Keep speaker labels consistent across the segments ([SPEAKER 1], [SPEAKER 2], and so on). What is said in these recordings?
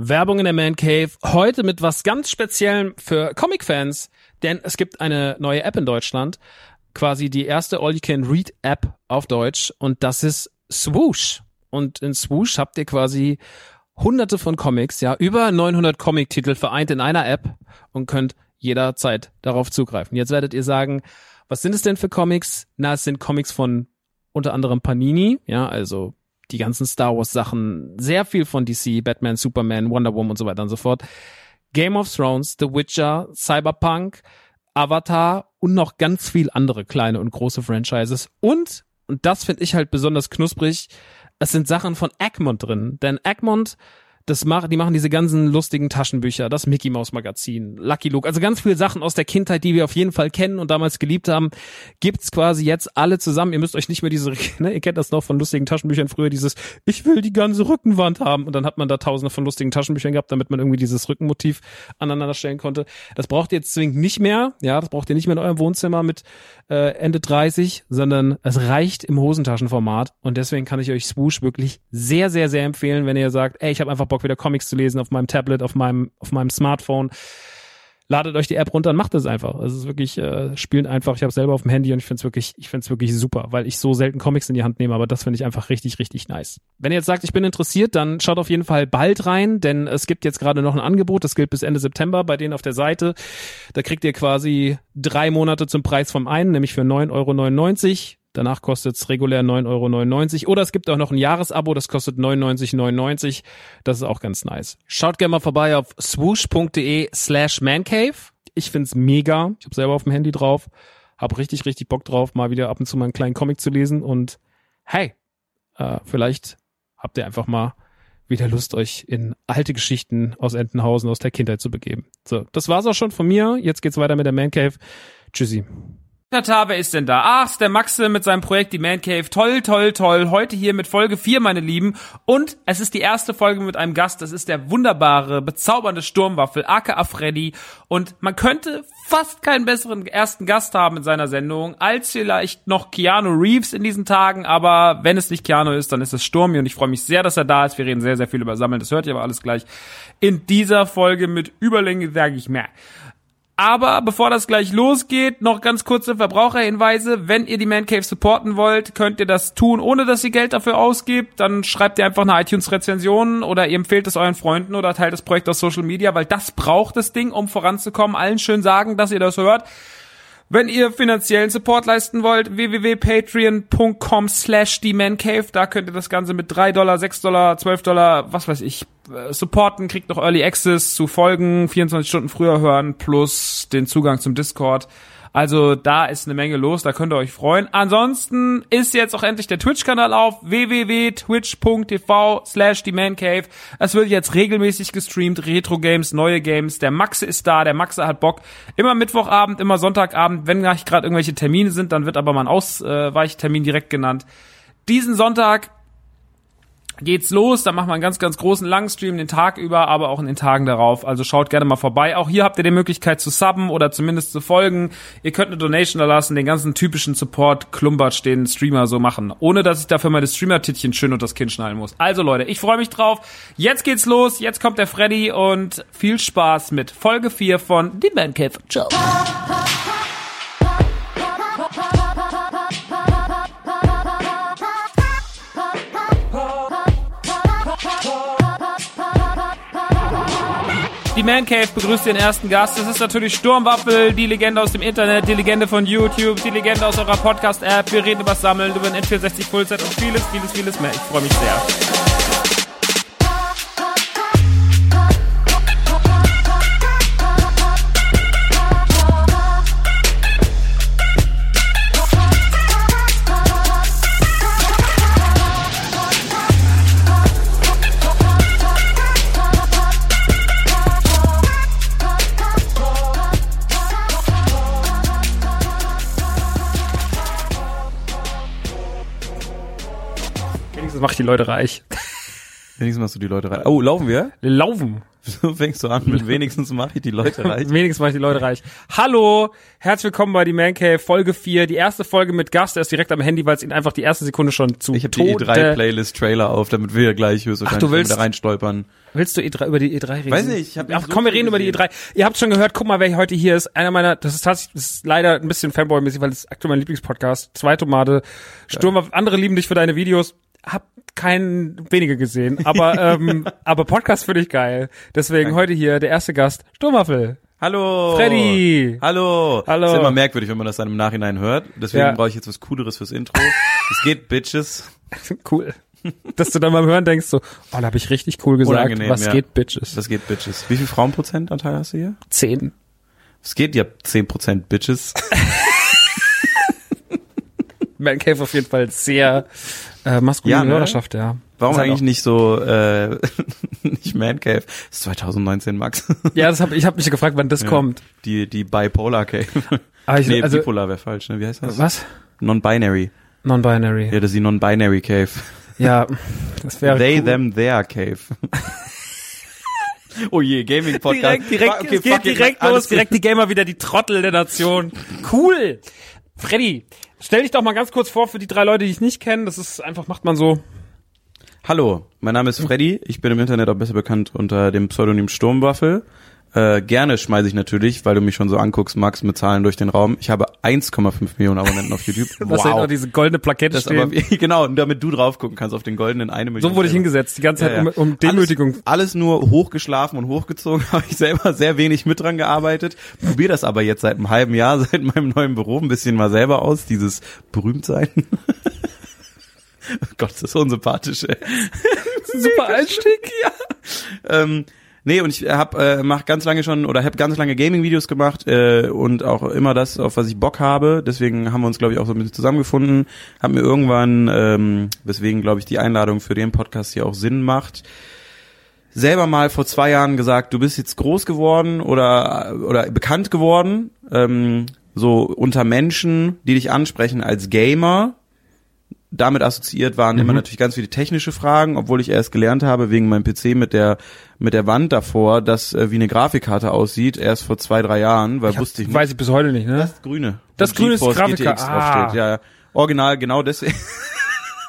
[SPEAKER 1] Werbung in der Man Cave. Heute mit was ganz Speziellem für Comic-Fans. Denn es gibt eine neue App in Deutschland. Quasi die erste All-You-Can-Read-App auf Deutsch. Und das ist Swoosh. Und in Swoosh habt ihr quasi hunderte von Comics, ja, über 900 Comic-Titel vereint in einer App und könnt jederzeit darauf zugreifen. Jetzt werdet ihr sagen, was sind es denn für Comics? Na, es sind Comics von unter anderem Panini, ja, also die ganzen Star Wars Sachen, sehr viel von DC, Batman, Superman, Wonder Woman und so weiter und so fort. Game of Thrones, The Witcher, Cyberpunk, Avatar und noch ganz viel andere kleine und große Franchises. Und, und das finde ich halt besonders knusprig, es sind Sachen von Egmont drin. Denn Egmont das machen, die machen diese ganzen lustigen Taschenbücher, das Mickey Mouse Magazin, Lucky Luke, also ganz viele Sachen aus der Kindheit, die wir auf jeden Fall kennen und damals geliebt haben, gibt's quasi jetzt alle zusammen. Ihr müsst euch nicht mehr diese, ne, ihr kennt das noch von lustigen Taschenbüchern früher, dieses, ich will die ganze Rückenwand haben und dann hat man da tausende von lustigen Taschenbüchern gehabt, damit man irgendwie dieses Rückenmotiv aneinander stellen konnte. Das braucht ihr jetzt zwingend nicht mehr, ja, das braucht ihr nicht mehr in eurem Wohnzimmer mit äh, Ende 30, sondern es reicht im Hosentaschenformat und deswegen kann ich euch Swoosh wirklich sehr, sehr, sehr empfehlen, wenn ihr sagt, ey, ich habe einfach Bock wieder Comics zu lesen auf meinem Tablet, auf meinem, auf meinem Smartphone. Ladet euch die App runter und macht es einfach. Es ist wirklich, äh, spielen einfach. Ich habe selber auf dem Handy und ich finde es wirklich, ich finde wirklich super, weil ich so selten Comics in die Hand nehme, aber das finde ich einfach richtig, richtig nice. Wenn ihr jetzt sagt, ich bin interessiert, dann schaut auf jeden Fall bald rein, denn es gibt jetzt gerade noch ein Angebot, das gilt bis Ende September bei denen auf der Seite. Da kriegt ihr quasi drei Monate zum Preis vom einen, nämlich für 9,99 Euro. Danach kostet es regulär 9,99 Euro. Oder es gibt auch noch ein Jahresabo, das kostet 99,99. Das ist auch ganz nice. Schaut gerne mal vorbei auf swoosh.de slash mancave. Ich find's mega. Ich habe selber auf dem Handy drauf. Hab richtig, richtig Bock drauf, mal wieder ab und zu mal einen kleinen Comic zu lesen. Und hey, äh, vielleicht habt ihr einfach mal wieder Lust, euch in alte Geschichten aus Entenhausen, aus der Kindheit zu begeben. So, das war's auch schon von mir. Jetzt geht's weiter mit der Man Cave. Tschüssi.
[SPEAKER 2] Wer ist denn da? Ach, der Maxe mit seinem Projekt Die Man Cave. Toll, toll, toll. Heute hier mit Folge 4, meine Lieben. Und es ist die erste Folge mit einem Gast. Das ist der wunderbare, bezaubernde Sturmwaffel, aka Freddy. Und man könnte fast keinen besseren ersten Gast haben in seiner Sendung, als vielleicht noch Keanu Reeves in diesen Tagen. Aber wenn es nicht Keanu ist, dann ist es Sturmi. Und ich freue mich sehr, dass er da ist. Wir reden sehr, sehr viel über Sammeln. Das hört ihr aber alles gleich in dieser Folge mit Überlänge, sage ich mehr. Aber bevor das gleich losgeht, noch ganz kurze Verbraucherhinweise. Wenn ihr die Man Cave supporten wollt, könnt ihr das tun, ohne dass ihr Geld dafür ausgibt. Dann schreibt ihr einfach eine iTunes-Rezension oder ihr empfehlt es euren Freunden oder teilt das Projekt auf Social Media, weil das braucht das Ding, um voranzukommen. Allen schön sagen, dass ihr das hört. Wenn ihr finanziellen Support leisten wollt, www.patreon.com slash Cave, da könnt ihr das Ganze mit 3 Dollar, 6 Dollar, 12 Dollar, was weiß ich, äh, supporten, kriegt noch Early Access zu Folgen, 24 Stunden früher hören, plus den Zugang zum Discord. Also da ist eine Menge los, da könnt ihr euch freuen. Ansonsten ist jetzt auch endlich der Twitch-Kanal auf www.twitch.tv slash Cave. Es wird jetzt regelmäßig gestreamt, Retro-Games, neue Games. Der Maxe ist da, der Maxe hat Bock. Immer Mittwochabend, immer Sonntagabend. Wenn nicht gerade irgendwelche Termine sind, dann wird aber mal ein Ausweichtermin direkt genannt. Diesen Sonntag geht's los. Da machen wir einen ganz, ganz großen Langstream den Tag über, aber auch in den Tagen darauf. Also schaut gerne mal vorbei. Auch hier habt ihr die Möglichkeit zu subben oder zumindest zu folgen. Ihr könnt eine Donation da lassen, den ganzen typischen Support Klumbatsch, den Streamer so machen. Ohne, dass ich dafür meine Streamer-Tittchen schön unter das Kinn schnallen muss. Also Leute, ich freue mich drauf. Jetzt geht's los. Jetzt kommt der Freddy und viel Spaß mit Folge 4 von Die Man Cave. Ciao. Die Man Cave begrüßt den ersten Gast. Das ist natürlich Sturmwaffel, die Legende aus dem Internet, die Legende von YouTube, die Legende aus eurer Podcast-App. Wir reden über Sammeln, über ein N64 Fullset und vieles, vieles, vieles mehr. Ich freue mich sehr. Ich die Leute reich.
[SPEAKER 3] Wenigstens machst du die Leute rein. Oh, laufen wir?
[SPEAKER 2] Laufen.
[SPEAKER 3] So fängst du an mit wenigstens mache ich die Leute reich.
[SPEAKER 2] Wenigstens mache ich die Leute reich. Hallo, herzlich willkommen bei die Man Cave Folge 4. Die erste Folge mit Gast, der ist direkt am Handy, weil es ihn einfach die erste Sekunde schon zu
[SPEAKER 3] Ich habe die
[SPEAKER 2] Tode-
[SPEAKER 3] E3-Playlist-Trailer auf, damit wir gleich höchstwahrscheinlich
[SPEAKER 2] du willst-
[SPEAKER 3] wieder reinstolpern.
[SPEAKER 2] Willst du E3, über die E3 reden?
[SPEAKER 3] Weiß nicht, ich hab
[SPEAKER 2] Ach,
[SPEAKER 3] so
[SPEAKER 2] komm, wir reden über die
[SPEAKER 3] gesehen.
[SPEAKER 2] E3. Ihr habt schon gehört, guck mal, wer heute hier ist. Einer meiner, das ist tatsächlich, das ist leider ein bisschen Fanboy-mäßig, weil das ist aktuell mein Lieblingspodcast. Zwei Tomate. Sturm, andere lieben dich für deine Videos. Hab keinen wenige gesehen, aber ähm, aber Podcast finde ich geil. Deswegen heute hier der erste Gast, Sturmwaffel.
[SPEAKER 3] Hallo!
[SPEAKER 2] Freddy!
[SPEAKER 3] Hallo!
[SPEAKER 2] Hallo.
[SPEAKER 3] Ist immer merkwürdig, wenn man das dann im Nachhinein hört. Deswegen
[SPEAKER 2] Ja.
[SPEAKER 3] brauche ich jetzt was Cooleres fürs Intro. Es geht, Bitches.
[SPEAKER 2] Cool. Dass du dann beim Hören denkst so, oh, da habe ich richtig cool gesagt.
[SPEAKER 3] Unangenehm,
[SPEAKER 2] Was
[SPEAKER 3] ja.
[SPEAKER 2] geht, Bitches?
[SPEAKER 3] Das geht, Bitches. Wie viel Frauenprozentanteil hast du hier?
[SPEAKER 2] Zehn.
[SPEAKER 3] Es geht ja 10% Bitches.
[SPEAKER 2] Man Cave auf jeden Fall sehr äh, maskuline
[SPEAKER 3] Ja, ne?
[SPEAKER 2] Hörerschaft, ja.
[SPEAKER 3] Warum
[SPEAKER 2] Ist halt
[SPEAKER 3] eigentlich nicht so, äh, nicht Man Cave? Das ist 2019, Max.
[SPEAKER 2] Auch, ja, das hab, ich habe mich gefragt, wann das kommt.
[SPEAKER 3] Die, die Bipolar Cave.
[SPEAKER 2] Aber ich,
[SPEAKER 3] nee,
[SPEAKER 2] also,
[SPEAKER 3] Bipolar wäre falsch, ne? Wie heißt das?
[SPEAKER 2] was?
[SPEAKER 3] Non-Binary.
[SPEAKER 2] Non-binary.
[SPEAKER 3] Ja, das ist die Non-Binary Cave.
[SPEAKER 2] Ja, das wäre
[SPEAKER 3] They,
[SPEAKER 2] cool.
[SPEAKER 3] them, their Cave. oh je, Gaming Podcast.
[SPEAKER 2] Direkt, direkt,
[SPEAKER 3] Okay,
[SPEAKER 2] es geht direkt los, direkt die Gamer wieder die Trottel der Nation. Cool. Freddy, stell dich doch mal ganz kurz vor für die drei Leute, die ich nicht kenne. Das ist einfach, macht man so.
[SPEAKER 3] Hallo, mein Name ist Freddy. Ich bin im Internet auch besser bekannt unter dem Pseudonym Sturmwaffel. Äh, gerne schmeiße ich natürlich, weil du mich schon so anguckst, Max, mit Zahlen durch den Raum. Ich habe 1,5 Millionen Abonnenten auf YouTube.
[SPEAKER 2] Was wow. auch diese goldene Plakette
[SPEAKER 3] Das
[SPEAKER 2] stehen.
[SPEAKER 3] aber, genau, damit du drauf gucken kannst auf den goldenen eine Million.
[SPEAKER 2] so wurde ich hingesetzt, die ganze Zeit
[SPEAKER 3] Ja, ja.
[SPEAKER 2] um, um Demütigung.
[SPEAKER 3] Alles, alles nur hochgeschlafen und hochgezogen, habe ich selber sehr wenig mit dran gearbeitet. Probier das aber jetzt seit einem halben Jahr, seit meinem neuen Büro, ein bisschen mal selber aus, dieses Berühmtsein. Gott, das ist so unsympathisch, ey.
[SPEAKER 2] Super Einstieg.
[SPEAKER 3] ja. Ähm, nee, und ich hab, äh, mach ganz lange schon oder habe ganz lange Gaming-Videos gemacht äh, und auch immer das, auf was ich Bock habe. Deswegen haben wir uns, glaube ich, auch so ein bisschen zusammengefunden. Hab mir irgendwann, ähm, weswegen, glaube ich, die Einladung für den Podcast hier auch Sinn macht, selber mal vor zwei Jahren gesagt, du bist jetzt groß geworden oder oder bekannt geworden, ähm, so unter Menschen, die dich ansprechen als Gamer. Damit assoziiert waren immer natürlich ganz viele technische Fragen, obwohl ich erst gelernt habe wegen meinem PC mit der mit der Wand davor, dass äh, wie eine Grafikkarte aussieht, erst vor zwei drei Jahren, weil wusste ich nicht.
[SPEAKER 2] Weiß ich bis heute nicht, ne?
[SPEAKER 3] das grüne.
[SPEAKER 2] Das grüne ist Grafikkarte. Ah.
[SPEAKER 3] draufsteht. Ja, ja. Original genau deswegen.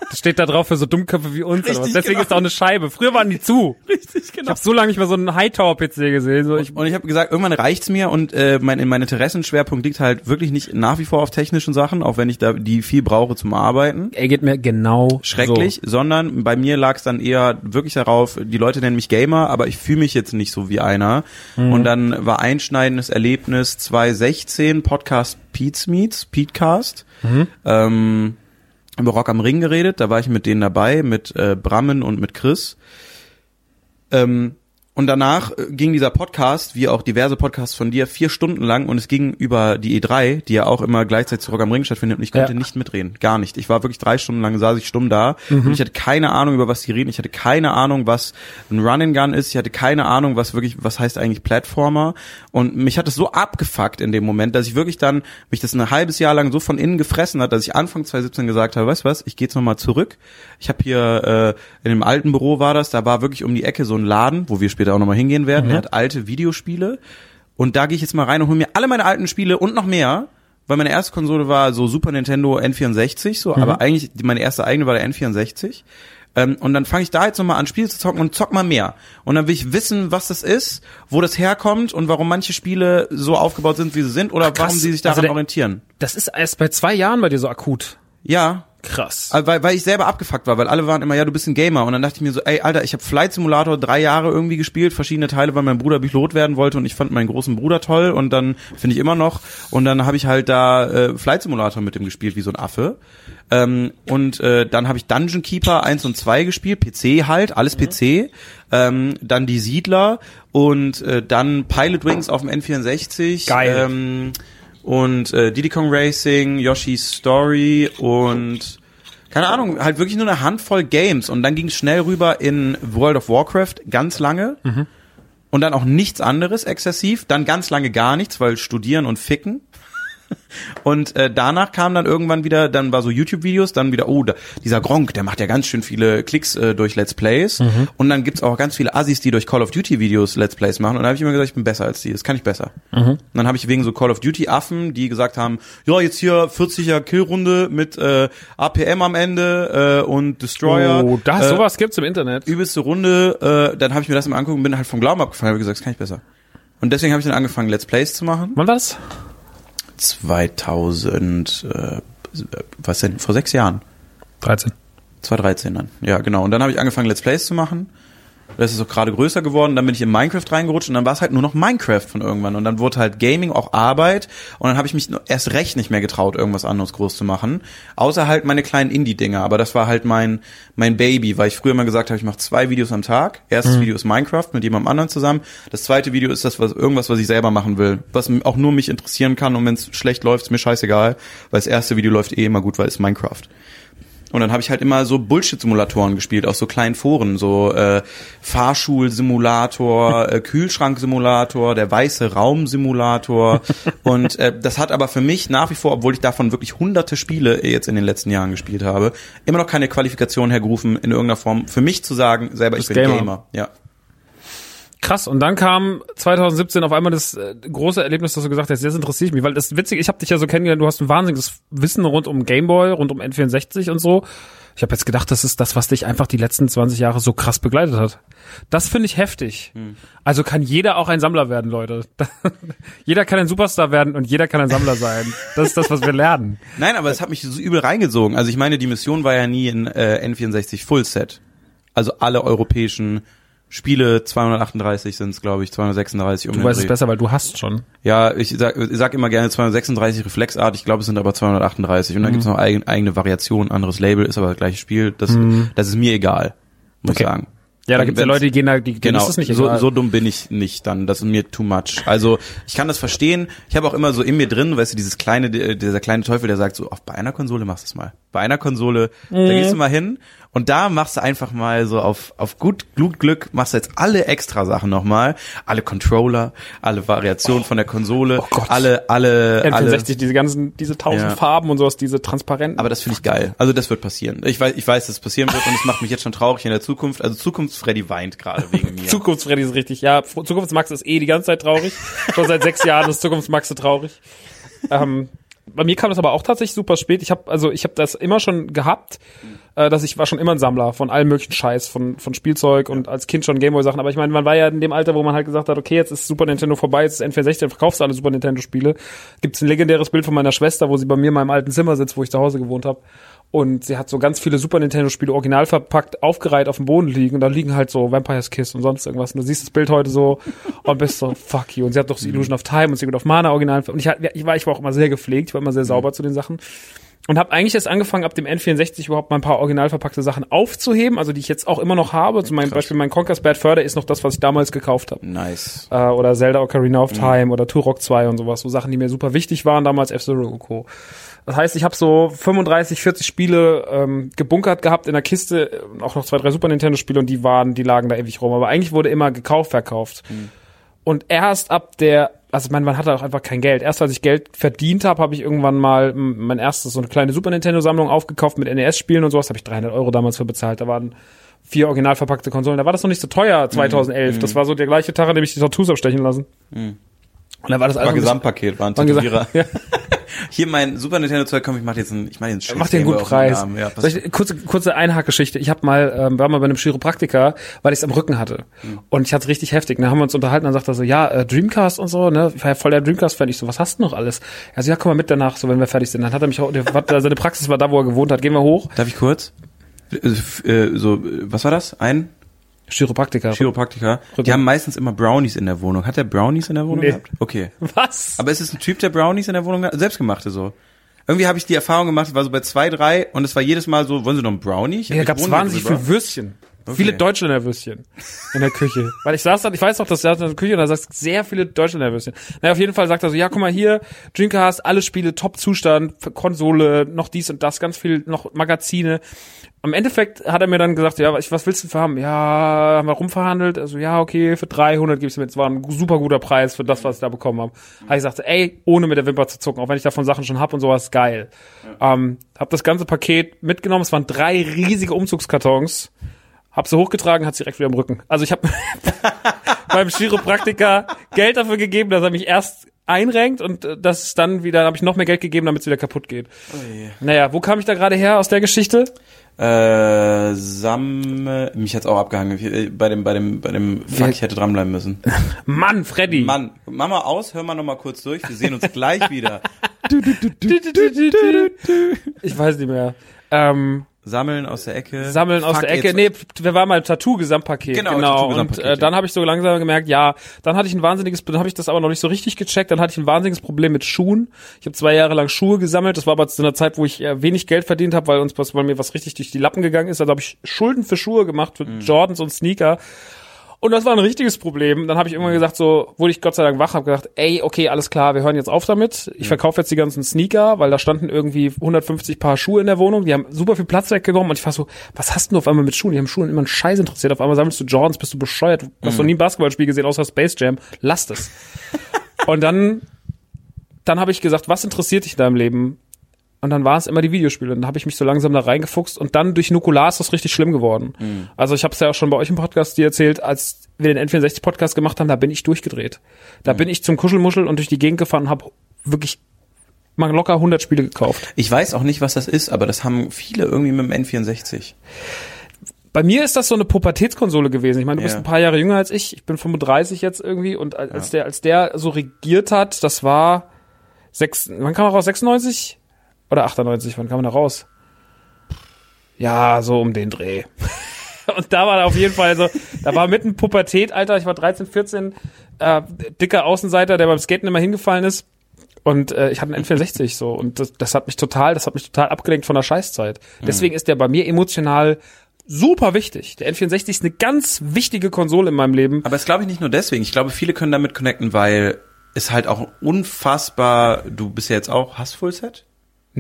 [SPEAKER 2] Das steht da drauf für so Dummköpfe wie uns. oder was.
[SPEAKER 3] Richtig,
[SPEAKER 2] Deswegen
[SPEAKER 3] genau.
[SPEAKER 2] ist da auch eine Scheibe. Früher waren die zu.
[SPEAKER 3] Richtig,
[SPEAKER 2] Ich
[SPEAKER 3] genau.
[SPEAKER 2] habe so lange nicht mehr so einen Hightower-PC gesehen. So ich,
[SPEAKER 3] Und ich habe gesagt, irgendwann reicht's mir und äh, mein, mein Interessenschwerpunkt liegt halt wirklich nicht nach wie vor auf technischen Sachen, auch wenn ich da die viel brauche zum Arbeiten.
[SPEAKER 2] er geht mir genau
[SPEAKER 3] Schrecklich, sondern bei mir lag's dann eher wirklich darauf, die Leute nennen mich Gamer, aber ich fühle mich jetzt nicht so wie einer. Und dann war einschneidendes Erlebnis 2016 Podcast Pete's Meets, Petecast. Ähm, über Rock am Ring geredet, da war ich mit denen dabei, mit äh, Brammen und mit Chris. Ähm, und danach äh, ging dieser Podcast, wie auch diverse Podcasts von dir, vier Stunden lang und es ging über die E3, die ja auch immer gleichzeitig zu Rock am Ring stattfindet und ich konnte
[SPEAKER 2] Ja.
[SPEAKER 3] nicht mitreden, gar nicht. Ich war wirklich drei Stunden lang, saß ich stumm da und ich hatte keine Ahnung, über was die reden. Ich hatte keine Ahnung, was ein Run-and-Gun ist. Ich hatte keine Ahnung, was wirklich, was heißt eigentlich Platformer. Und mich hat es so abgefuckt in dem Moment, dass ich wirklich dann, mich das ein halbes Jahr lang so von innen gefressen hat, dass ich Anfang 2017 gesagt habe, weißt du was, ich gehe jetzt nochmal zurück. Ich habe hier, äh, in dem alten Büro war das, da war wirklich um die Ecke so ein Laden, wo wir später auch nochmal hingehen werden. Der hat alte Videospiele. Und da gehe ich jetzt mal rein und hole mir alle meine alten Spiele und noch mehr. Weil meine erste Konsole war so Super Nintendo N64, so, aber eigentlich meine erste eigene war der N64. Ähm, und dann fange ich da jetzt nochmal an, Spiele zu zocken und zock mal mehr. Und dann will ich wissen, was das ist, wo das herkommt und warum manche Spiele so aufgebaut sind, wie sie sind, oder
[SPEAKER 2] krass.
[SPEAKER 3] warum sie sich daran
[SPEAKER 2] Also der-
[SPEAKER 3] orientieren.
[SPEAKER 2] Das ist erst bei zwei Jahren bei dir so akut.
[SPEAKER 3] Ja,
[SPEAKER 2] Krass.
[SPEAKER 3] äh, weil, weil ich selber abgefuckt war, weil alle waren immer, ja, du bist ein Gamer. Und dann dachte ich mir so, ey, Alter, ich habe Flight Simulator drei Jahre irgendwie gespielt, verschiedene Teile, weil mein Bruder Pilot werden wollte und ich fand meinen großen Bruder toll und dann finde ich immer noch. Und dann habe ich halt da äh, Flight Simulator mit dem gespielt, wie so ein Affe. Ähm, und äh, dann habe ich Dungeon Keeper 1 und 2 gespielt, PC halt, alles PC. Ähm, dann die Siedler und äh, dann Pilot Wings auf dem N64.
[SPEAKER 2] Geil.
[SPEAKER 3] Ähm, und äh, Diddy Kong Racing, Yoshi's Story und keine Ahnung, halt wirklich nur eine Handvoll Games. Und dann ging es schnell rüber in World of Warcraft ganz lange. Und dann auch nichts anderes exzessiv, dann ganz lange gar nichts, weil studieren und ficken Und äh, danach kam dann irgendwann wieder, dann war so YouTube-Videos, dann wieder, oh, da, dieser Gronk, der macht ja ganz schön viele Klicks äh, durch Let's Plays. Und dann gibt's auch ganz viele Assis, die durch Call of Duty-Videos Let's Plays machen. Und da habe ich immer gesagt, ich bin besser als die, das kann ich besser. Und dann habe ich wegen so Call of Duty-Affen, die gesagt haben, ja, jetzt hier 40er Killrunde mit äh, APM am Ende äh, und Destroyer.
[SPEAKER 2] Oh, das,
[SPEAKER 3] äh,
[SPEAKER 2] sowas gibt's im Internet.
[SPEAKER 3] übelste Runde, äh, dann habe ich mir das mal angeguckt und bin halt vom Glauben abgefallen, habe gesagt, das kann ich besser. Und deswegen habe ich dann angefangen, Let's Plays zu machen.
[SPEAKER 2] Wann war das?
[SPEAKER 3] 2000, äh, was denn, vor sechs Jahren.
[SPEAKER 2] 13.
[SPEAKER 3] 2013 dann. Ja, genau. Und dann habe ich angefangen, Let's Plays zu machen. Das ist auch gerade größer geworden. Dann bin ich in Minecraft reingerutscht und dann war es halt nur noch Minecraft von irgendwann. Und dann wurde halt Gaming auch Arbeit. Und dann habe ich mich erst recht nicht mehr getraut, irgendwas anderes groß zu machen. Außer halt meine kleinen Indie-Dinger. Aber das war halt mein, mein Baby, weil ich früher mal gesagt habe, ich mache zwei Videos am Tag. Erstes Video ist Minecraft mit jemandem anderen zusammen. Das zweite Video ist das, was irgendwas, was ich selber machen will. Was auch nur mich interessieren kann. Und wenn es schlecht läuft, ist mir scheißegal. Weil das erste Video läuft eh immer gut, weil es ist Minecraft. Und dann habe ich halt immer so Bullshit-Simulatoren gespielt, aus so kleinen Foren, so äh, Fahrschul-Simulator, äh, Kühlschrank-Simulator, der weiße Raum-Simulator. Und äh, das hat aber für mich nach wie vor, obwohl ich davon wirklich hunderte Spiele jetzt in den letzten Jahren gespielt habe, immer noch keine Qualifikation hergerufen, in irgendeiner Form für mich zu sagen, selber ich bin
[SPEAKER 2] Gamer.
[SPEAKER 3] Gamer. Ja.
[SPEAKER 2] Krass, und dann kam 2017 auf einmal das äh, große Erlebnis, dass du gesagt hast, das interessiert mich, weil das witzig, ich habe dich ja so kennengelernt, du hast ein wahnsinniges Wissen rund um Gameboy, rund um N64 und so. Ich habe jetzt gedacht, das ist das, was dich einfach die letzten 20 Jahre so krass begleitet hat. Das finde ich heftig. Also kann jeder auch ein Sammler werden, Leute. jeder kann ein Superstar werden und jeder kann ein Sammler sein. Das ist das, was wir lernen.
[SPEAKER 3] Nein, aber es hat mich so übel reingezogen. Also ich meine, die Mission war ja nie in äh, N64 Full Set. Also alle europäischen Spiele, 238 sind es, glaube ich, 236 um
[SPEAKER 2] Du weißt es
[SPEAKER 3] Dreh.
[SPEAKER 2] besser, weil du hast schon.
[SPEAKER 3] Ja, ich sag, ich sag immer gerne 236 Reflexart, ich glaube, es sind aber 238. Und dann gibt's noch eigen, eigene Variationen, anderes Label, ist aber das gleiche Spiel. Das, das ist mir egal, muss
[SPEAKER 2] Okay.
[SPEAKER 3] ich sagen.
[SPEAKER 2] Ja, da
[SPEAKER 3] Wenn-
[SPEAKER 2] gibt es ja Leute, die gehen da, die
[SPEAKER 3] Genau,
[SPEAKER 2] ist es nicht
[SPEAKER 3] so,
[SPEAKER 2] egal.
[SPEAKER 3] so dumm bin ich nicht dann. Das ist mir too much. Also ich kann das verstehen. Ich habe auch immer so in mir drin, weißt du, dieses kleine, dieser kleine Teufel, der sagt so, ach, bei einer Konsole machst du es mal. Bei einer Konsole, da gehst du mal hin und da machst du einfach mal so auf, auf gut, gut Glück, machst du jetzt alle extra Sachen nochmal. Alle Controller, alle Variationen von der Konsole,
[SPEAKER 2] Gott.
[SPEAKER 3] alle, alle, alle.
[SPEAKER 2] N64, diese ganzen, diese tausend
[SPEAKER 3] Ja.
[SPEAKER 2] Farben und sowas, diese transparenten.
[SPEAKER 3] Aber das finde ich geil. Also das wird passieren. Ich weiß, ich weiß, dass es passieren wird und es macht mich jetzt schon traurig in der Zukunft. Also Zukunftsfreddy weint gerade wegen mir.
[SPEAKER 2] Zukunftsfreddy ist richtig. Ja, Zukunftsmax ist eh die ganze Zeit traurig. Schon seit sechs Jahren ist Zukunftsmax so traurig. Ähm, bei mir kam das aber auch tatsächlich super spät. Ich habe also ich habe das immer schon gehabt, äh, dass ich war schon immer ein Sammler von allem möglichen Scheiß, von von Spielzeug und als Kind schon Gameboy Sachen. Aber ich meine, man war ja in dem Alter, wo man halt gesagt hat, okay, jetzt ist Super Nintendo vorbei, jetzt ist N64, dann verkaufst du alle Super Nintendo Spiele. Gibt's ein legendäres Bild von meiner Schwester, wo sie bei mir in meinem alten Zimmer sitzt, wo ich zu Hause gewohnt habe. Und sie hat so ganz viele Super Nintendo Spiele original verpackt, aufgereiht auf dem Boden liegen. Und da liegen halt so Vampire's Kiss und sonst irgendwas. Und du siehst das Bild heute so und bist so, fuck you. Und sie hat doch so Illusion of Time und Secret of Mana original. Und ich, ich war, ich war auch immer sehr gepflegt, ich war immer sehr sauber zu den Sachen. Und habe eigentlich erst angefangen, ab dem N64 überhaupt mal ein paar original verpackte Sachen aufzuheben, also die ich jetzt auch immer noch habe. Zum Beispiel mein Conker's Bad Fur Day ist noch das, was ich damals gekauft habe
[SPEAKER 3] Nice.
[SPEAKER 2] äh, oder Zelda Ocarina of Time oder Turok 2 und sowas, so Sachen, die mir super wichtig waren damals, F-Zero und Co. Das heißt, ich habe so 35, 40 Spiele ähm, gebunkert gehabt in der Kiste, äh, auch noch zwei, drei Super Nintendo Spiele und die waren, die lagen da ewig rum. Aber eigentlich wurde immer gekauft, verkauft. Und erst ab der, also ich meine, man hatte auch einfach kein Geld. Erst als ich Geld verdient habe, habe ich irgendwann mal mein erstes so eine kleine Super Nintendo Sammlung aufgekauft mit NES-Spielen und sowas. Habe ich 300 Euro damals für bezahlt. Da waren vier original verpackte Konsolen. Da war das noch nicht so teuer 2011. Das war so der gleiche Tag, an dem ich die Tattoos abstechen lassen. Und da war das
[SPEAKER 3] War
[SPEAKER 2] alles
[SPEAKER 3] Gesamtpaket, war ein
[SPEAKER 2] ein
[SPEAKER 3] Tätowierer.
[SPEAKER 2] Ja.
[SPEAKER 3] Hier mein Super Nintendo Zeug, komm, ich mach jetzt einen, ich mach jetzt einen scheiß
[SPEAKER 2] Mach
[SPEAKER 3] Gameboy
[SPEAKER 2] guten
[SPEAKER 3] den
[SPEAKER 2] Preis.
[SPEAKER 3] Ja,
[SPEAKER 2] ich, kurze, kurze Einhackgeschichte. Ich habe mal, ähm, war mal bei einem Chiropraktiker, weil ich es am Rücken hatte.
[SPEAKER 3] Hm.
[SPEAKER 2] Und ich hatte richtig heftig. Dann haben wir uns unterhalten, dann sagt er so, ja, äh, Dreamcast und so, ne? Ich war ja voll der Dreamcast-Fan. Ich so, was hast du noch alles? Er so, ja, komm mal mit danach, so wenn wir fertig sind. Dann hat er mich, auch- der, hat, seine Praxis war da, wo er gewohnt hat. Gehen wir hoch.
[SPEAKER 3] Darf ich kurz? Äh, äh, So, äh, was war das? Ein
[SPEAKER 2] Chiropraktiker.
[SPEAKER 3] Chiropraktiker. Die haben meistens immer Brownies in der Wohnung. Hat der Brownies in der Wohnung
[SPEAKER 2] Nee.
[SPEAKER 3] gehabt? Okay.
[SPEAKER 2] was?
[SPEAKER 3] Aber es ist ein Typ, der Brownies in der Wohnung hat, selbstgemachte so. Irgendwie habe ich die Erfahrung gemacht, ich war so bei zwei, drei und es war jedes Mal so, wollen Sie noch einen Brownie? Ich-
[SPEAKER 2] Ja, da
[SPEAKER 3] wohne hier
[SPEAKER 2] wahnsinnig
[SPEAKER 3] drüber.
[SPEAKER 2] viel Würstchen. Viele Deutschländerwürstchen in der Küche. Weil ich saß dann, ich weiß noch, dass er in der Küche und da sagst sehr viele Deutschländerwürstchen. Naja, auf jeden Fall sagt er so, ja, guck mal hier, Dreamcast, alle Spiele, Top-Zustand, Konsole, noch dies und das, ganz viel, noch Magazine. Am Endeffekt hat er mir dann gesagt, ja, was willst du für haben? Ja, haben wir rumverhandelt. Also ja, okay, für 300 gibst du mir. Es war ein super guter Preis für das, was ich da bekommen habe. Habe ich gesagt, ey, ohne mit der Wimper zu zucken, auch wenn ich davon Sachen schon hab und sowas, geil. Ähm, hab das ganze Paket mitgenommen. Es waren drei riesige Umzugskartons. Hab sie hochgetragen, hat sie direkt wieder im Rücken. Also ich habe beim Chiropraktiker Geld dafür gegeben, dass er mich erst einrenkt und äh, das dann wieder, habe ich noch mehr Geld gegeben, damit es wieder kaputt geht. Naja, wo kam ich da gerade her aus der Geschichte?
[SPEAKER 3] Äh, Sam, mich hat's auch abgehangen. Äh, Bei dem, bei dem, bei dem Fuck, ich hätte dranbleiben müssen.
[SPEAKER 2] Mann, Freddy.
[SPEAKER 3] Mann, mach mal aus, hör mal noch mal kurz durch. Wir sehen uns gleich wieder.
[SPEAKER 2] Ich weiß nicht mehr. Ähm,
[SPEAKER 3] Sammeln aus der Ecke.
[SPEAKER 2] Sammeln aus
[SPEAKER 3] Fuck,
[SPEAKER 2] der Ecke. Nee, wir waren mal Tattoo-Gesamtpaket.
[SPEAKER 3] Genau,
[SPEAKER 2] genau.
[SPEAKER 3] Tattoo-Gesamtpaket,
[SPEAKER 2] und äh, dann habe ich so langsam gemerkt, ja, dann hatte ich ein wahnsinniges, dann habe ich das aber noch nicht so richtig gecheckt. Dann hatte ich ein wahnsinniges Problem mit Schuhen. Ich habe zwei Jahre lang Schuhe gesammelt. Das war aber zu einer Zeit, wo ich äh, wenig Geld verdient habe, weil uns was, weil mir was richtig durch die Lappen gegangen ist. Also habe ich Schulden für Schuhe gemacht, für
[SPEAKER 3] Mhm.
[SPEAKER 2] Jordans und Sneaker. Und das war ein richtiges Problem. Dann habe ich irgendwann gesagt, so wurde ich Gott sei Dank wach, habe gedacht, ey, okay, alles klar, wir hören jetzt auf damit. Ich verkaufe jetzt die ganzen Sneaker, weil da standen irgendwie 150 Paar Schuhe in der Wohnung. Die haben super viel Platz weggenommen und ich war so, was hast du auf einmal mit Schuhen? Die haben Schuhen immer einen Scheiß interessiert. Auf einmal sammelst du Jordans, bist du bescheuert. Du hast noch nie ein Basketballspiel gesehen, außer Space Jam. Lass das. und dann, dann habe ich gesagt, was interessiert dich in deinem Leben? Und dann war es immer die Videospiele. Und dann habe ich mich so langsam da reingefuchst und dann durch Nukular ist das richtig schlimm geworden. Also ich habe es ja auch schon bei euch im Podcast dir erzählt, als wir den N64-Podcast gemacht haben, da bin ich durchgedreht. Da bin ich zum Kuschelmuschel und durch die Gegend gefahren und habe wirklich mal locker 100 Spiele gekauft.
[SPEAKER 3] Ich weiß auch nicht, was das ist, aber das haben viele irgendwie mit dem N64.
[SPEAKER 2] Bei mir ist das so eine Pubertätskonsole gewesen. Ich meine, du bist
[SPEAKER 3] Ja.
[SPEAKER 2] ein paar Jahre jünger als ich. Ich bin 35 jetzt irgendwie und als als der als der so regiert hat, das war sechs, wann kam er raus? 96 oder 98? Wann kam er da raus? Ja, so um den Dreh. Und da war er auf jeden Fall so, da war mitten Pubertät, Alter, ich war 13, 14, äh, dicker Außenseiter, der beim Skaten immer hingefallen ist. Und äh, ich hatte einen N64 so und das, das hat mich total, das hat mich total abgelenkt von der Scheißzeit. Deswegen ist der bei mir emotional super wichtig. Der N64 ist eine ganz wichtige Konsole in meinem Leben.
[SPEAKER 3] Aber es glaube ich nicht nur deswegen. Ich glaube, viele können damit connecten, weil es halt auch unfassbar, du bist ja jetzt auch, hast Fullset?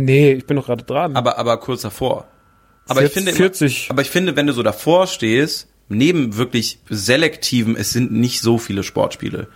[SPEAKER 2] Nee, ich bin doch gerade dran.
[SPEAKER 3] Aber, aber kurz davor. Aber ich
[SPEAKER 2] 40,
[SPEAKER 3] finde, immer-
[SPEAKER 2] 40.
[SPEAKER 3] aber ich finde, wenn du so davor stehst, neben wirklich selektiven, es sind nicht so viele Sportspiele.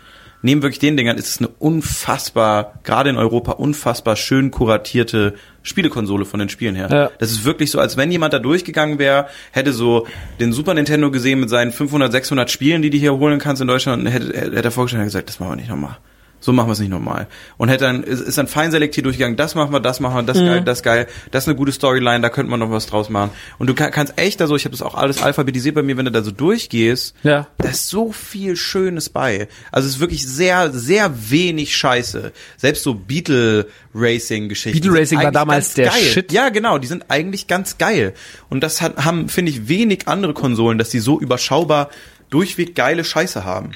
[SPEAKER 3] Neben wirklich den Dingern ist es eine unfassbar, gerade in Europa, unfassbar schön kuratierte Spielekonsole von den Spielen her.
[SPEAKER 2] Ja.
[SPEAKER 3] Das ist wirklich so, als wenn jemand da durchgegangen wäre, hätte so den Super Nintendo gesehen mit seinen 500, 600 Spielen, die du hier holen kannst in Deutschland, und hätte, hätte er vorgestellt und gesagt, das machen wir nicht nochmal. So machen wir es nicht normal. Und hätte dann, ist, ist dann fein selektiert durchgegangen, das machen wir, das machen wir, das
[SPEAKER 2] Mhm.
[SPEAKER 3] geil, das geil, das ist eine gute Storyline, da könnte man noch was draus machen. Und du kann, kannst echt da so, ich habe das auch alles alphabetisiert bei mir, wenn du da so durchgehst,
[SPEAKER 2] Ja.
[SPEAKER 3] da ist so viel Schönes bei. Also es ist wirklich sehr, sehr wenig Scheiße. Selbst so.
[SPEAKER 2] Beetle Racing
[SPEAKER 3] sind
[SPEAKER 2] war
[SPEAKER 3] eigentlich
[SPEAKER 2] damals
[SPEAKER 3] ganz
[SPEAKER 2] der
[SPEAKER 3] geil.
[SPEAKER 2] Shit.
[SPEAKER 3] Ja, genau, die sind eigentlich ganz geil. Und das hat, haben, finde ich, wenig andere Konsolen, dass die so überschaubar durchweg geile Scheiße haben.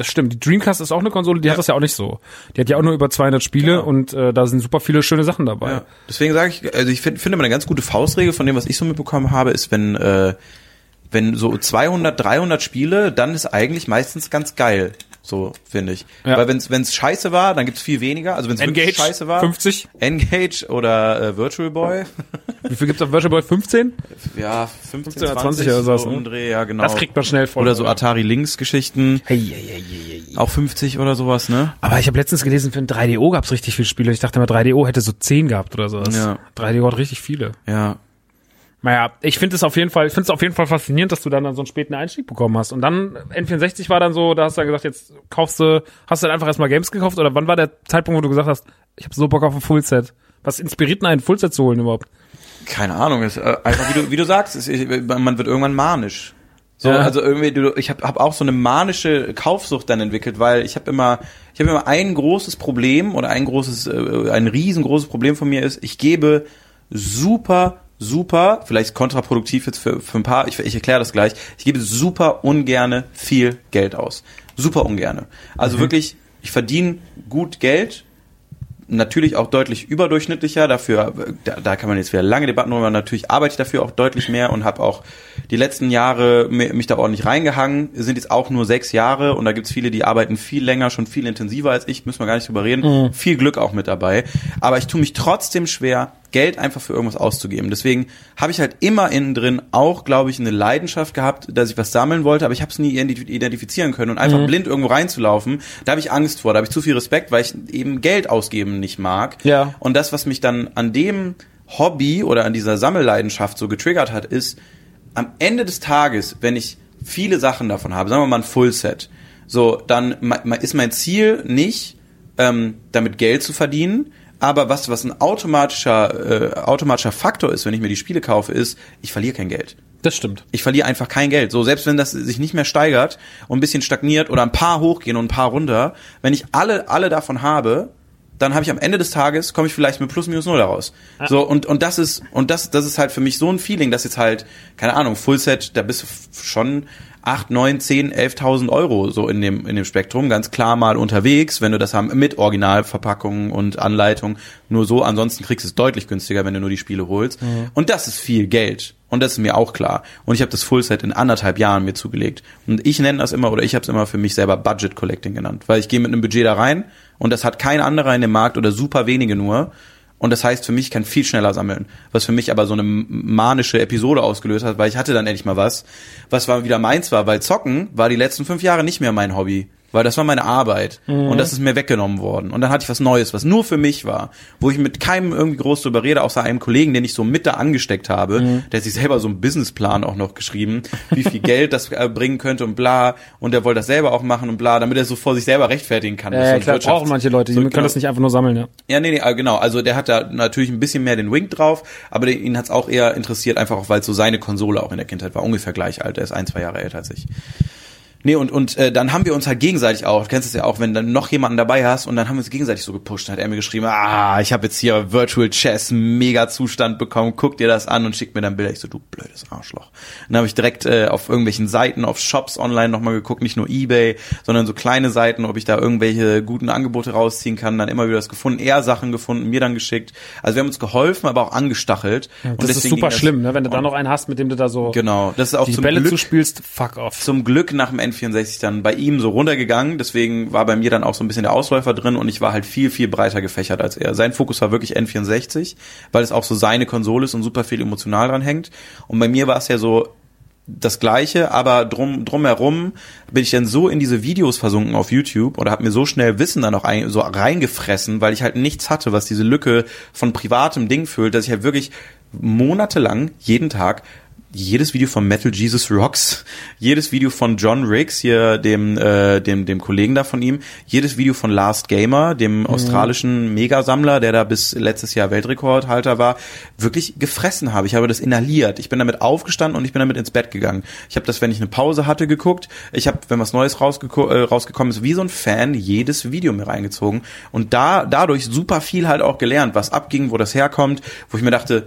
[SPEAKER 2] Das stimmt. Die Dreamcast ist auch eine Konsole, die hat das ja auch nicht so. Die hat ja auch nur über 200 Spiele
[SPEAKER 3] Genau.
[SPEAKER 2] und äh, da sind super viele schöne Sachen dabei.
[SPEAKER 3] Ja. Deswegen sage ich, also ich find, finde mal eine ganz gute Faustregel von dem, was ich so mitbekommen habe, ist, wenn, äh, wenn so 200, 300 Spiele, dann ist eigentlich meistens ganz geil. So, finde ich.
[SPEAKER 2] Ja.
[SPEAKER 3] Weil wenn's wenn's scheiße war, dann gibt's viel weniger. Also wenn's wirklich
[SPEAKER 2] Engage,
[SPEAKER 3] scheiße war.
[SPEAKER 2] 50.
[SPEAKER 3] Engage oder äh, Virtual Boy.
[SPEAKER 2] Wie viel gibt's auf Virtual Boy? 15?
[SPEAKER 3] ja, 15,
[SPEAKER 2] 15 oder
[SPEAKER 3] 20,
[SPEAKER 2] 20 oder
[SPEAKER 3] so
[SPEAKER 2] ne?
[SPEAKER 3] Umdreh, ja, genau.
[SPEAKER 2] Das kriegt man schnell voll.
[SPEAKER 3] Oder so Atari Lynx Geschichten.
[SPEAKER 2] Hey, hey, hey, hey, hey.
[SPEAKER 3] Auch 50 oder sowas, ne?
[SPEAKER 2] Aber ich habe letztens gelesen, für ein 3DO gab's richtig viele Spiele. Ich dachte mal, 3DO hätte so 10 gehabt oder sowas.
[SPEAKER 3] Ja.
[SPEAKER 2] 3DO hat richtig viele.
[SPEAKER 3] Ja.
[SPEAKER 2] Naja, ich finde es auf jeden Fall, ich finde es auf jeden Fall faszinierend, dass du dann, dann so einen späten Einstieg bekommen hast. Und dann N64 war dann so, da hast du dann gesagt, jetzt kaufst du, hast du dann einfach erstmal Games gekauft oder wann war der Zeitpunkt, wo du gesagt hast, ich habe so Bock auf ein Fullset? Was inspiriert einen Fullset zu holen überhaupt?
[SPEAKER 3] keine Ahnung, ist äh, einfach wie du wie du sagst, ist, man wird irgendwann manisch. So,
[SPEAKER 2] Ja.
[SPEAKER 3] also irgendwie du, ich habe hab auch so eine manische Kaufsucht dann entwickelt, weil ich habe immer ich habe immer ein großes Problem oder ein großes äh, ein riesengroßes Problem von mir ist, ich gebe super super, vielleicht kontraproduktiv jetzt für, für ein paar, ich, ich erkläre das gleich, ich gebe super ungerne viel Geld aus. Super ungerne. Also wirklich, ich verdiene gut Geld, natürlich auch deutlich überdurchschnittlicher. Dafür, da, da kann man jetzt wieder lange Debatten drüber. Natürlich arbeite ich dafür auch deutlich mehr und habe auch die letzten Jahre mi- mich da ordentlich reingehangen. Sind jetzt auch nur sechs Jahre und da gibt's viele, die arbeiten viel länger, schon viel intensiver als ich. Müssen wir gar nicht drüber reden. Viel Glück auch mit dabei. Aber ich tue mich trotzdem schwer, Geld einfach für irgendwas auszugeben. Deswegen habe ich halt immer innen drin auch, glaube ich, eine Leidenschaft gehabt, dass ich was sammeln wollte, aber ich habe es nie ident- identifizieren können und einfach blind irgendwo reinzulaufen, da habe ich Angst vor, da habe ich zu viel Respekt, weil ich eben Geld ausgeben nicht mag.
[SPEAKER 1] Ja.
[SPEAKER 3] Und das, was mich dann an dem Hobby oder an dieser Sammelleidenschaft so getriggert hat, ist am Ende des Tages, wenn ich viele Sachen davon habe, sagen wir mal ein Fullset, so, dann ist mein Ziel nicht, ähm, damit Geld zu verdienen, aber was, was ein automatischer, äh, automatischer Faktor ist, wenn ich mir die Spiele kaufe, ist, ich verliere kein Geld.
[SPEAKER 1] Das stimmt.
[SPEAKER 3] Ich verliere einfach kein Geld. So, selbst wenn das sich nicht mehr steigert und ein bisschen stagniert oder ein paar hochgehen und ein paar runter, wenn ich alle, alle davon habe, dann habe ich am Ende des Tages, komme ich vielleicht mit plus minus null daraus. So, und, und das ist, und das, das ist halt für mich so ein Feeling, dass jetzt halt, keine Ahnung, Fullset, da bist du schon 8, 9, 10, 11.000 Euro so in dem, in dem Spektrum, ganz klar mal unterwegs, wenn du das haben mit Originalverpackungen und Anleitung, nur so, ansonsten kriegst du es deutlich günstiger, wenn du nur die Spiele holst. Und das ist viel Geld. Und das ist mir auch klar. Und ich habe das Fullset in anderthalb Jahren mir zugelegt. Und ich nenne das immer, oder ich habe es immer für mich selber Budget Collecting genannt, weil ich gehe mit einem Budget da rein und das hat kein anderer in dem Markt oder super wenige nur. Und das heißt, für mich ich kann viel schneller sammeln. Was für mich aber so eine manische Episode ausgelöst hat, weil ich hatte dann endlich mal was, was war wieder meins war, weil Zocken war die letzten fünf Jahre nicht mehr mein Hobby. Weil das war meine Arbeit. Und das ist mir weggenommen worden. Und dann hatte ich was Neues, was nur für mich war. Wo ich mit keinem irgendwie groß drüber rede, außer einem Kollegen, den ich so mit da angesteckt habe. Der hat sich selber so einen Businessplan auch noch geschrieben, wie viel Geld das äh, bringen könnte und bla. Und der wollte das selber auch machen und bla, damit er so vor sich selber rechtfertigen kann.
[SPEAKER 1] Ja,
[SPEAKER 3] ein
[SPEAKER 1] klar,
[SPEAKER 3] Wirtschafts-
[SPEAKER 1] brauchen manche Leute, die
[SPEAKER 3] so,
[SPEAKER 1] können
[SPEAKER 3] genau.
[SPEAKER 1] das nicht einfach nur sammeln, ja.
[SPEAKER 3] Ja, nee, nee, äh, genau. Also der hat da natürlich ein bisschen mehr den Wink drauf, aber der, ihn hat's auch eher interessiert, einfach auch, weil so seine Konsole auch in der Kindheit war. Ungefähr gleich alt. Er ist ein, zwei Jahre älter als ich. Nee, und, und äh, dann haben wir uns halt gegenseitig auch, du kennst es ja auch, wenn du dann noch jemanden dabei hast und dann haben wir uns gegenseitig so gepusht. Dann hat er mir geschrieben, ah, ich habe jetzt hier Virtual Chess mega Zustand bekommen, guck dir das an und schick mir dann Bilder. Ich so, du blödes Arschloch. Dann habe ich direkt äh, auf irgendwelchen Seiten, auf Shops online nochmal geguckt, nicht nur Ebay, sondern so kleine Seiten, ob ich da irgendwelche guten Angebote rausziehen kann, dann immer wieder das gefunden, eher Sachen gefunden, mir dann geschickt. Also wir haben uns geholfen, aber auch angestachelt. und
[SPEAKER 1] Das ist super schlimm, ne? wenn du da noch einen hast, mit dem du da so
[SPEAKER 3] Genau, das ist auch
[SPEAKER 1] die
[SPEAKER 3] zum
[SPEAKER 1] Bälle
[SPEAKER 3] Glück
[SPEAKER 1] zuspielst, fuck off.
[SPEAKER 3] zum Glück nach dem N64 dann bei ihm so runtergegangen. Deswegen war bei mir dann auch so ein bisschen der Ausläufer drin und ich war halt viel, viel breiter gefächert als er. Sein Fokus war wirklich N64, weil es auch so seine Konsole ist und super viel emotional dran hängt. Und bei mir war es ja so das Gleiche, aber drum drumherum bin ich dann so in diese Videos versunken auf YouTube oder habe mir so schnell Wissen dann auch ein, so reingefressen, weil ich halt nichts hatte, was diese Lücke von privatem Ding füllt, dass ich halt wirklich monatelang jeden Tag jedes Video von Metal Jesus Rocks, jedes Video von John Riggs, hier dem, äh, dem, dem Kollegen da von ihm, jedes Video von Last Gamer, dem australischen Megasammler, der da bis letztes Jahr Weltrekordhalter war, wirklich gefressen habe. Ich habe das inhaliert. Ich bin damit aufgestanden und ich bin damit ins Bett gegangen. Ich habe das, wenn ich eine Pause hatte, geguckt. Ich habe, wenn was Neues rausgeko äh, rausgekommen ist, wie so ein Fan jedes Video mir reingezogen und da dadurch super viel halt auch gelernt, was abging, wo das herkommt, wo ich mir dachte,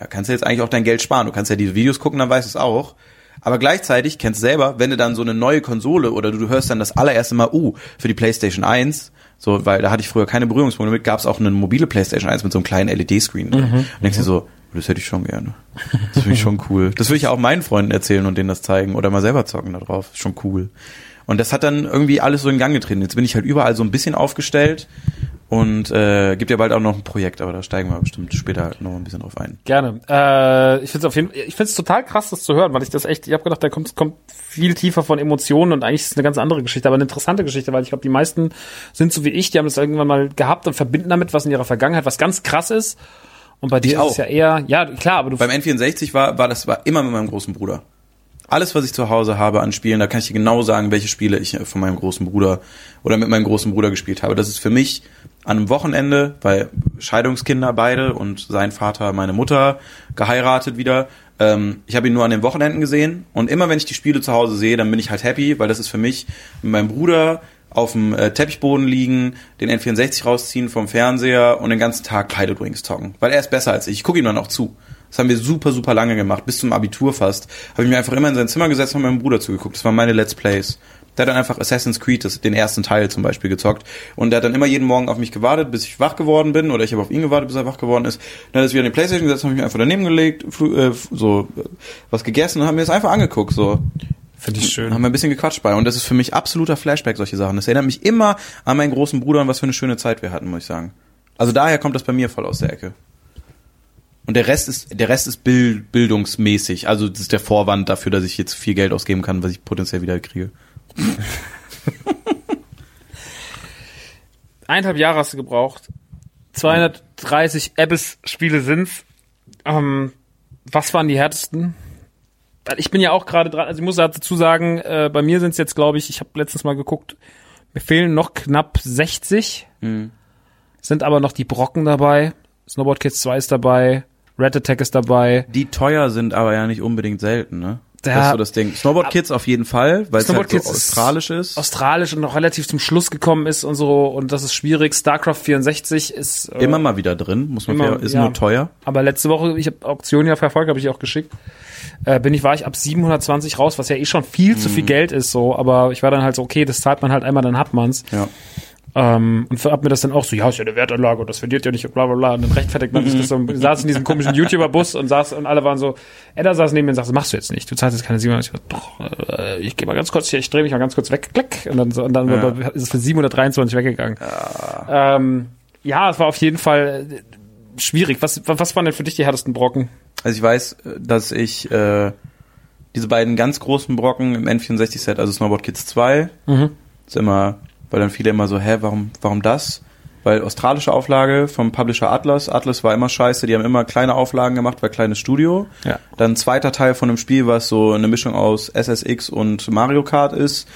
[SPEAKER 3] ja, kannst du jetzt eigentlich auch dein Geld sparen. Du kannst ja diese Videos gucken, dann weißt du es auch. Aber gleichzeitig kennst du selber, wenn du dann so eine neue Konsole oder du, hörst dann das allererste Mal, uh, für die PlayStation 1, so, weil da hatte ich früher keine Berührungspunkte mit, gab es auch eine mobile PlayStation 1 mit so einem kleinen LED-Screen. drin. Und denkst dir so, das hätte ich schon gerne. Das finde ich schon cool. Das will ich ja auch meinen Freunden erzählen und denen das zeigen oder mal selber zocken da drauf. Ist schon cool. Und das hat dann irgendwie alles so in Gang getreten. Jetzt bin ich halt überall so ein bisschen aufgestellt und äh, gibt ja bald auch noch ein Projekt, aber da steigen wir bestimmt später noch ein bisschen drauf ein.
[SPEAKER 1] Gerne. Äh, ich finde es auf jeden ich finde es total krass, das zu hören, weil ich das echt, ich habe gedacht, da kommt kommt viel tiefer von Emotionen und eigentlich ist es eine ganz andere Geschichte, aber eine interessante Geschichte, weil ich glaube, die meisten sind so wie ich, die haben das irgendwann mal gehabt und verbinden damit was in ihrer Vergangenheit, was ganz krass ist. Und bei dir ist
[SPEAKER 3] auch.
[SPEAKER 1] es ja eher, ja klar, aber du
[SPEAKER 3] Beim N64 war, war das war immer mit meinem großen Bruder. Alles, was ich zu Hause habe an Spielen, da kann ich dir genau sagen, welche Spiele ich äh, von meinem großen Bruder oder mit meinem großen Bruder gespielt habe. Das ist für mich an einem Wochenende, weil Scheidungskinder beide und sein Vater, meine Mutter geheiratet wieder. Ähm, ich habe ihn nur an den Wochenenden gesehen und immer wenn ich die Spiele zu Hause sehe, dann bin ich halt happy, weil das ist für mich mit meinem Bruder auf dem äh, Teppichboden liegen, den N64 rausziehen vom Fernseher und den ganzen Tag Pile Drinks zocken. Weil er ist besser als ich. Ich gucke ihm dann auch zu. Das haben wir super, super lange gemacht, bis zum Abitur fast. Habe ich mir einfach immer in sein Zimmer gesetzt und meinem Bruder zugeguckt. Das waren meine Let's Plays. Der hat dann einfach Assassin's Creed, den ersten Teil zum Beispiel, gezockt. Und der hat dann immer jeden Morgen auf mich gewartet, bis ich wach geworden bin, oder ich habe auf ihn gewartet, bis er wach geworden ist. Dann hat er sich wieder in die Playstation gesetzt, habe ich mich einfach daneben gelegt, äh, so äh, was gegessen und haben mir das einfach angeguckt. So
[SPEAKER 2] Finde ich schön.
[SPEAKER 3] haben wir ein bisschen gequatscht bei. Und das ist für mich absoluter Flashback, solche Sachen. Das erinnert mich immer an meinen großen Bruder und was für eine schöne Zeit wir hatten, muss ich sagen. Also daher kommt das bei mir voll aus der Ecke. Und der Rest ist, der Rest ist bild, bildungsmäßig. Also das ist der Vorwand dafür, dass ich jetzt viel Geld ausgeben kann, was ich potenziell wieder kriege.
[SPEAKER 2] Eineinhalb Jahre hast du gebraucht. 230 Abyss-Spiele sind's. Ähm, was waren die härtesten? Ich bin ja auch gerade dran, also ich muss dazu sagen, äh, bei mir sind's jetzt, glaube ich, ich habe letztens mal geguckt, mir fehlen noch knapp 60, sind aber noch die Brocken dabei. Snowboard Kids 2 ist dabei, Red Attack ist dabei.
[SPEAKER 3] Die teuer sind aber ja nicht unbedingt selten, ne?
[SPEAKER 2] Ja.
[SPEAKER 3] das ist so das Ding. Snowboard Kids auf jeden Fall, weil es
[SPEAKER 2] Snowboard
[SPEAKER 3] halt so
[SPEAKER 2] Kids
[SPEAKER 3] australisch ist.
[SPEAKER 2] Australisch und noch relativ zum Schluss gekommen ist und so und das ist schwierig. StarCraft 64 ist äh,
[SPEAKER 3] Immer mal wieder drin, muss man
[SPEAKER 2] Immer,
[SPEAKER 3] fair, ist
[SPEAKER 2] ja.
[SPEAKER 3] nur teuer.
[SPEAKER 2] Aber letzte Woche, ich habe Auktion ja verfolgt, habe ich auch geschickt. Äh, bin ich war ich ab 720 raus, was ja eh schon viel zu
[SPEAKER 3] Mhm.
[SPEAKER 2] viel Geld ist so, aber ich war dann halt so okay, das zahlt man halt einmal, dann hat man's.
[SPEAKER 3] Ja.
[SPEAKER 2] Ähm, und hab mir das dann auch so, ja, ist ja eine Wertanlage und das verliert ja nicht und bla bla bla. Und dann rechtfertigt man sich das so,
[SPEAKER 3] Mhm.
[SPEAKER 2] saß in diesem komischen YouTuber-Bus und saß und alle waren so, Edda saß neben mir und sagte, machst du jetzt nicht, du zahlst jetzt keine 700. Ich, so, äh, ich gehe mal ganz kurz hier, ich drehe mich mal ganz kurz weg, klick. Und dann, so, und dann ist es für 723 weggegangen. Ja. Ähm, ja, es war auf jeden Fall äh, schwierig. Was, was waren denn für dich die härtesten Brocken?
[SPEAKER 3] Also ich weiß, dass ich äh, diese beiden ganz großen Brocken im N64-Set, also Snowboard Kids 2, ist immer, weil dann viele immer so, hä, warum, warum das? Weil australische Auflage vom Publisher Atlas, Atlas war immer scheiße, die haben immer kleine Auflagen gemacht, weil kleines Studio.
[SPEAKER 2] Ja.
[SPEAKER 3] Dann zweiter Teil von einem Spiel, was so eine Mischung aus SSX und Mario Kart ist.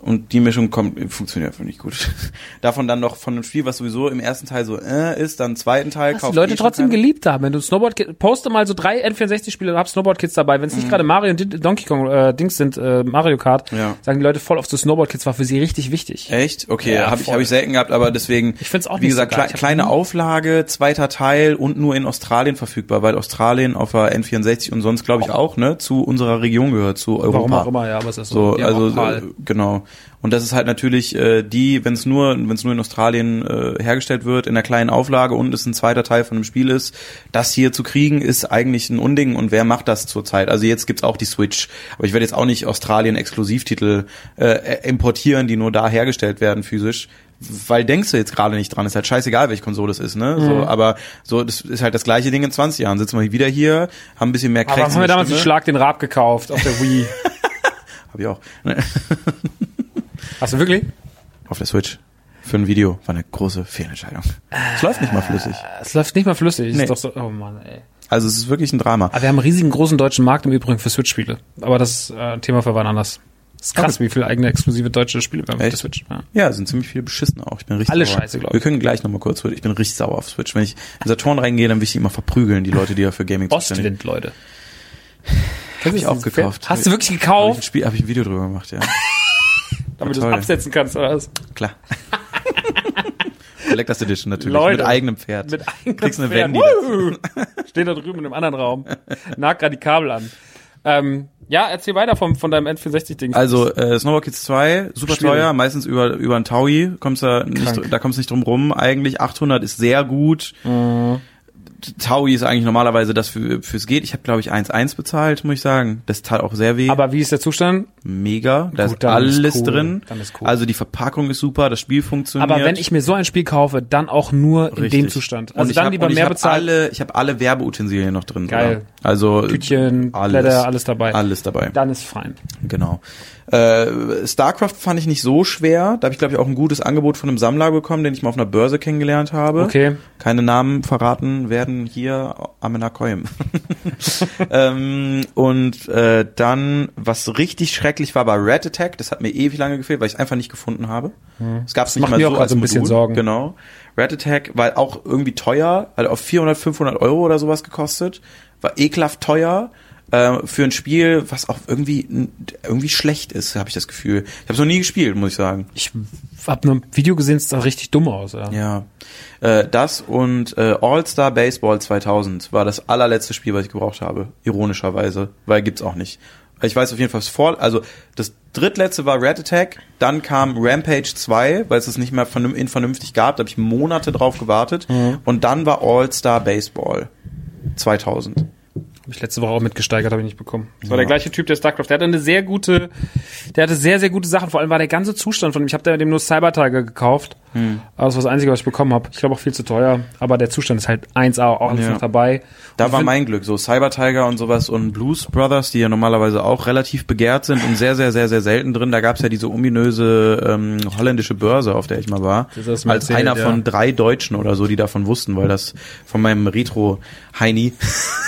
[SPEAKER 3] Und die Mischung kommt, funktioniert einfach nicht gut. Davon dann noch von einem Spiel, was sowieso im ersten Teil so äh, ist, dann im zweiten Teil
[SPEAKER 2] Was die
[SPEAKER 3] kauft
[SPEAKER 2] Leute
[SPEAKER 3] eh
[SPEAKER 2] trotzdem
[SPEAKER 3] keiner.
[SPEAKER 2] geliebt haben. Wenn du Snowboard Kids, poste mal so drei N64-Spiele und hab Snowboard Kids dabei. Wenn es nicht gerade Mario und Donkey Kong äh, Dings sind, äh, Mario Kart,
[SPEAKER 3] Ja.
[SPEAKER 2] sagen die Leute voll oft so Snowboard Kids war für sie richtig wichtig.
[SPEAKER 3] Echt? Okay,
[SPEAKER 2] Ja,
[SPEAKER 3] habe ich, hab ich selten gehabt, aber deswegen,
[SPEAKER 2] Ich find's auch
[SPEAKER 3] wie
[SPEAKER 2] nicht so
[SPEAKER 3] gesagt,
[SPEAKER 2] hab
[SPEAKER 3] kleine Auflage, zweiter Teil und nur in Australien verfügbar, weil Australien auf der N64 und sonst glaube ich auch, ne, zu unserer Region gehört, zu Europa.
[SPEAKER 2] Warum auch immer, ja, aber es ist so.
[SPEAKER 3] So, also äh, genau. Und das ist halt natürlich äh, die, wenn es nur, wenn es nur in Australien äh, hergestellt wird, in einer kleinen Auflage und es ein zweiter Teil von dem Spiel ist, das hier zu kriegen, ist eigentlich ein Unding. Und wer macht das zurzeit? Also jetzt gibt's auch die Switch, aber ich werde jetzt auch nicht Australien Exklusivtitel äh, importieren, die nur da hergestellt werden physisch. Weil denkst du jetzt gerade nicht dran, ist halt scheißegal, welche Konsole es ist, ne?
[SPEAKER 2] Mhm.
[SPEAKER 3] So, aber so, das ist halt das gleiche Ding in 20 Jahren. Sitzen wir wieder hier, haben ein bisschen mehr
[SPEAKER 2] aber
[SPEAKER 3] Cracks
[SPEAKER 2] haben wir
[SPEAKER 3] der
[SPEAKER 2] damals den. Schlag den Rab gekauft auf der Wii.
[SPEAKER 3] Hab ich auch.
[SPEAKER 2] Hast du wirklich?
[SPEAKER 3] auf der Switch für ein Video. War eine große Fehlentscheidung. Es läuft nicht mal flüssig.
[SPEAKER 2] Es läuft nicht mal flüssig.
[SPEAKER 3] Nee.
[SPEAKER 2] Ist doch so, oh Mann, ey.
[SPEAKER 3] Also es ist wirklich ein Drama.
[SPEAKER 2] Aber wir haben einen riesigen großen deutschen Markt im Übrigen für Switch-Spiele. Aber das ist äh, Thema für wann anders. Ist krass, wie viele eigene exklusive deutsche Spiele wir haben auf der? Switch. Ja.
[SPEAKER 3] Ja, es sind ziemlich viele beschissen auch. Ich bin richtig
[SPEAKER 2] Alle
[SPEAKER 3] sauer.
[SPEAKER 2] scheiße, glaub ich.
[SPEAKER 3] Wir können gleich nochmal kurz, ich bin richtig sauer auf Switch. Wenn ich in Saturn reingehe, dann will ich die immer verprügeln, die Leute, die da für Gaming
[SPEAKER 2] Ostwind, Leute.
[SPEAKER 3] Hab ich auch gekauft.
[SPEAKER 2] Hast du wirklich
[SPEAKER 3] Hab ich ein
[SPEAKER 2] gekauft,
[SPEAKER 3] Spiel, habe ich ein Video drüber gemacht, ja.
[SPEAKER 2] damit du es absetzen kannst, oder was?
[SPEAKER 3] Klar. Collectors Edition natürlich.
[SPEAKER 2] Leute.
[SPEAKER 3] mit eigenem Pferd.
[SPEAKER 2] Mit eigenem
[SPEAKER 3] Kriegst eine
[SPEAKER 2] Pferd.
[SPEAKER 3] Wendy.
[SPEAKER 2] Wuhu! Steht da drüben in einem anderen Raum. Nagt gerade die Kabel an. Ähm, ja, erzähl weiter vom, von deinem N64-Ding.
[SPEAKER 3] Also äh, Snowboard Kids 2, super
[SPEAKER 2] Schwierig.
[SPEAKER 3] teuer, meistens über über ein Taui, kommst da nicht, da kommst du nicht drum rum. Eigentlich 800 ist sehr gut.
[SPEAKER 2] Mhm.
[SPEAKER 3] Taui ist eigentlich normalerweise das für fürs geht. Ich habe glaube ich 1,1 bezahlt, muss ich sagen. Das tat auch sehr weh.
[SPEAKER 2] Aber wie ist der Zustand?
[SPEAKER 3] Mega, da
[SPEAKER 2] Gut,
[SPEAKER 3] ist
[SPEAKER 2] dann ist
[SPEAKER 3] alles
[SPEAKER 2] cool.
[SPEAKER 3] drin.
[SPEAKER 2] Ist cool.
[SPEAKER 3] Also die Verpackung ist super, das Spiel funktioniert.
[SPEAKER 2] Aber wenn ich mir so ein Spiel kaufe, dann auch nur in
[SPEAKER 3] Richtig.
[SPEAKER 2] dem Zustand.
[SPEAKER 3] Und
[SPEAKER 2] Also dann
[SPEAKER 3] hab-
[SPEAKER 2] lieber mehr bezahlen.
[SPEAKER 3] Alle, ich habe alle Werbeutensilien noch drin.
[SPEAKER 2] Geil.
[SPEAKER 3] sogar. Also
[SPEAKER 2] Tütchen,
[SPEAKER 3] alles,
[SPEAKER 2] Blätter, alles dabei.
[SPEAKER 3] Alles dabei.
[SPEAKER 2] Dann ist fein.
[SPEAKER 3] Genau. Äh, StarCraft fand ich nicht so schwer. Da habe ich, glaube ich, auch ein gutes Angebot von einem Sammler bekommen, den ich mal auf einer Börse kennengelernt habe.
[SPEAKER 2] Okay.
[SPEAKER 3] Keine Namen verraten werden hier Amenakoim. ähm, und äh, dann, was richtig schrecklich war, war Red Attack. Das hat mir ewig lange gefehlt, weil ich es einfach nicht gefunden habe. Es gab es nicht
[SPEAKER 2] macht
[SPEAKER 3] mal
[SPEAKER 2] mir
[SPEAKER 3] so
[SPEAKER 2] auch
[SPEAKER 3] als
[SPEAKER 2] also ein bisschen
[SPEAKER 3] Modul.
[SPEAKER 2] Sorgen.
[SPEAKER 3] Genau. Red Attack war auch irgendwie teuer, hat auf 400, 500 Euro oder sowas gekostet. War ekelhaft teuer äh, für ein Spiel, was auch irgendwie irgendwie schlecht ist, habe ich das Gefühl. Ich habe es noch nie gespielt, muss ich sagen.
[SPEAKER 2] Ich hab nur ein Video gesehen, es sah richtig dumm aus. Ja.
[SPEAKER 3] Ja, äh, das und äh, All-Star Baseball 2000 war das allerletzte Spiel, was ich gebraucht habe. Ironischerweise, weil gibt's auch nicht. Ich weiß auf jeden Fall, vor, also das drittletzte war Red Attack, dann kam Rampage 2, weil es es nicht mehr vernünftig gab, da habe ich Monate drauf gewartet. Und dann war All-Star Baseball 2000.
[SPEAKER 2] Habe ich letzte Woche auch mitgesteigert, habe ich nicht bekommen. Das war der gleiche Typ, der StarCraft. Der hatte eine sehr gute, der hatte sehr, sehr gute Sachen. Vor allem war der ganze Zustand von ihm. Ich habe dem nur Cyber Tiger gekauft.
[SPEAKER 3] Hm.
[SPEAKER 2] Aber das war das Einzige, was ich bekommen habe. Ich glaube auch viel zu teuer. Aber der Zustand ist halt 1A, auch
[SPEAKER 3] Ja.
[SPEAKER 2] noch dabei.
[SPEAKER 3] Da
[SPEAKER 2] Und
[SPEAKER 3] war mein Glück, so Cyber Tiger und sowas und Blues Brothers, die ja normalerweise auch relativ begehrt sind und sehr, sehr, sehr, sehr selten drin. Da gab's ja diese ominöse ähm, holländische Börse, auf der ich mal war. Als
[SPEAKER 2] erzählt,
[SPEAKER 3] einer
[SPEAKER 2] ja.
[SPEAKER 3] von drei Deutschen oder so, die davon wussten, weil das von meinem Retro-Heini,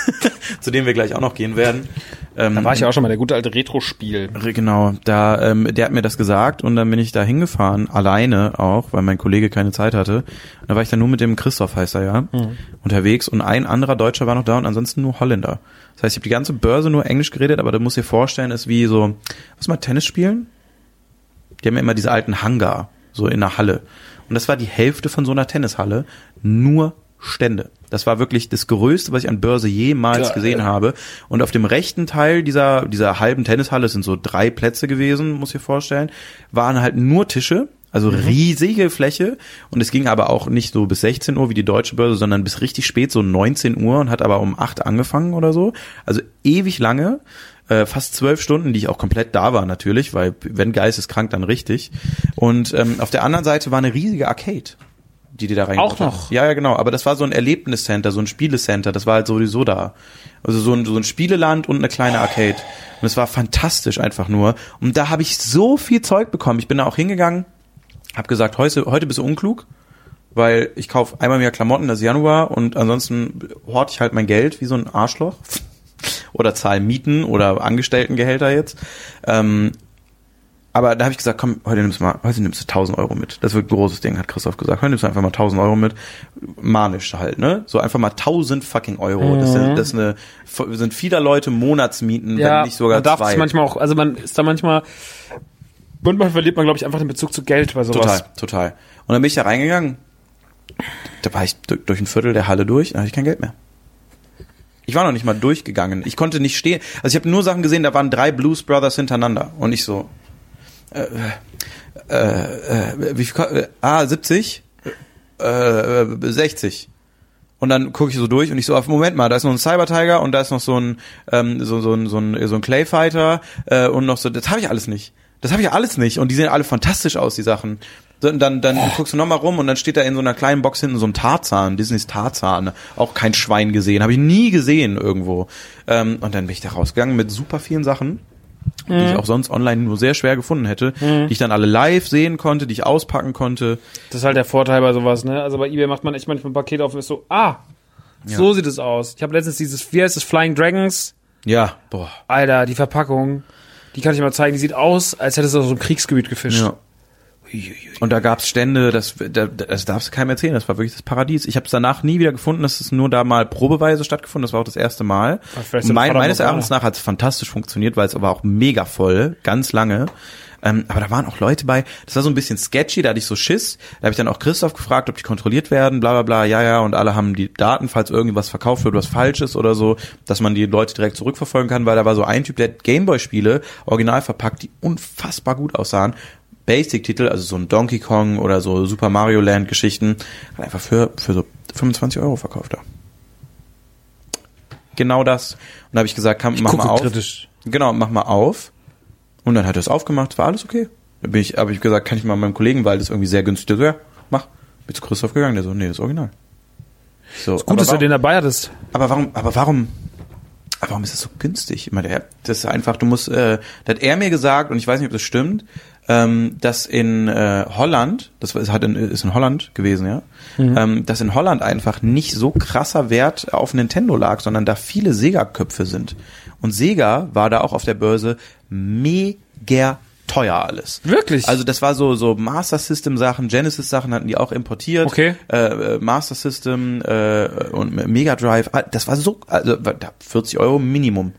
[SPEAKER 3] zu dem wir gleich auch noch gehen werden. Ähm,
[SPEAKER 2] Da war ich ja auch schon mal, der gute alte Retro-Spiel.
[SPEAKER 3] Genau, da ähm, der hat mir das gesagt und dann bin ich da hingefahren, alleine auch, weil mein Kollege keine Zeit hatte. Und da war ich dann nur mit dem Christoph, heißt er ja, unterwegs und ein anderer Deutscher war noch da und ansonsten nur Holländer. Das heißt, ich habe die ganze Börse nur Englisch geredet, aber du musst dir vorstellen, ist wie so, was mal Tennis spielen? Die haben ja immer diese alten Hangar, so in der Halle. Und das war die Hälfte von so einer Tennishalle, nur Stände. Das war wirklich das Größte, was ich an Börse jemals
[SPEAKER 2] Geil.
[SPEAKER 3] gesehen habe. Und auf dem rechten Teil dieser, dieser halben Tennishalle, es sind so drei Plätze gewesen, muss ich vorstellen, waren halt nur Tische, also riesige Fläche. Und es ging aber auch nicht so bis 16 Uhr wie die deutsche Börse, sondern bis richtig spät, so 19 Uhr und hat aber um 8 angefangen oder so. Also ewig lange äh, fast zwölf Stunden, die ich auch komplett da war natürlich, weil wenn geisteskrank, dann richtig. Und ähm, auf der anderen Seite war eine riesige Arcade, die die da reingebaut
[SPEAKER 2] Auch noch?
[SPEAKER 3] haben. Ja, ja, genau. Aber das war so ein Erlebniscenter, so ein Spielecenter. Das war halt sowieso da. Also so ein, so ein Spieleland und eine kleine Arcade. Und es war fantastisch einfach nur. Und da habe ich so viel Zeug bekommen. Ich bin da auch hingegangen, habe gesagt, heute, heute bist du unklug, weil ich kaufe einmal mehr Klamotten, das ist Januar und ansonsten horte ich halt mein Geld wie so ein Arschloch. oder zahle Mieten oder Angestelltengehälter jetzt. Ähm, aber da habe ich gesagt, komm, heute nimmst du mal, heute nimmst du 1000 Euro mit. Das wird ein großes Ding, hat Christoph gesagt. Heute nimmst du einfach mal 1000 Euro mit. Manisch halt, ne? So einfach mal 1000 fucking Euro. Das, sind, das eine, sind vieler Leute Monatsmieten, wenn nicht sogar
[SPEAKER 2] man darf
[SPEAKER 3] zwei.
[SPEAKER 2] manchmal auch, also man ist da manchmal, manchmal verliert man, glaube ich, einfach den Bezug zu Geld bei sowas.
[SPEAKER 3] Total, total. Und dann bin ich da reingegangen. Da war ich durch, ein Viertel der Halle durch, dann hatte ich kein Geld mehr. Ich war noch nicht mal durchgegangen. Ich konnte nicht stehen. Also ich habe nur Sachen gesehen, da waren drei Blues Brothers hintereinander. Und ich so, äh, äh, äh, wie viel, äh, ah, 70? Äh, äh, 60. Und dann gucke ich so durch und ich so, auf Moment mal, da ist noch ein Cyber Tiger und da ist noch so ein, ähm, so, so, so ein, so ein Clay Fighter äh, und noch so, das habe ich alles nicht. Das habe ich alles nicht. Und die sehen alle fantastisch aus, die Sachen. Dann, dann, dann guckst du nochmal rum und dann steht da in so einer kleinen Box hinten so ein Tarzan, Disneys Tarzan. Auch kein Schwein gesehen, habe ich nie gesehen irgendwo. Ähm, und dann bin ich da rausgegangen mit super vielen Sachen, die ich auch sonst online nur sehr schwer gefunden hätte, die ich dann alle live sehen konnte, die ich auspacken konnte.
[SPEAKER 2] Das ist halt der Vorteil bei sowas, ne? Also bei eBay macht man echt manchmal ein Paket auf und ist so, ah, so sieht es aus. Ich habe letztens dieses, wie heißt es, Flying Dragons?
[SPEAKER 3] Ja, boah.
[SPEAKER 2] Alter, die Verpackung, die kann ich mal zeigen, die sieht aus, als hättest du aus so einem Kriegsgebiet gefischt.
[SPEAKER 3] Ja. Und da gab's Stände, das, da, das darfst du keinem erzählen, das war wirklich das Paradies. Ich habe es danach nie wieder gefunden, das ist nur da mal probeweise stattgefunden, das war auch das erste Mal. Mein, meines Erachtens nach hat es fantastisch funktioniert, weil es aber auch mega voll, ganz lange. Ähm, aber da waren auch Leute bei, das war so ein bisschen sketchy, da hatte ich so Schiss. Da habe ich dann auch Christoph gefragt, ob die kontrolliert werden, bla bla bla, ja, ja, und alle haben die Daten, falls irgendwas verkauft wird, was falsch ist oder so, dass man die Leute direkt zurückverfolgen kann, weil da war so ein Typ, der Gameboy-Spiele original verpackt, die unfassbar gut aussahen. Basic-Titel, also so ein Donkey Kong oder so Super Mario Land-Geschichten, hat einfach für, für so 25 Euro verkauft da. Genau das. Und da habe ich gesagt, komm, mach mal auf.
[SPEAKER 2] kritisch.
[SPEAKER 3] Genau, mach mal auf. Und dann hat er es aufgemacht, war alles okay. Dann bin ich, habe ich gesagt, kann ich mal meinem Kollegen, weil das irgendwie sehr günstig ist. So, ja, mach. Bin zu Christoph gegangen, der so, nee, das ist original. So,
[SPEAKER 2] Gut,
[SPEAKER 3] aber
[SPEAKER 2] dass du
[SPEAKER 3] warum-
[SPEAKER 2] den dabei hattest.
[SPEAKER 3] aber warum, aber warum, aber warum ist das so günstig? Ich meine, das ist einfach, du musst, äh, da hat er mir gesagt, und ich weiß nicht, ob das stimmt, ähm, dass in äh, Holland, das ist, hat in, ist in Holland gewesen, ja, ähm, dass in Holland einfach nicht so krasser Wert auf Nintendo lag, sondern da viele Sega-Köpfe sind. Und Sega war da auch auf der Börse mega teuer alles.
[SPEAKER 2] Wirklich?
[SPEAKER 3] Also das war so so Master System Sachen, Genesis Sachen hatten die auch importiert.
[SPEAKER 2] Okay.
[SPEAKER 3] Äh, äh, Master System äh, und Mega Drive, das war so also da 40 Euro Minimum.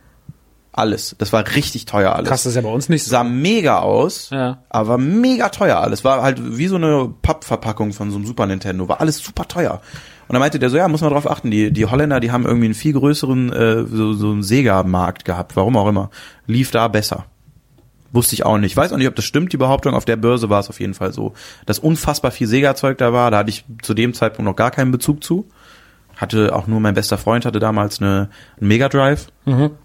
[SPEAKER 3] Alles. Das war richtig teuer alles.
[SPEAKER 2] Krass, das ist ja bei uns nicht so.
[SPEAKER 3] Sah mega aus,
[SPEAKER 2] Ja.
[SPEAKER 3] aber mega teuer alles. War halt wie so eine Pappverpackung von so einem Super Nintendo. War alles super teuer. Und Und da meinte der so, ja, muss man drauf achten, die, die Holländer, die haben irgendwie einen viel größeren, äh, so, so einen Sega-Markt gehabt, warum auch immer. Lief da besser. Wusste ich auch nicht. Weiß auch nicht, ob das stimmt, die Behauptung. Auf der Börse war es auf jeden Fall so, dass unfassbar viel Sega-Zeug da war. Da hatte ich zu dem Zeitpunkt noch gar keinen Bezug zu. Hatte auch nur mein bester Freund hatte damals eine, einen Mega Drive.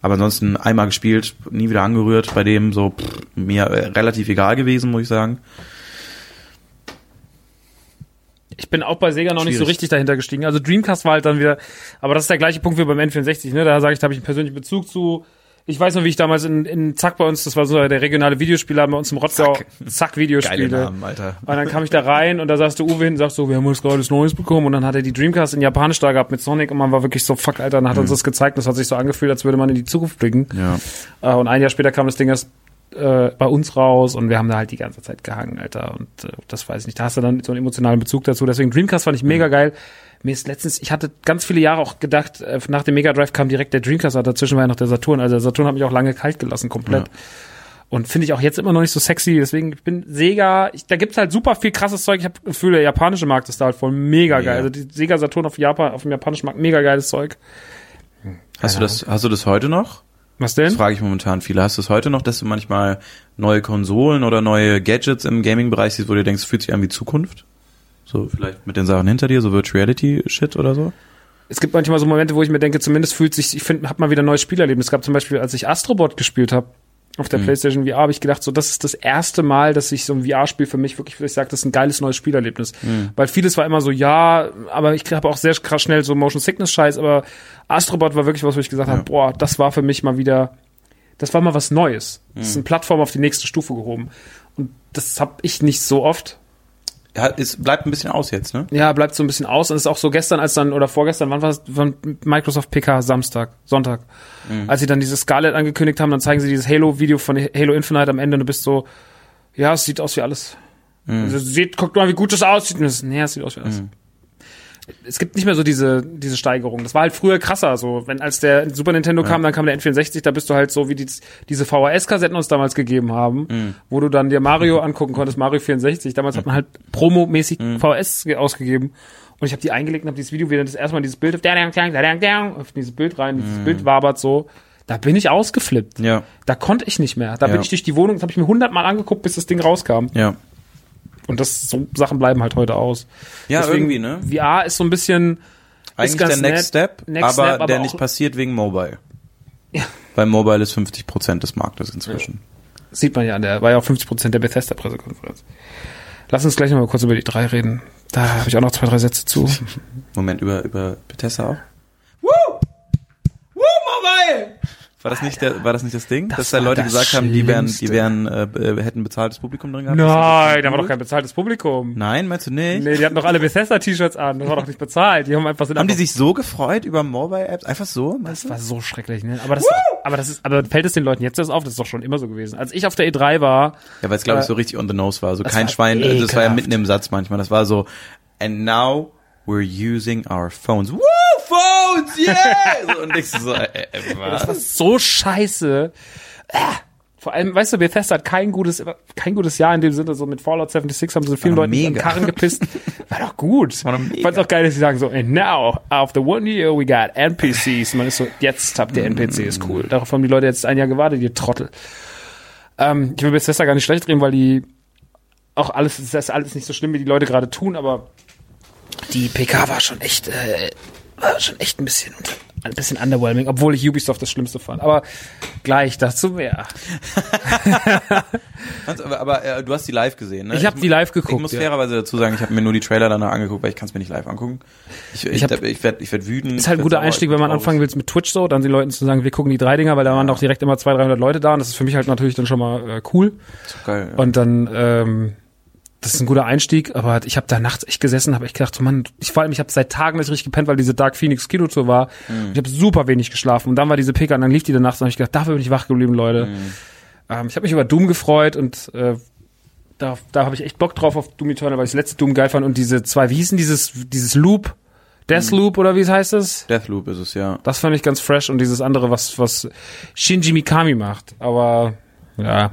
[SPEAKER 3] Aber ansonsten einmal gespielt, nie wieder angerührt bei dem, so pff, mir äh, relativ egal gewesen, muss ich sagen.
[SPEAKER 2] Ich bin auch bei Sega noch nicht so
[SPEAKER 3] Schwierig.
[SPEAKER 2] richtig dahinter gestiegen. Also Dreamcast war halt dann wieder, aber das ist der gleiche Punkt wie beim N64, ne? Da sage ich, da habe ich einen persönlichen Bezug zu. Ich weiß noch, wie ich damals in, in Zack bei uns, das war so der regionale Videospieler bei uns im Rottgau,
[SPEAKER 3] Zack.
[SPEAKER 2] Zack Videospiele.
[SPEAKER 3] Geile Namen, Alter.
[SPEAKER 2] Und dann kam ich da rein und da saß der Uwe hin und sagt so, wir haben uns gerade das Neues bekommen. Und dann hat er die Dreamcast in Japanisch da gehabt mit Sonic und man war wirklich so, fuck, Alter, dann hat er uns das gezeigt. Das hat sich so angefühlt, als würde man in die Zukunft blicken.
[SPEAKER 3] Ja.
[SPEAKER 2] Äh, und ein Jahr später kam das Ding erst äh, bei uns raus und wir haben da halt die ganze Zeit gehangen, Alter. Und äh, das weiß ich nicht. Da hast du dann so einen emotionalen Bezug dazu. Deswegen Dreamcast fand ich mega geil. Mir ist letztens, ich hatte ganz viele Jahre auch gedacht, äh, nach dem Mega Drive kam direkt der Dreamcast, aber dazwischen war ja noch der Saturn. Also der Saturn hat mich auch lange kalt gelassen, komplett. Und finde ich auch jetzt immer noch nicht so sexy. Deswegen, ich bin Sega, ich, da gibt's halt super viel krasses Zeug. Ich habe das Gefühl, der japanische Markt ist da halt voll mega geil.
[SPEAKER 3] Mega.
[SPEAKER 2] Also die Sega Saturn auf Japan, auf dem japanischen Markt, mega geiles Zeug.
[SPEAKER 3] Hast du das, hast du das heute noch?
[SPEAKER 2] Was denn?
[SPEAKER 3] Das frage ich momentan viele. Hast du es heute noch, dass du manchmal neue Konsolen oder neue Gadgets im Gaming-Bereich siehst, wo du denkst, fühlt sich an wie Zukunft? So vielleicht mit den Sachen hinter dir, so Virtual Reality Shit oder so?
[SPEAKER 2] es gibt manchmal so Momente, wo ich mir denke, zumindest fühlt sich, ich finde, hab mal wieder ein neues Spielerlebnis. Es gab zum Beispiel, als ich Astrobot gespielt habe auf der PlayStation VR, habe ich gedacht, so das ist das erste Mal, dass ich so ein VR-Spiel für mich wirklich, ich sage, das ist ein geiles neues Spielerlebnis. Weil vieles war immer so, ja, aber ich habe auch sehr krass schnell so Motion Sickness Scheiß, aber Astrobot war wirklich was, wo ich gesagt habe, boah, das war für mich mal wieder, das war mal was Neues. Das ist eine Plattform auf die nächste Stufe gehoben. Und das habe ich nicht so oft.
[SPEAKER 3] Es bleibt ein bisschen aus jetzt, ne?
[SPEAKER 2] Ja, bleibt so ein bisschen aus. Und es ist auch so gestern, als dann, oder vorgestern, wann war es, Microsoft PK, Samstag, Sonntag. Als sie dann dieses Scarlet angekündigt haben, dann zeigen sie dieses Halo-Video von Halo Infinite am Ende und du bist so, ja, es sieht aus wie alles. Also, seht, guckt mal, wie gut das aussieht. Und das, nee, es sieht aus wie alles. Es gibt nicht mehr so diese, diese Steigerung. Das war halt früher krasser, so. Wenn, als der Super Nintendo kam, dann kam der N64, da bist du halt so, wie die, diese VHS-Kassetten uns damals gegeben haben, wo du dann dir Mario angucken konntest, Mario 64. Damals hat man halt promomäßig VHS ge- ausgegeben. Und ich habe die eingelegt und habe dieses Video wieder das erste Mal dieses Bild auf, auf dieses Bild rein, dieses Bild wabert so. Da bin ich ausgeflippt.
[SPEAKER 3] Ja.
[SPEAKER 2] Da konnte ich nicht mehr. Da
[SPEAKER 3] Ja.
[SPEAKER 2] bin ich durch die Wohnung, das habe ich mir hundertmal angeguckt, bis das Ding rauskam.
[SPEAKER 3] Ja.
[SPEAKER 2] Und das so Sachen bleiben halt heute aus.
[SPEAKER 3] Ja, irgendwie, ne?
[SPEAKER 2] VR ist so ein bisschen
[SPEAKER 3] Eigentlich der Next
[SPEAKER 2] nett.
[SPEAKER 3] Step,
[SPEAKER 2] Next
[SPEAKER 3] aber
[SPEAKER 2] Step, aber
[SPEAKER 3] der nicht passiert wegen Mobile.
[SPEAKER 2] Ja.
[SPEAKER 3] Weil Mobile ist 50 Prozent des Marktes inzwischen.
[SPEAKER 2] sieht man ja an der war ja auch 50% der Bethesda Pressekonferenz. Lass uns gleich noch mal kurz über die drei reden. Da habe ich auch noch zwei drei Sätze zu.
[SPEAKER 3] Moment, über, über Bethesda auch? Woo! Woo, Mobile! War das nicht der, war das nicht das Ding? dass da Leute
[SPEAKER 2] das
[SPEAKER 3] gesagt haben, die wären, die wären, äh, äh, hätten bezahltes Publikum drin gehabt?
[SPEAKER 2] Nein, da war doch kein bezahltes Publikum.
[SPEAKER 3] Nein, meinst du nicht?
[SPEAKER 2] Nee, die hatten doch alle Bethesda T-Shirts an. Das war doch nicht bezahlt. Die haben einfach sind
[SPEAKER 3] Haben die
[SPEAKER 2] einfach,
[SPEAKER 3] sich so gefreut über Mobile-Apps? Einfach so?
[SPEAKER 2] Das war so schrecklich, ne? Aber das, aber das ist, aber fällt es den Leuten jetzt erst auf? Das ist doch schon immer so gewesen. Als ich auf der E3 war,
[SPEAKER 3] Ja, weil es glaube ich
[SPEAKER 2] Äh,
[SPEAKER 3] so richtig on the nose war. So
[SPEAKER 2] das
[SPEAKER 3] kein
[SPEAKER 2] war
[SPEAKER 3] Schwein, also das war ja
[SPEAKER 2] ekelhaft.
[SPEAKER 3] mitten im Satz manchmal. Das war so, and now we're using our phones. Woo, phones, yeah! so, und ich so, äh, äh, was?
[SPEAKER 2] so scheiße. Äh. Vor allem, weißt du, Bethesda hat kein gutes, kein gutes Jahr in dem Sinne, so mit Fallout 76 haben sie vielen
[SPEAKER 3] doch
[SPEAKER 2] Leuten
[SPEAKER 3] mega.
[SPEAKER 2] Karren gepisst. War doch gut.
[SPEAKER 3] war doch mega.
[SPEAKER 2] fand's auch geil, dass sie sagen so, and now, after one year, we got NPCs. Man ist so, jetzt habt ihr NPCs, cool. Darauf haben die Leute jetzt ein Jahr gewartet, ihr Trottel. Ähm, ich will Bethesda gar nicht schlecht reden, weil die auch alles, das ist alles nicht so schlimm, wie die Leute gerade tun, aber die PK war schon echt, äh, war schon echt ein bisschen, ein bisschen underwhelming, obwohl ich Ubisoft das Schlimmste fand. Aber gleich dazu mehr.
[SPEAKER 3] Aber, aber äh, du hast die live gesehen, ne?
[SPEAKER 2] Ich hab die live geguckt,
[SPEAKER 3] Ich muss
[SPEAKER 2] ja.
[SPEAKER 3] fairerweise dazu sagen, ich habe mir nur die Trailer danach angeguckt, weil ich kann es mir nicht live angucken. Ich, ich,
[SPEAKER 2] Ich
[SPEAKER 3] ich, werde ich werd wütend.
[SPEAKER 2] Ist halt ein guter
[SPEAKER 3] sauer,
[SPEAKER 2] Einstieg, wenn man anfangen will mit Twitch so, dann den Leuten zu sagen, wir gucken die drei Dinger, weil da waren doch direkt immer 200, 300 Leute da und das ist für mich halt natürlich dann schon mal äh, cool.
[SPEAKER 3] Geil, ja.
[SPEAKER 2] Und dann, ähm, das ist ein guter Einstieg, aber ich habe da nachts echt gesessen, habe ich gedacht, so Mann, ich vor allem, ich habe seit Tagen nicht richtig gepennt, weil diese Dark Phoenix Kino Tour war.
[SPEAKER 3] Mhm.
[SPEAKER 2] Ich habe super wenig geschlafen und dann war diese PK und dann lief die dann nachts und hab ich gedacht, dafür bin ich wach geblieben, Leute.
[SPEAKER 3] Mhm.
[SPEAKER 2] Ähm, ich habe mich über Doom gefreut und äh, da, da habe ich echt Bock drauf auf Doom Eternal, weil ich das letzte Doom geil fand und diese zwei, wie hießen dieses, dieses Loop, Deathloop oder wie es heißt es?
[SPEAKER 3] Deathloop ist es, ja.
[SPEAKER 2] Das fand ich ganz fresh und dieses andere, was, was Shinji Mikami macht. Aber ja.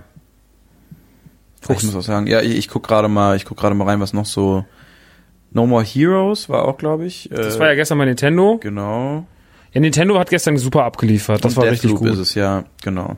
[SPEAKER 3] Ich muss auch sagen, ja, ich, ich guck gerade mal, ich guck gerade mal rein, was noch so No More Heroes war auch, glaube ich. Äh,
[SPEAKER 2] Das war ja gestern bei Nintendo.
[SPEAKER 3] genau.
[SPEAKER 2] Ja, Nintendo hat gestern super abgeliefert. Das
[SPEAKER 3] Und
[SPEAKER 2] war richtig
[SPEAKER 3] Deathloop
[SPEAKER 2] gut.
[SPEAKER 3] ist es, ja, genau.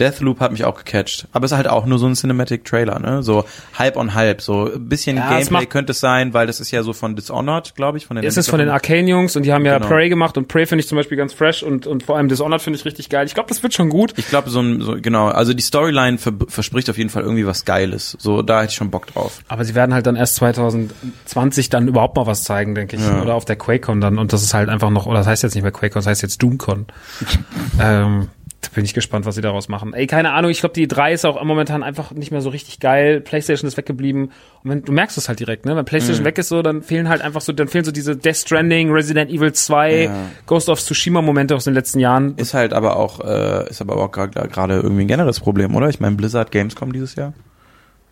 [SPEAKER 3] Deathloop hat mich auch gecatcht. Aber es ist halt auch nur so ein Cinematic-Trailer, ne? So halb on halb. So ein bisschen
[SPEAKER 2] Ja,
[SPEAKER 3] Gameplay könnte es sein, weil das ist ja so von Dishonored, glaube ich. Von den
[SPEAKER 2] Es ist von den. Arcane-Jungs und die haben ja
[SPEAKER 3] Genau.
[SPEAKER 2] Prey gemacht und Prey finde ich zum Beispiel ganz fresh und, und vor allem Dishonored finde ich richtig geil. Ich glaube, das wird schon gut.
[SPEAKER 3] Ich glaube, so ein, so, genau, also die Storyline ver verspricht auf jeden Fall irgendwie was Geiles. So, da hätte ich schon Bock drauf.
[SPEAKER 2] Aber sie werden halt dann erst 2020 dann überhaupt mal was zeigen, denke ich. Oder auf der QuakeCon dann. Und das ist halt einfach noch, oder das heißt jetzt nicht mehr QuakeCon, das heißt jetzt DoomCon. ähm, da bin ich gespannt, was sie daraus machen. Ey, keine Ahnung, ich glaube, die 3 ist auch momentan einfach nicht mehr so richtig geil. PlayStation ist weggeblieben. Und wenn, du merkst es halt direkt, ne? Wenn PlayStation weg ist so, dann fehlen halt einfach so, dann fehlen so diese Death Stranding, Resident Evil 2, Ghost of Tsushima Momente aus den letzten Jahren.
[SPEAKER 3] Ist halt aber auch, äh, ist aber auch gerade irgendwie ein generelles Problem, oder? Ich meine, Blizzard Gamescom dieses Jahr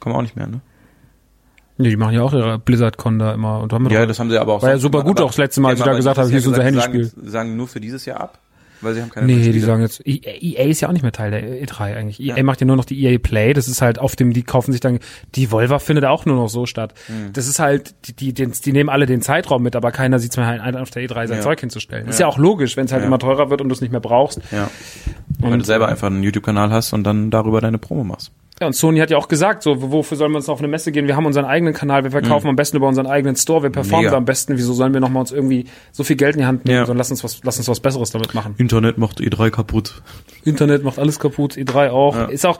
[SPEAKER 3] kommen auch nicht mehr, ne?
[SPEAKER 2] Nee, die machen ja auch ihre BlizzardCon da immer. Und haben
[SPEAKER 3] Ja,
[SPEAKER 2] doch-
[SPEAKER 3] das haben sie aber auch.
[SPEAKER 2] War ja super
[SPEAKER 3] gemacht,
[SPEAKER 2] gut auch das letzte Mal, als
[SPEAKER 3] Ja,
[SPEAKER 2] ich da gesagt habe, hier ist
[SPEAKER 3] ja
[SPEAKER 2] unser Handyspiel.
[SPEAKER 3] Sagen, sagen nur für dieses Jahr ab, weil sie haben keine
[SPEAKER 2] Nee, die sagen jetzt, EA EA ist ja auch nicht mehr Teil der E3 eigentlich. EA macht ja nur noch die EA Play, das ist halt auf dem, die kaufen sich dann, die Volva findet auch nur noch so statt.
[SPEAKER 3] Hm.
[SPEAKER 2] Das ist halt, die, die, die, die nehmen alle den Zeitraum mit, aber keiner sieht es mehr ein, auf der E3 sein
[SPEAKER 3] Ja.
[SPEAKER 2] Zeug hinzustellen. Ist ja auch logisch, wenn es halt
[SPEAKER 3] Ja.
[SPEAKER 2] immer teurer wird und du es nicht mehr brauchst.
[SPEAKER 3] Ja. Weil du selber einfach einen YouTube-Kanal hast und dann darüber deine Promo machst.
[SPEAKER 2] Ja, und Sony hat ja auch gesagt, so, wofür sollen wir uns noch auf eine Messe gehen? Wir haben unseren eigenen Kanal, wir verkaufen am besten über unseren eigenen Store, wir performen
[SPEAKER 3] Mhm. Mega.
[SPEAKER 2] da am besten. Wieso sollen wir noch mal uns irgendwie so viel Geld in die Hand nehmen?
[SPEAKER 3] Ja.
[SPEAKER 2] Sondern lass uns was, lass uns was Besseres damit machen.
[SPEAKER 3] Internet macht E3 kaputt.
[SPEAKER 2] Internet macht alles kaputt, E3 auch. Ist auch,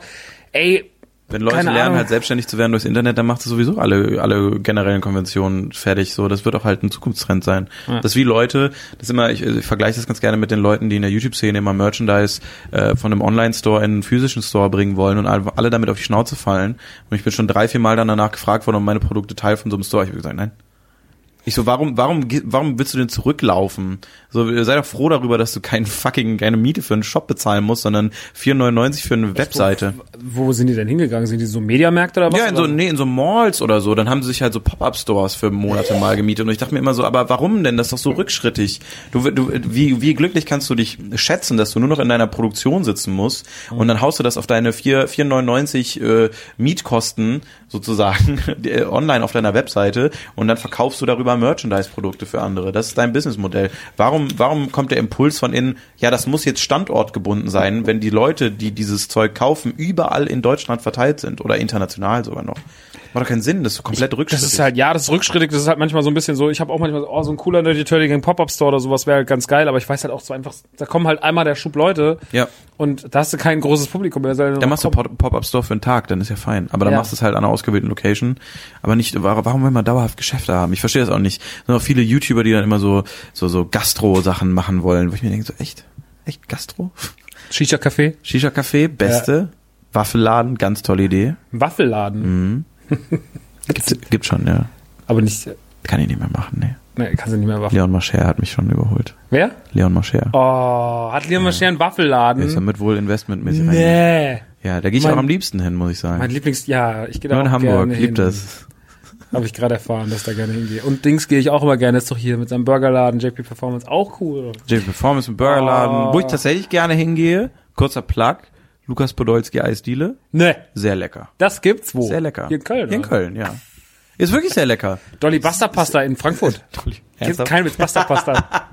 [SPEAKER 2] ey,
[SPEAKER 3] Wenn Leute
[SPEAKER 2] Keine
[SPEAKER 3] lernen,
[SPEAKER 2] Ahnung.
[SPEAKER 3] halt selbstständig zu werden durchs Internet, dann macht es sowieso alle, alle generellen Konventionen fertig. So, das wird auch halt ein Zukunftstrend sein. Das ist wie Leute, das immer, ich, ich vergleiche das ganz gerne mit den Leuten, die in der YouTube-Szene immer Merchandise äh, von einem Online-Store in einen physischen Store bringen wollen und alle, damit auf die Schnauze fallen. Und ich bin schon drei, vier Mal dann danach gefragt worden, ob meine Produkte Teil von so einem Store. Ich habe gesagt, nein. Ich so, warum, warum, warum willst du denn zurücklaufen? So, sei doch froh darüber, dass du keinen fucking, keine Miete für einen Shop bezahlen musst, sondern 4,99 für eine Webseite.
[SPEAKER 2] wo sind die denn hingegangen? Sind die so Mediamärkte oder was?
[SPEAKER 3] Ja, in so, nee, in so Malls oder so. Dann haben sie sich halt so Pop-Up-Stores für Monate mal gemietet. Und ich dachte mir immer so, aber warum denn? Das ist doch so rückschrittig. Du, du, wie, wie glücklich kannst du dich schätzen, dass du nur noch in deiner Produktion sitzen musst und dann haust du das auf deine 4 4,99 äh, Mietkosten sozusagen äh, online auf deiner Webseite und dann verkaufst du darüber Merchandise-Produkte für andere. Das ist dein Businessmodell. Warum, warum kommt der Impuls von innen, ja, das muss jetzt standortgebunden sein, wenn die Leute, die dieses Zeug kaufen, überall in Deutschland verteilt sind oder international sogar noch? Macht doch keinen Sinn, das ist komplett
[SPEAKER 2] Das
[SPEAKER 3] rückschrittig.
[SPEAKER 2] ist halt, ja, das ist rückschrittig, das ist halt manchmal so ein bisschen so, ich habe auch manchmal so, oh, so ein cooler Nerdy Turtling Pop-Up-Store oder sowas wäre halt ganz geil, aber ich weiß halt auch so einfach, da kommen halt einmal der Schub Leute
[SPEAKER 3] Ja.
[SPEAKER 2] und da hast du kein großes Publikum mehr.
[SPEAKER 3] Dann machst du Pop- Pop-Up-Store für einen Tag, dann ist ja fein. Aber dann
[SPEAKER 2] Ja.
[SPEAKER 3] machst du es halt an einer ausgewählten Location. Aber nicht, wa- warum will man dauerhaft Geschäfte haben? Ich verstehe das auch nicht. Es sind auch viele YouTuber, die dann immer so, so, so Gastro-Sachen machen wollen, wo ich mir denke, so echt? Echt Gastro?
[SPEAKER 2] Shisha-Café,
[SPEAKER 3] Shisha-Café, beste. Waffelladen, ganz tolle Idee.
[SPEAKER 2] Waffelladen,
[SPEAKER 3] Gibt's, gibt schon, ja.
[SPEAKER 2] aber nicht,
[SPEAKER 3] Kann ich nicht mehr machen, nee.
[SPEAKER 2] ne, kannst du nicht mehr Waffel.
[SPEAKER 3] Leon Mascher hat mich schon überholt.
[SPEAKER 2] Wer?
[SPEAKER 3] Leon Mascher.
[SPEAKER 2] Oh, hat Leon Mascher einen Waffelladen?
[SPEAKER 3] Ist ja mit wohl investmentmäßig.
[SPEAKER 2] Nee.
[SPEAKER 3] Ja, da gehe ich
[SPEAKER 2] Mein-
[SPEAKER 3] auch am liebsten hin, muss ich sagen.
[SPEAKER 2] Mein Lieblings, ja, ich gehe da
[SPEAKER 3] Nur
[SPEAKER 2] auch
[SPEAKER 3] in Hamburg,
[SPEAKER 2] gerne
[SPEAKER 3] lieb
[SPEAKER 2] hin.
[SPEAKER 3] das.
[SPEAKER 2] Habe ich gerade erfahren, dass ich da gerne hingehe. Und Dings gehe ich auch immer gerne, ist doch hier mit seinem Burgerladen, JP Performance, auch cool.
[SPEAKER 3] JP Performance im Burgerladen,
[SPEAKER 2] Oh.
[SPEAKER 3] wo ich tatsächlich gerne hingehe. Kurzer Plug. Lukas Podolski Eisdiele.
[SPEAKER 2] Ne,
[SPEAKER 3] Sehr lecker.
[SPEAKER 2] das gibt's wo?
[SPEAKER 3] Sehr lecker.
[SPEAKER 2] Hier in Köln.
[SPEAKER 3] Hier in? Köln, ja. Ist wirklich sehr lecker.
[SPEAKER 2] Dolly Buster Pasta in Frankfurt.
[SPEAKER 3] Ernsthaft?
[SPEAKER 2] kein Witz, Buster Pasta.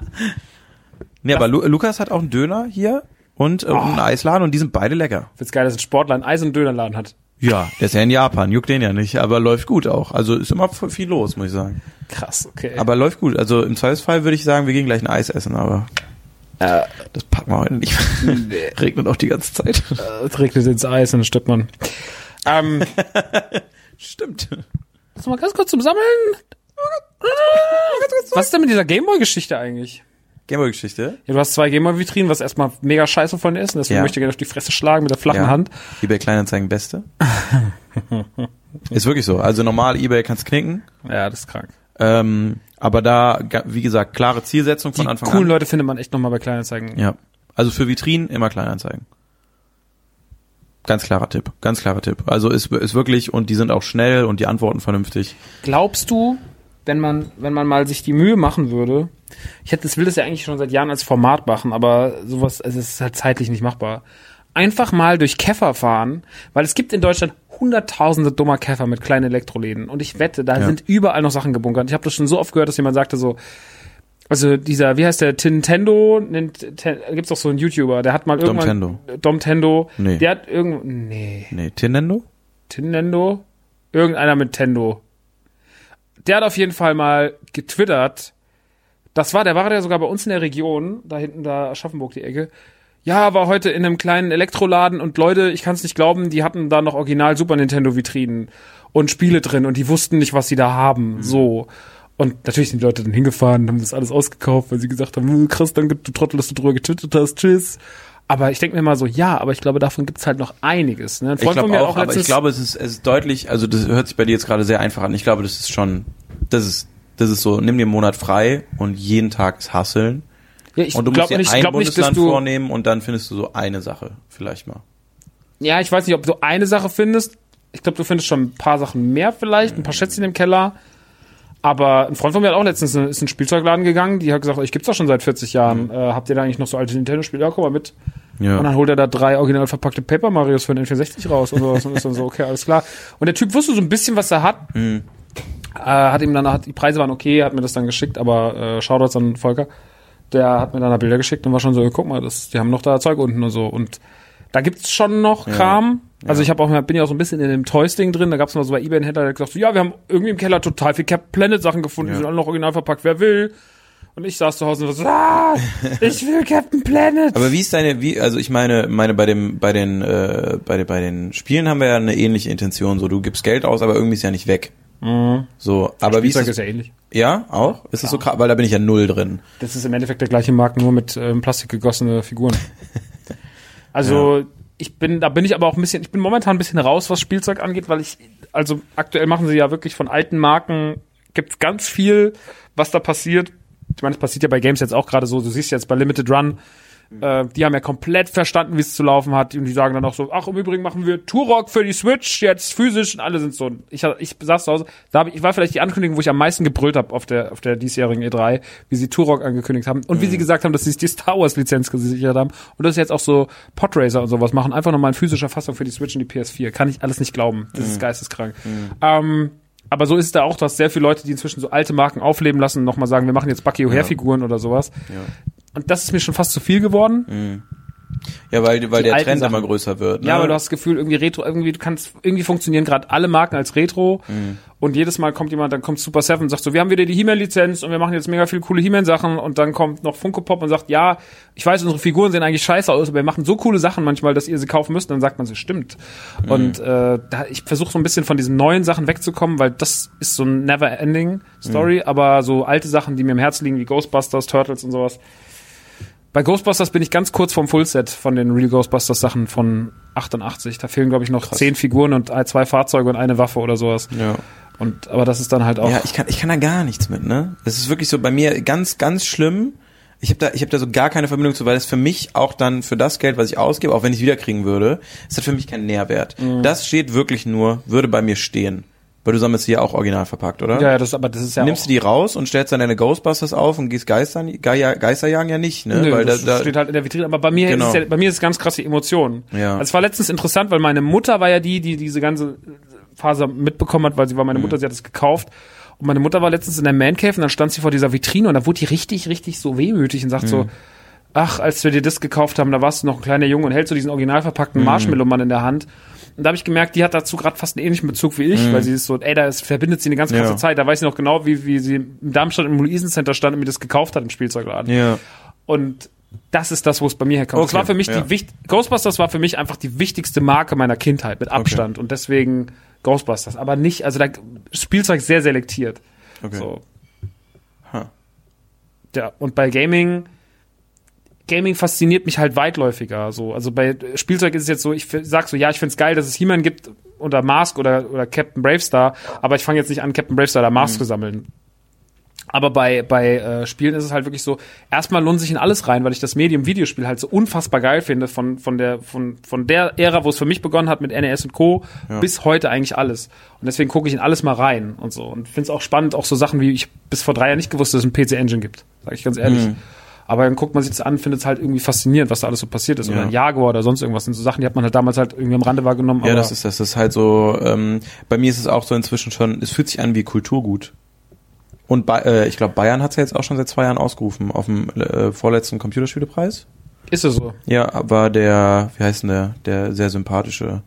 [SPEAKER 3] Nee, aber Lu Lukas hat auch einen Döner hier und äh,
[SPEAKER 2] Oh.
[SPEAKER 3] einen Eisladen und die sind beide lecker.
[SPEAKER 2] Find's geil, dass ein Sportler einen Eis- und Dönerladen hat.
[SPEAKER 3] Ja, der ist ja in Japan, juckt den ja nicht, aber läuft gut auch. Also ist immer viel los, muss ich sagen.
[SPEAKER 2] Krass, okay.
[SPEAKER 3] Aber läuft gut. Also im Zweifelsfall würde ich sagen, wir gehen gleich ein Eis essen, aber das packen wir heute nicht. Regnet auch die ganze Zeit.
[SPEAKER 2] es regnet ins Eis und dann stirbt man. Ähm,
[SPEAKER 3] Stimmt.
[SPEAKER 2] Lass mal ganz kurz zum Sammeln. Was ist denn mit dieser Gameboy-Geschichte eigentlich?
[SPEAKER 3] Gameboy-Geschichte.
[SPEAKER 2] Ja, du hast zwei Gameboy-Vitrinen, was erstmal mega scheiße von dir ist. Und deswegen
[SPEAKER 3] Ja.
[SPEAKER 2] möchte ich gerne auf die Fresse schlagen mit der flachen
[SPEAKER 3] Ja.
[SPEAKER 2] Hand.
[SPEAKER 3] eBay Kleinanzeigen Beste. ist wirklich so. Also normal eBay kannst knicken.
[SPEAKER 2] Ja, das ist krank.
[SPEAKER 3] Ähm, aber da, wie gesagt, klare Zielsetzung von
[SPEAKER 2] Die
[SPEAKER 3] Anfang
[SPEAKER 2] coolen
[SPEAKER 3] an.
[SPEAKER 2] Leute findet man echt nochmal bei Kleinanzeigen.
[SPEAKER 3] Ja. Also für Vitrinen immer Kleinanzeigen. Ganz klarer Tipp, ganz klarer Tipp. Also ist, ist wirklich, und die sind auch schnell und die antworten vernünftig.
[SPEAKER 2] Glaubst du, wenn man, wenn man mal sich die Mühe machen würde, ich hätte, das will das ja eigentlich schon seit Jahren als Format machen, aber sowas, also es ist halt zeitlich nicht machbar. Einfach mal durch Käfer fahren, weil es gibt in Deutschland hunderttausende dummer Käfer mit kleinen Elektroläden und ich wette, da
[SPEAKER 3] Ja.
[SPEAKER 2] sind überall noch Sachen gebunkert. Ich habe das schon so oft gehört, dass jemand sagte so, also dieser, wie heißt der, Nintendo, gibt's doch so einen YouTuber, der hat mal irgendwann
[SPEAKER 3] Domtendo.
[SPEAKER 2] Domtendo,
[SPEAKER 3] Nee.
[SPEAKER 2] der hat irgend nee,
[SPEAKER 3] Nee, Tinendo?
[SPEAKER 2] Nintendo, irgendeiner mit Tendo. Der hat auf jeden Fall mal getwittert. Das war, der war ja sogar bei uns in der Region, da hinten da Aschaffenburg die Ecke. Ja, war heute in einem kleinen Elektroladen und Leute, ich kann es nicht glauben, die hatten da noch original Super Nintendo Vitrinen und Spiele drin und die wussten nicht, was sie da haben. So. Und natürlich sind die Leute dann hingefahren und haben das alles ausgekauft, weil sie gesagt haben, "Hm, krass, danke, du Trottel, dass du drüber getwittert hast, tschüss. Aber ich denke mir mal so, ja, aber ich glaube, davon gibt's halt noch einiges. Ne? Ein
[SPEAKER 3] Ich
[SPEAKER 2] Freund
[SPEAKER 3] glaube auch,
[SPEAKER 2] auch
[SPEAKER 3] aber ich glaube, es ist, es ist deutlich, also das hört sich bei dir jetzt gerade sehr einfach an. Ich glaube, das ist schon, das ist, das ist so, nimm dir einen Monat frei und jeden Tag ist Hasseln.
[SPEAKER 2] Ja, ich
[SPEAKER 3] und du
[SPEAKER 2] glaube
[SPEAKER 3] musst dir
[SPEAKER 2] nicht, ich
[SPEAKER 3] ein
[SPEAKER 2] glaub nicht, dass
[SPEAKER 3] Bundesland
[SPEAKER 2] du.
[SPEAKER 3] vornehmen und dann findest du so eine Sache vielleicht mal.
[SPEAKER 2] Ja, ich weiß nicht, ob du eine Sache findest. Ich glaube, du findest schon ein paar Sachen mehr vielleicht, ein paar Schätzchen im Keller. Aber ein Freund von mir hat auch letztens in, ist in einen Spielzeugladen gegangen, die hat gesagt, ich gibt's doch schon seit 40 Jahren. Äh, habt ihr da eigentlich noch so alte Nintendo-Spiele? Ja, komm mal mit.
[SPEAKER 3] Ja.
[SPEAKER 2] Und dann holt er da drei original verpackte Paper Marios für den N64 raus und sowas und ist dann so, okay, alles klar. Und der Typ wusste so ein bisschen, was er hat.
[SPEAKER 3] Mhm.
[SPEAKER 2] Äh, hat ihm dann, hat, die Preise waren okay, hat mir das dann geschickt, aber äh, Shoutouts an Volker. Der hat mir dann da Bilder geschickt und war schon so, guck mal, das, die haben noch da Zeug unten und so. Und da gibt's schon noch Kram. Also ich habe auch, bin ja auch so ein bisschen in dem Toys-Ding drin. Da gab's mal so bei eBay einen Händler, der gesagt, so, ja, wir haben irgendwie im Keller total viel Cap Planet Sachen gefunden, die
[SPEAKER 3] Ja.
[SPEAKER 2] sind alle noch original verpackt, wer will. Und ich saß zu Hause und war so, ah, ich will Captain Planet.
[SPEAKER 3] Aber wie ist deine, wie, also ich meine, meine bei dem, bei den, äh, bei, den- bei den Spielen haben wir ja eine ähnliche Intention. So, du gibst Geld aus, aber irgendwie ist ja nicht weg. So, aber wie ist
[SPEAKER 2] Spielzeug
[SPEAKER 3] das?
[SPEAKER 2] ist ja ähnlich.
[SPEAKER 3] Ja, auch? Ist das so krass? Weil da bin ich ja null drin.
[SPEAKER 2] Das ist im Endeffekt der gleiche Markt, nur mit ähm, Plastik gegossene Figuren. Also ich bin, da bin ich aber auch ein bisschen, ich bin momentan ein bisschen raus, was Spielzeug angeht, weil ich, also aktuell machen sie ja wirklich von alten Marken, gibt's ganz viel, was da passiert. Ich meine, es passiert ja bei Games jetzt auch gerade so, du siehst jetzt bei Limited Run, äh, die haben ja komplett verstanden, wie es zu laufen hat und die sagen dann auch so, ach, im Übrigen machen wir Turok für die Switch jetzt physisch und alle sind so. Ich, ich saß zu Hause, da hab ich, ich war vielleicht die Ankündigung, wo ich am meisten gebrüllt habe auf der, auf der diesjährigen E3, wie sie Turok angekündigt haben und wie sie gesagt haben, dass sie sich die Star Wars Lizenz gesichert haben und dass sie jetzt auch so Podracer und sowas machen, einfach nochmal in physischer Fassung für die Switch und die PS4. Kann ich alles nicht glauben. Das ist geisteskrank. Ähm, aber so ist es da auch, dass sehr viele Leute, die inzwischen so alte Marken aufleben lassen, nochmal sagen, wir machen jetzt Bucky O'Hare-Figuren oder sowas. Und das ist mir schon fast zu viel geworden.
[SPEAKER 3] Ja, weil, weil
[SPEAKER 2] Die
[SPEAKER 3] der Trend
[SPEAKER 2] Sachen.
[SPEAKER 3] immer größer wird. Ne?
[SPEAKER 2] Ja, aber du hast das Gefühl, irgendwie Retro, irgendwie, du kannst, irgendwie funktionieren gerade alle Marken als Retro. Und jedes Mal kommt jemand, dann kommt Super Seven und sagt so, wir haben wieder die He-Man-Lizenz und wir machen jetzt mega viele coole He-Man-Sachen. Und dann kommt noch Funko Pop und sagt, ja, ich weiß, unsere Figuren sehen eigentlich scheiße aus, aber wir machen so coole Sachen manchmal, dass ihr sie kaufen müsst. Und dann sagt man, so stimmt. Und äh, da, ich versuche so ein bisschen von diesen neuen Sachen wegzukommen, weil das ist so ein never-ending Story. Aber so alte Sachen, die mir im Herzen liegen, wie Ghostbusters, Turtles und sowas, bei Ghostbusters bin ich ganz kurz vom Fullset von den Real Ghostbusters Sachen von 88. Da fehlen, glaube ich, noch zehn Figuren und zwei Fahrzeuge und eine Waffe oder sowas.
[SPEAKER 3] Ja.
[SPEAKER 2] Und, aber das ist dann halt auch.
[SPEAKER 3] Ja, ich kann, ich kann da gar nichts mit, ne? Das ist wirklich so bei mir ganz, ganz schlimm. Ich habe da, ich habe da so gar keine Verbindung zu, weil das für mich auch dann für das Geld, was ich ausgebe, auch wenn ich wiederkriegen würde, ist das für mich kein Nährwert. Das steht wirklich nur, würde bei mir stehen. Weil du sammelst sie ja auch original verpackt, oder?
[SPEAKER 2] ja, ja, das, aber das ist ja
[SPEAKER 3] Nimmst du die raus und stellst dann deine Ghostbusters auf und gehst Geistern, Geier, Geisterjagen ja nicht, ne?
[SPEAKER 2] Nö,
[SPEAKER 3] weil da,
[SPEAKER 2] das
[SPEAKER 3] da,
[SPEAKER 2] steht halt in der Vitrine. Aber bei mir
[SPEAKER 3] Genau.
[SPEAKER 2] ist es ja, bei mir ist es ganz krass die Emotion.
[SPEAKER 3] Ja.
[SPEAKER 2] Also es war letztens interessant, weil meine Mutter war ja die, die diese ganze Phase mitbekommen hat, weil sie war
[SPEAKER 3] Mhm.
[SPEAKER 2] meine Mutter, sie hat es gekauft. Und meine Mutter war letztens in der Man Cave und dann stand sie vor dieser Vitrine und da wurde die richtig, richtig so wehmütig und sagt
[SPEAKER 3] Mhm.
[SPEAKER 2] so, ach, als wir dir das gekauft haben, da warst du noch ein kleiner Junge und hältst so diesen original
[SPEAKER 3] Mhm.
[SPEAKER 2] verpackten Marshmallow-Mann in der Hand. Und da habe ich gemerkt, die hat dazu gerade fast einen ähnlichen Bezug wie ich, weil sie ist so, ey, da ist, verbindet sie eine ganz krasse
[SPEAKER 3] Mhm. Ja.
[SPEAKER 2] Zeit. Da weiß ich noch genau, wie, wie sie im Darmstadt im Luisencenter stand und mir das gekauft hat im Spielzeugladen.
[SPEAKER 3] ja.
[SPEAKER 2] Und das ist das, wo es bei mir herkommt. Das
[SPEAKER 3] Okay,
[SPEAKER 2] war für mich
[SPEAKER 3] ja.
[SPEAKER 2] die wichtig Ghostbusters war für mich einfach die wichtigste Marke meiner Kindheit mit Abstand und deswegen Ghostbusters, aber nicht, also da Spielzeug sehr selektiert.
[SPEAKER 3] Okay.
[SPEAKER 2] So.
[SPEAKER 3] Huh.
[SPEAKER 2] Ja, und bei Gaming Gaming fasziniert mich halt weitläufiger. So, also bei Spielzeug ist es jetzt so, ich sag so, ja, ich find's geil, dass es He-Man gibt oder Mask oder, oder Captain Bravestar, aber ich fange jetzt nicht an, Captain Bravestar oder Mask zu sammeln. Aber bei, bei äh, Spielen ist es halt wirklich so, erstmal lohnt sich in alles rein, weil ich das Medium Videospiel halt so unfassbar geil finde, von, von der, von, von der Ära, wo es für mich begonnen hat mit NES und Co. bis heute eigentlich alles. Und deswegen gucke ich in alles mal rein und so. Und finde es auch spannend, auch so Sachen wie ich bis vor drei Jahren nicht gewusst, dass es ein PC Engine gibt. Sag ich ganz ehrlich. Aber dann guckt man sich das an, findet es halt irgendwie faszinierend, was da alles so passiert ist. Oder ein Jaguar oder sonst irgendwas. Sind so Sachen, die hat man halt damals halt irgendwie am Rande wahrgenommen.
[SPEAKER 3] Ja, das ist das. Das ist halt so, ähm, bei mir ist es auch so inzwischen schon, es fühlt sich an wie Kulturgut. Und bei, äh, ich glaube, Bayern hat es ja jetzt auch schon seit zwei Jahren ausgerufen auf dem äh, vorletzten Computerspielepreis.
[SPEAKER 2] ist es so.
[SPEAKER 3] Ja, war der, wie heißt denn der, der sehr sympathische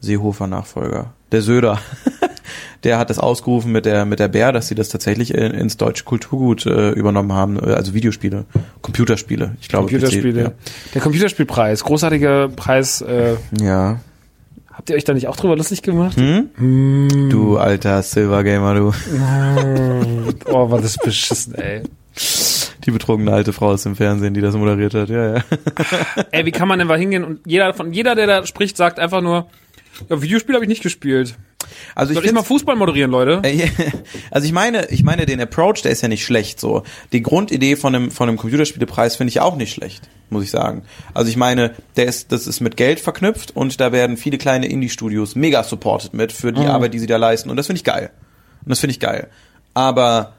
[SPEAKER 3] Seehofer-Nachfolger, der Söder. der hat das ausgerufen mit der mit der Bär, dass sie das tatsächlich in, ins deutsche Kulturgut äh, übernommen haben, äh, also Videospiele, Computerspiele. Ich glaube
[SPEAKER 2] Computerspiele.
[SPEAKER 3] PC,
[SPEAKER 2] Der Computerspielpreis, großartiger Preis. Äh,
[SPEAKER 3] ja. ja.
[SPEAKER 2] habt ihr euch da nicht auch drüber lustig gemacht?
[SPEAKER 3] Hm? Du alter Silver Gamer, du.
[SPEAKER 2] Oh, war das beschissen, ey.
[SPEAKER 3] Die betrogene alte Frau aus dem Fernsehen, die das moderiert hat. Ja, ja.
[SPEAKER 2] Ey, wie kann man denn mal hingehen und jeder von jeder, der da spricht, sagt einfach nur, ja, Videospiel habe ich nicht gespielt.
[SPEAKER 3] Also ich
[SPEAKER 2] Soll ich
[SPEAKER 3] find's-
[SPEAKER 2] mal Fußball moderieren, Leute?
[SPEAKER 3] Also ich meine, ich meine, den Approach, der ist ja nicht schlecht so. Die Grundidee von einem, von einem Computerspielepreis finde ich auch nicht schlecht, muss ich sagen. Also ich meine, der ist, das ist mit Geld verknüpft und da werden viele kleine Indie-Studios mega supported mit für die Arbeit, die sie da leisten und das finde ich geil. Und das finde ich geil. Aber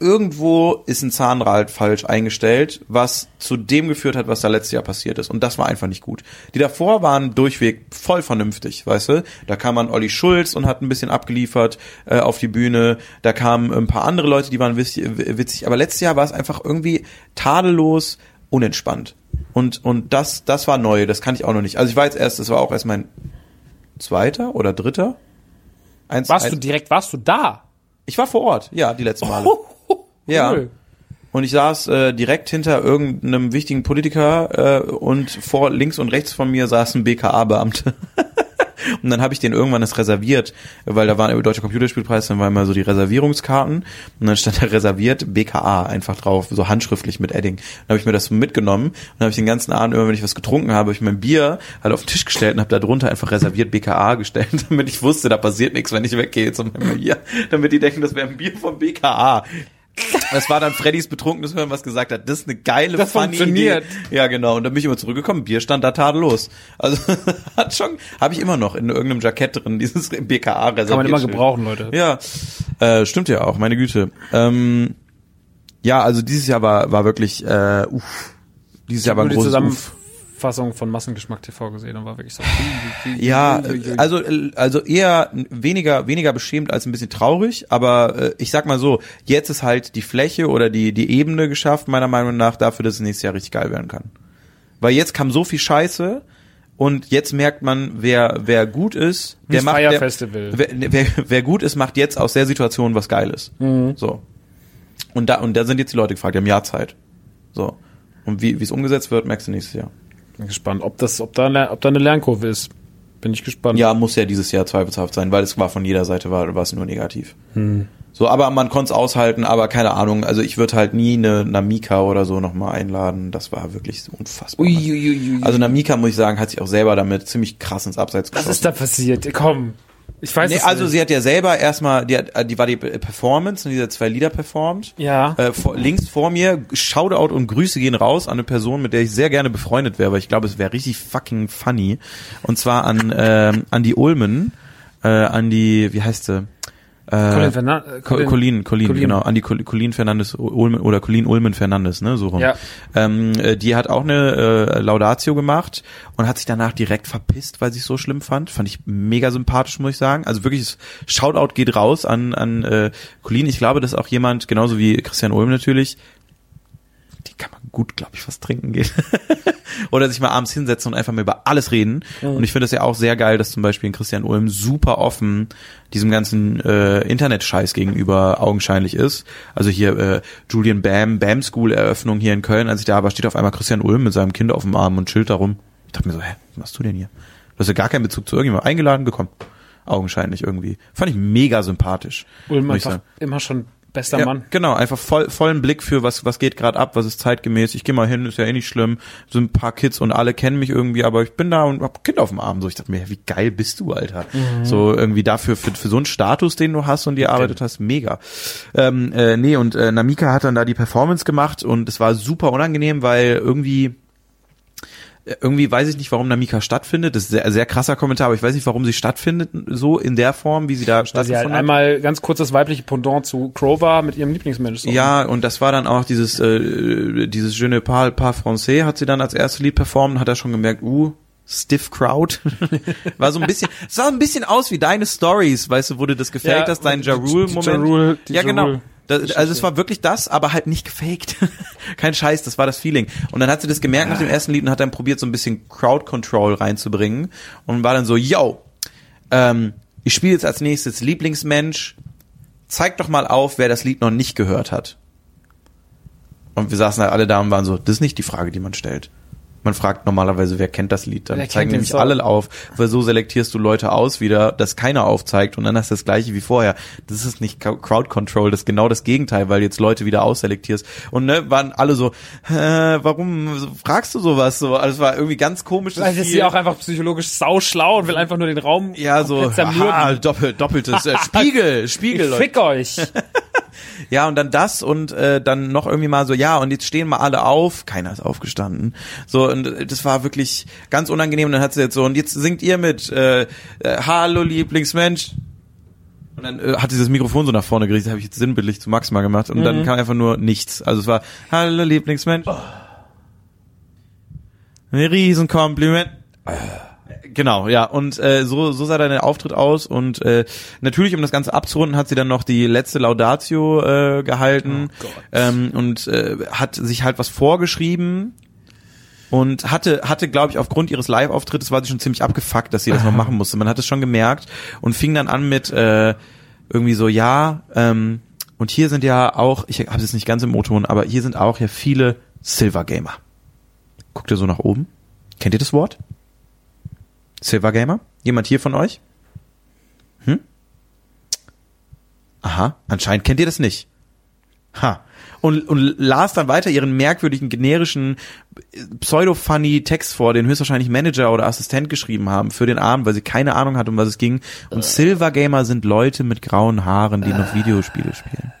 [SPEAKER 3] irgendwo ist ein Zahnrad falsch eingestellt, was zu dem geführt hat, was da letztes Jahr passiert ist. Und das war einfach nicht gut. Die davor waren durchweg voll vernünftig, weißt du? Da kam man Olli Schulz und hat ein bisschen abgeliefert äh, auf die Bühne. Da kamen ein paar andere Leute, die waren witzig. witzig. Aber letztes Jahr war es einfach irgendwie tadellos unentspannt. Und, und das, das war neu, das kann ich auch noch nicht. Also ich war jetzt erst, das war auch erst mein zweiter oder dritter. Eins,
[SPEAKER 2] Warst
[SPEAKER 3] ein,
[SPEAKER 2] du direkt, warst du da?
[SPEAKER 3] ich war vor Ort, ja, die letzten Male. Ja.
[SPEAKER 2] Cool.
[SPEAKER 3] Und ich saß äh, direkt hinter irgendeinem wichtigen Politiker äh, und vor links und rechts von mir saß ein BKA-Beamte. und dann habe ich den irgendwann das reserviert, weil da war der Deutsche Computerspielpreis, dann war immer so die Reservierungskarten und dann stand da reserviert BKA einfach drauf, so handschriftlich mit Edding. Dann habe ich mir das mitgenommen und dann habe ich den ganzen Abend immer, wenn ich was getrunken habe, habe ich mein Bier halt auf den Tisch gestellt und habe da drunter einfach reserviert BKA gestellt, damit ich wusste, da passiert nichts, wenn ich weggehe zu meinem Bier, damit die denken, das wäre ein Bier vom BKA. Das war dann Freddys betrunkenes Hören, was gesagt hat, das ist eine geile,
[SPEAKER 2] Das
[SPEAKER 3] funny
[SPEAKER 2] funktioniert.
[SPEAKER 3] Idee. Ja, genau. Und dann bin ich immer zurückgekommen, Bier stand da tadellos. Also hat schon, habe ich immer noch in irgendeinem Jackett drin, dieses BKA reserviert.
[SPEAKER 2] Kann man immer gebrauchen, Leute.
[SPEAKER 3] Ja, äh, stimmt ja auch, meine Güte. Ähm, ja, also dieses Jahr war, war wirklich, äh, uff. Dieses Jahr war ein
[SPEAKER 2] Nur die
[SPEAKER 3] großes
[SPEAKER 2] Zusammenfassung von Massengeschmack TV gesehen und war wirklich so.
[SPEAKER 3] Ja, also also eher weniger weniger beschämt als ein bisschen traurig, aber äh, ich sag mal so, jetzt ist halt die Fläche oder die die Ebene geschafft meiner Meinung nach dafür, dass es nächstes Jahr richtig geil werden kann. Weil jetzt kam so viel Scheiße und jetzt merkt man, wer wer gut ist, der
[SPEAKER 2] das
[SPEAKER 3] macht
[SPEAKER 2] Fire
[SPEAKER 3] der,
[SPEAKER 2] Festival.
[SPEAKER 3] Wer, wer, wer gut ist, macht jetzt aus der Situation was Geiles. So. Und da und da sind jetzt die Leute gefragt, die haben Jahr Zeit. So. Und wie wie es umgesetzt wird, merkst du nächstes Jahr.
[SPEAKER 2] Bin gespannt, ob das, ob da, eine- ob da eine Lernkurve ist. Bin ich gespannt.
[SPEAKER 3] Ja, muss ja dieses Jahr zweifelhaft sein, weil es war von jeder Seite war, war es nur negativ. So, aber man konnte es aushalten, aber keine Ahnung, also ich würde halt nie eine Namika oder so nochmal einladen. Das war wirklich so unfassbar.
[SPEAKER 2] Uiuiui.
[SPEAKER 3] Also Namika, muss ich sagen, hat sich auch selber damit ziemlich krass ins Abseits
[SPEAKER 2] Was
[SPEAKER 3] geschossen.
[SPEAKER 2] ist da passiert? Komm. Ich weiß
[SPEAKER 3] Nee, also
[SPEAKER 2] nicht.
[SPEAKER 3] sie hat ja selber erstmal, die, hat, die war die Performance, und diese zwei Lieder performt.
[SPEAKER 2] Ja.
[SPEAKER 3] Äh, vor, links vor mir, Shoutout und Grüße gehen raus an eine Person, mit der ich sehr gerne befreundet wäre, weil ich glaube, es wäre richtig fucking funny. Und zwar an, ähm, an die Ulmen, äh, an die, wie heißt sie? Äh,
[SPEAKER 2] Colin Fernan- äh,
[SPEAKER 3] Co-
[SPEAKER 2] Colin-
[SPEAKER 3] Colin, Colin,
[SPEAKER 2] Colin.
[SPEAKER 3] genau, an die Col- Colin Fernandes Ulmen oder Colin Ulmen Fernandes, ne, so rum.
[SPEAKER 2] Ja.
[SPEAKER 3] Ähm, äh, die hat auch eine äh, Laudatio gemacht und hat sich danach direkt verpisst, weil sie es so schlimm fand. Fand ich mega sympathisch, muss ich sagen. Also wirklich, das Shoutout geht raus an an äh, Colin. Ich glaube, dass auch jemand, genauso wie Christian Ulm natürlich, kann man gut, glaube ich, was trinken gehen. Oder sich mal abends hinsetzen und einfach mal über alles reden. Und ich finde es ja auch sehr geil, dass zum Beispiel Christian Ulm super offen diesem ganzen äh, Internet-Scheiß gegenüber augenscheinlich ist. Also hier äh, Julian Bam, Bam School Eröffnung hier in Köln, als ich da war, steht auf einmal Christian Ulm mit seinem Kind auf dem Arm und chillt darum. Ich dachte mir so, hä, was machst du denn hier? Du hast ja gar keinen Bezug zu irgendjemandem. Eingeladen, gekommen. Augenscheinlich irgendwie. Fand ich mega sympathisch.
[SPEAKER 2] Ulm einfach immer schon bester
[SPEAKER 3] Ja,
[SPEAKER 2] Mann.
[SPEAKER 3] genau, einfach voll, vollen Blick für was, was geht gerade ab, was ist zeitgemäß. Ich gehe mal hin, ist ja eh nicht schlimm. Sind ein paar Kids und alle kennen mich irgendwie, aber ich bin da und hab Kind auf dem Arm. So, ich dachte mir, wie geil bist du, Alter. So irgendwie dafür, für, für so einen Status, den du hast und die arbeitet hast, mega. Ähm, äh, nee, und äh, Namika hat dann da die Performance gemacht und es war super unangenehm, weil irgendwie irgendwie weiß ich nicht, warum Namika stattfindet. Das ist sehr, sehr krasser Kommentar, aber ich weiß nicht, warum sie stattfindet, so in der Form, wie sie da
[SPEAKER 1] Weil sie halt
[SPEAKER 3] hat.
[SPEAKER 1] einmal ganz kurz das weibliche Pendant zu Crow war mit ihrem Lieblingsmensch.
[SPEAKER 3] Ja, und das war dann auch dieses, äh, dieses Je ne parle pas français hat sie dann als erstes Lied performt, hat er schon gemerkt, uh, Stiff Crowd. war so ein bisschen, es sah ein bisschen aus wie deine Stories, weißt du, wo du das gefaked
[SPEAKER 1] Ja,
[SPEAKER 3] hast, dein
[SPEAKER 1] die-
[SPEAKER 3] Ja
[SPEAKER 1] die-
[SPEAKER 3] Rule
[SPEAKER 1] die
[SPEAKER 3] Moment.
[SPEAKER 1] Ja Rule- die
[SPEAKER 3] ja,
[SPEAKER 1] Ja
[SPEAKER 3] genau. Das, also es war wirklich das, aber halt nicht gefaked. Kein Scheiß, das war das Feeling. Und dann hat sie das gemerkt nach dem ersten Lied und hat dann probiert, so ein bisschen Crowd Control reinzubringen und war dann so, yo, ähm, ich spiele jetzt als nächstes Lieblingsmensch, zeig doch mal auf, wer das Lied noch nicht gehört hat. Und wir saßen halt alle da und waren so, das ist nicht die Frage, die man stellt. Man fragt normalerweise, wer kennt das Lied? Dann
[SPEAKER 1] Wer
[SPEAKER 3] zeigen nämlich alle auf, weil so selektierst du Leute aus wieder, dass keiner aufzeigt und dann hast du das gleiche wie vorher. Das ist nicht Crowd Control, das ist genau das Gegenteil, weil jetzt Leute wieder ausselektierst. Und ne, waren alle so, äh, warum fragst du sowas so? Also es war irgendwie ganz komisch. das
[SPEAKER 1] Vielleicht ist sie auch einfach psychologisch sauschlau und will einfach nur den Raum
[SPEAKER 3] ja, so, aha, doppelt, doppeltes, äh, Spiegel, Spiegel,
[SPEAKER 1] Ich
[SPEAKER 3] Leute.
[SPEAKER 1] fick euch.
[SPEAKER 3] Ja, und dann das und äh, dann noch irgendwie mal so, ja, und jetzt stehen mal alle auf. Keiner ist aufgestanden. So, und äh, das war wirklich ganz unangenehm. Und dann hat sie jetzt so, und jetzt singt ihr mit, äh, äh, Hallo Lieblingsmensch. Und dann äh, hat sie das Mikrofon so nach vorne gerichtet, habe ich jetzt sinnbildlich zu Max mal gemacht. Und dann kam einfach nur nichts. Also es war, Hallo Lieblingsmensch. Ein Riesenkompliment. Genau, ja. Und äh, so, so sah dein Auftritt aus. Und äh, natürlich, um das Ganze abzurunden, hat sie dann noch die letzte Laudatio äh, gehalten ähm, und äh, hat sich halt was vorgeschrieben und hatte, hatte glaube ich, aufgrund ihres Live-Auftrittes war sie schon ziemlich abgefuckt, dass sie das noch machen musste. Man hat es schon gemerkt und fing dann an mit äh, irgendwie so, ja, ähm, und hier sind ja auch, ich habe es jetzt nicht ganz im O-Ton, aber hier sind auch ja viele Silver Gamer. Guckt ihr so nach oben? Kennt ihr das Wort? Silver Gamer? Jemand hier von euch? Hm? Aha, anscheinend kennt ihr das nicht. Ha. Und, und las dann weiter ihren merkwürdigen, generischen, äh, pseudo-funny Text vor, den höchstwahrscheinlich Manager oder Assistent geschrieben haben für den Abend, weil sie keine Ahnung hat, um was es ging. Und Silver Gamer sind Leute mit grauen Haaren, die noch Videospiele spielen.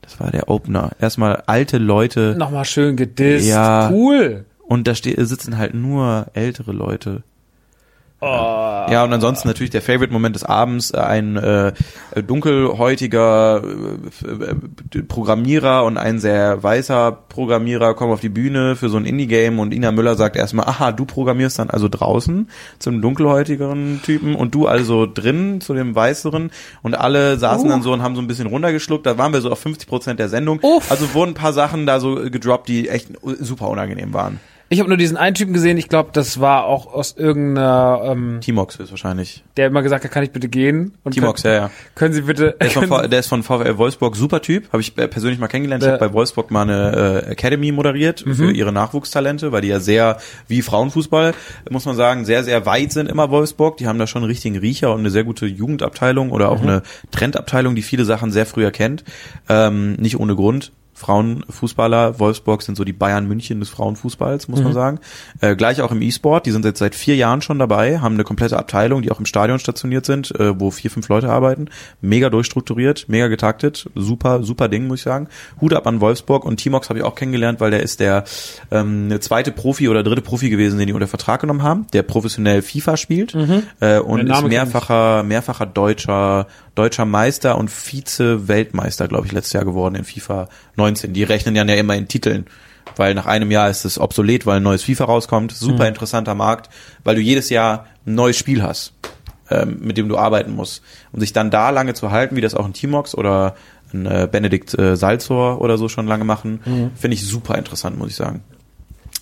[SPEAKER 3] Das war der Opener. Erstmal alte Leute.
[SPEAKER 1] Nochmal schön gedisst.
[SPEAKER 3] Ja.
[SPEAKER 1] Cool.
[SPEAKER 3] Und da sitzen halt nur ältere Leute.
[SPEAKER 1] Oh.
[SPEAKER 3] Ja, und ansonsten natürlich der Favorite-Moment des Abends, äh, ein äh, dunkelhäutiger äh, äh, Programmierer und ein sehr weißer Programmierer kommen auf die Bühne für so ein Indie-Game und Ina Müller sagt erstmal, aha, du programmierst dann also draußen zum dunkelhäutigeren Typen und du also drin zu dem weißeren und alle saßen dann so und haben so ein bisschen runtergeschluckt, da waren wir so auf 50 Prozent der Sendung,
[SPEAKER 1] Uff.
[SPEAKER 3] also wurden ein paar Sachen da so gedroppt, die echt super unangenehm waren.
[SPEAKER 1] Ich habe nur diesen einen Typen gesehen, ich glaube, das war auch aus irgendeiner, ähm,
[SPEAKER 3] Timox ist wahrscheinlich.
[SPEAKER 1] der immer gesagt hat, kann ich bitte gehen? Und
[SPEAKER 3] Timox,
[SPEAKER 1] können,
[SPEAKER 3] ja, ja.
[SPEAKER 1] Können Sie bitte,
[SPEAKER 3] Der ist, von, V- der ist von VfL Wolfsburg, super Typ, habe ich äh, persönlich mal kennengelernt. Ich habe bei Wolfsburg mal eine äh, Academy moderiert für ihre Nachwuchstalente, weil die ja sehr, wie Frauenfußball, muss man sagen, sehr, sehr weit sind immer Wolfsburg. Die haben da schon einen richtigen Riecher und eine sehr gute Jugendabteilung oder auch eine Trendabteilung, die viele Sachen sehr früh erkennt. Ähm, nicht ohne Grund. Frauenfußballer, Wolfsburg sind so die Bayern München des Frauenfußballs, muss man sagen. Äh, gleich auch im E-Sport, die sind jetzt seit vier Jahren schon dabei, haben eine komplette Abteilung, die auch im Stadion stationiert sind, äh, wo vier, fünf Leute arbeiten. Mega durchstrukturiert, mega getaktet, super, super Ding, muss ich sagen. Hut ab an Wolfsburg und Timox habe ich auch kennengelernt, weil der ist der ähm, zweite Profi oder dritte Profi gewesen, den die unter Vertrag genommen haben, der professionell FIFA spielt äh, und ist mehrfacher, mehrfacher deutscher, deutscher Meister und Vize-Weltmeister, glaube ich, letztes Jahr geworden in FIFA 19. Die rechnen ja immer in Titeln, weil nach einem Jahr ist es obsolet, weil ein neues FIFA rauskommt. Super interessanter Markt, weil du jedes Jahr ein neues Spiel hast, ähm, mit dem du arbeiten musst. Und sich dann da lange zu halten, wie das auch ein Timox oder ein äh, Benedikt äh, Salzor oder so schon lange machen, finde ich super interessant, muss ich sagen.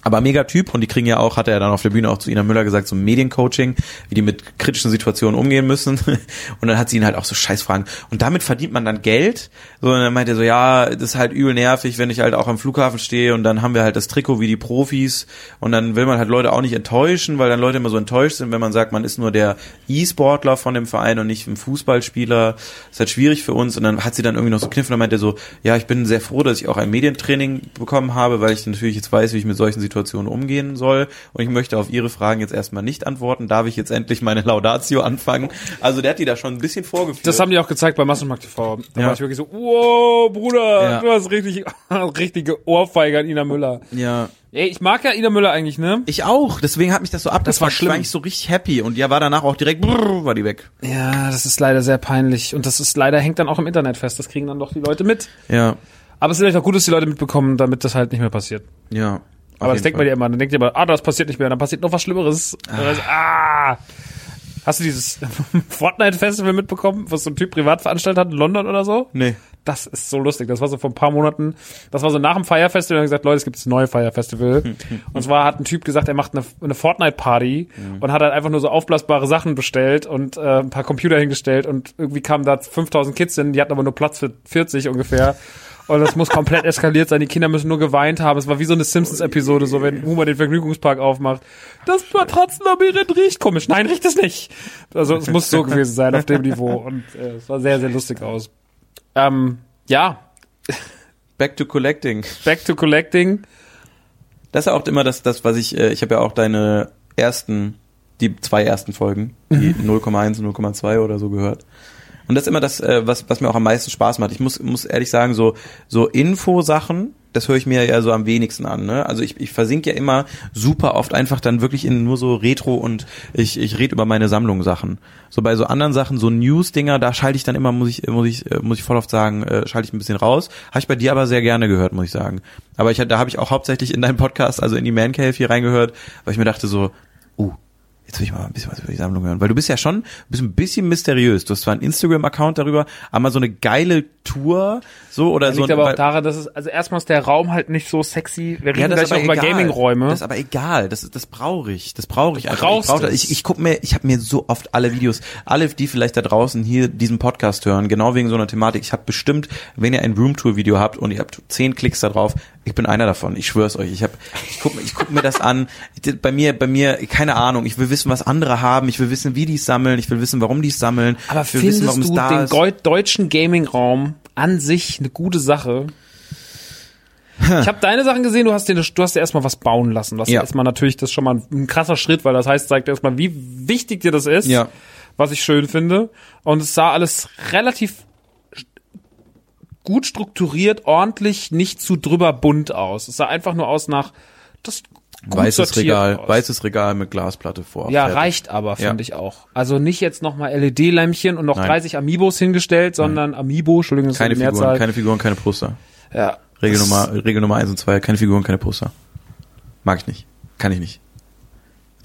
[SPEAKER 3] Aber mega Typ und die kriegen ja auch, hat er dann auf der Bühne auch zu Ina Müller gesagt, so Mediencoaching, wie die mit kritischen Situationen umgehen müssen. Und dann hat sie ihn halt auch so Scheißfragen. Und damit verdient man dann Geld. So, und dann meint er so, ja, das ist halt übel nervig, wenn ich halt auch am Flughafen stehe und dann haben wir halt das Trikot wie die Profis und dann will man halt Leute auch nicht enttäuschen, weil dann Leute immer so enttäuscht sind, wenn man sagt, man ist nur der E-Sportler von dem Verein und nicht ein Fußballspieler. Das ist halt schwierig für uns. Und dann hat sie dann irgendwie noch so Kniff und dann meint er so, ja, ich bin sehr froh, dass ich auch ein Medientraining bekommen habe, weil ich natürlich jetzt weiß, wie ich mit solchen Situationen umgehen soll. Und ich möchte auf Ihre Fragen jetzt erstmal nicht antworten. Darf ich jetzt endlich meine Laudatio anfangen? Also der hat die da schon ein bisschen vorgeführt.
[SPEAKER 1] Das haben die auch gezeigt bei Massenmarkt TV. Da
[SPEAKER 3] Ja.
[SPEAKER 1] war ich wirklich so, wow, Bruder,
[SPEAKER 3] Ja.
[SPEAKER 1] du hast richtig, richtige Ohrfeige an Ina Müller.
[SPEAKER 3] ja,
[SPEAKER 2] Ey, ich mag ja Ida Müller eigentlich, ne?
[SPEAKER 3] Ich auch, deswegen hat mich das so abgefuckt.
[SPEAKER 2] war schlimm.
[SPEAKER 3] Ich war eigentlich so richtig happy und ja, war danach auch direkt, brrr, war die weg.
[SPEAKER 2] Ja, das ist leider sehr peinlich. Und das ist leider hängt dann auch im Internet fest. Das kriegen dann doch die Leute mit.
[SPEAKER 3] Ja,
[SPEAKER 2] Aber es ist vielleicht auch gut, dass die Leute mitbekommen, damit das halt nicht mehr passiert.
[SPEAKER 3] ja.
[SPEAKER 2] Aber das denkt man ja immer. Dann denkt ihr immer, ah, das passiert nicht mehr. Dann passiert noch was Schlimmeres. Ah. Hast du dieses Fortnite-Festival mitbekommen, was so ein Typ privat veranstaltet hat in London oder so?
[SPEAKER 3] Nee.
[SPEAKER 2] Das ist so lustig. Das war so vor ein paar Monaten. Das war so nach dem Fire Festival. Hat gesagt, Leute, es gibt das neue Fire Festival. und zwar hat ein Typ gesagt, er macht eine, eine Fortnite-Party und hat halt einfach nur so aufblasbare Sachen bestellt und äh, ein paar Computer hingestellt und irgendwie kamen da 5000 Kids hin, die hatten aber nur Platz für 40 ungefähr. Und das muss komplett eskaliert sein. Die Kinder müssen nur geweint haben. Es war wie so eine Simpsons-Episode, so wenn Homer den Vergnügungspark aufmacht. Das Matratzenlabyrinth riecht komisch. Nein, riecht es nicht. Also es muss so gewesen sein auf dem Niveau. Und äh, es sah sehr, sehr lustig aus. Ähm, ja,
[SPEAKER 3] Back to collecting.
[SPEAKER 2] back to collecting.
[SPEAKER 3] Das ist ja auch immer das, das was ich, äh, ich habe ja auch deine ersten, die zwei ersten Folgen, die 0,1 und 0,2 oder so gehört. Und das ist immer das, äh, was, was mir auch am meisten Spaß macht. Ich muss, muss ehrlich sagen, so, so Infosachen, das höre ich mir ja so am wenigsten an. Ne? Also ich, ich versinke ja immer super oft einfach dann wirklich in nur so Retro und ich, ich rede über meine Sammlung Sachen. So bei so anderen Sachen, so News-Dinger, da schalte ich dann immer, muss ich, muss ich, äh, muss ich voll oft sagen, äh, schalte ich ein bisschen raus. Habe ich bei dir aber sehr gerne gehört, muss ich sagen. Aber ich, da habe ich auch hauptsächlich in deinem Podcast, also in die Man Cave hier reingehört, weil ich mir dachte so, uh, jetzt will ich mal ein bisschen was über die Sammlung hören. Weil du bist ja schon bist ein bisschen mysteriös. Du hast zwar einen Instagram-Account darüber, aber so eine geile Tour, so oder
[SPEAKER 2] Das
[SPEAKER 3] so.
[SPEAKER 2] liegt aber auch daran, dass es, also erstmal ist der Raum halt nicht so sexy. Wir reden
[SPEAKER 3] ja,
[SPEAKER 2] gleich
[SPEAKER 3] aber
[SPEAKER 2] über. Gaming-Räume.
[SPEAKER 3] Das ist aber egal. Das, das brauche ich. Das brauche ich einfach. ich, brauch ich, ich guck mir, ich habe mir so oft alle Videos, alle, die vielleicht da draußen hier diesen Podcast hören, genau wegen so einer Thematik. Ich habe bestimmt, wenn ihr ein Roomtour-Video habt und ihr habt zehn Klicks da drauf, ich bin einer davon. Ich schwör's euch. Ich habe, ich guck, ich guck mir das an. Bei mir, bei mir, keine Ahnung. Ich will wissen, was andere haben. Ich will wissen, wie die es sammeln. Ich will wissen, warum die es sammeln.
[SPEAKER 2] aber
[SPEAKER 3] ich will
[SPEAKER 2] findest
[SPEAKER 3] wissen, warum es
[SPEAKER 2] du
[SPEAKER 3] da
[SPEAKER 2] den
[SPEAKER 3] ist.
[SPEAKER 2] deutschen Gaming-Raum an sich eine gute Sache? Ich habe deine Sachen gesehen, du hast dir, du hast dir erstmal was bauen lassen. Was
[SPEAKER 3] Ja.
[SPEAKER 2] erstmal natürlich das ist schon mal ein, ein krasser Schritt, weil das heißt, zeigt erstmal, wie wichtig dir das ist,
[SPEAKER 3] Ja.
[SPEAKER 2] was ich schön finde. Und es sah alles relativ gut strukturiert, ordentlich, nicht zu drüber bunt aus. Es sah einfach nur aus nach das gut
[SPEAKER 3] Weißes Regal,
[SPEAKER 2] aus.
[SPEAKER 3] weißes Regal mit Glasplatte vor.
[SPEAKER 2] Ja,
[SPEAKER 3] Fertig.
[SPEAKER 2] reicht aber, finde
[SPEAKER 3] Ja.
[SPEAKER 2] ich auch. Also nicht jetzt nochmal LED-Lämpchen und noch
[SPEAKER 3] Nein.
[SPEAKER 2] 30 Amiibos hingestellt, sondern Amiibo, Entschuldigung,
[SPEAKER 3] Keine Figuren,
[SPEAKER 2] Mehrzahl.
[SPEAKER 3] keine Figuren, keine Poster.
[SPEAKER 2] ja.
[SPEAKER 3] Regel Nummer, Regel Nummer eins und zwei, keine Figuren, keine Poster. Mag ich nicht. Kann ich nicht.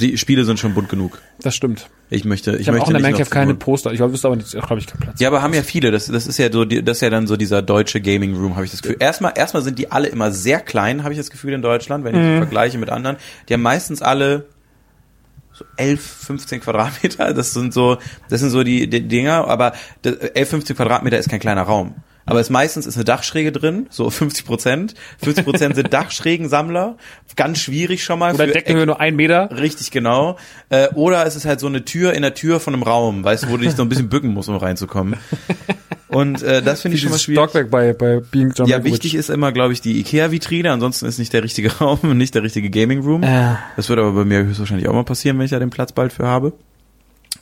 [SPEAKER 3] Die Spiele sind schon bunt genug.
[SPEAKER 2] Das stimmt.
[SPEAKER 3] Ich möchte, ich,
[SPEAKER 2] Ich habe
[SPEAKER 3] möchte
[SPEAKER 2] auch in der
[SPEAKER 3] nicht
[SPEAKER 2] Mancave keine. Poster. Ich wüsste aber nicht, glaube ich, keinen Platz.
[SPEAKER 3] Ja, aber haben ja viele. Das, das ist ja so, das ist ja dann so dieser deutsche Gaming Room, habe ich das Gefühl. Erstmal, erstmal sind die alle immer sehr klein, habe ich das Gefühl in Deutschland, wenn ich
[SPEAKER 2] Mhm.
[SPEAKER 3] vergleiche mit anderen. Die haben meistens alle so 11, 15 Quadratmeter. Das sind so, das sind so die, die Dinger. Aber das, 11, 15 Quadratmeter ist kein kleiner Raum. Aber es meistens ist eine Dachschräge drin, so 50 Prozent. 50 Prozent sind Dachschrägensammler. Ganz schwierig schon mal.
[SPEAKER 2] Oder Deckenhöhe nur ein Meter.
[SPEAKER 3] Richtig, genau. Äh, oder es ist halt so eine Tür in der Tür von einem Raum, weißt du, wo du dich so ein bisschen bücken musst, um reinzukommen. Und äh, das finde ich schon mal schwierig.
[SPEAKER 2] Stockwerk bei, bei Being John
[SPEAKER 3] Ja, wichtig ist immer, glaube ich, die Ikea-Vitrine, ansonsten ist nicht der richtige Raum und nicht der richtige Gaming-Room.
[SPEAKER 2] Ja.
[SPEAKER 3] Das wird aber bei mir höchstwahrscheinlich auch mal passieren, wenn ich da den Platz bald für habe.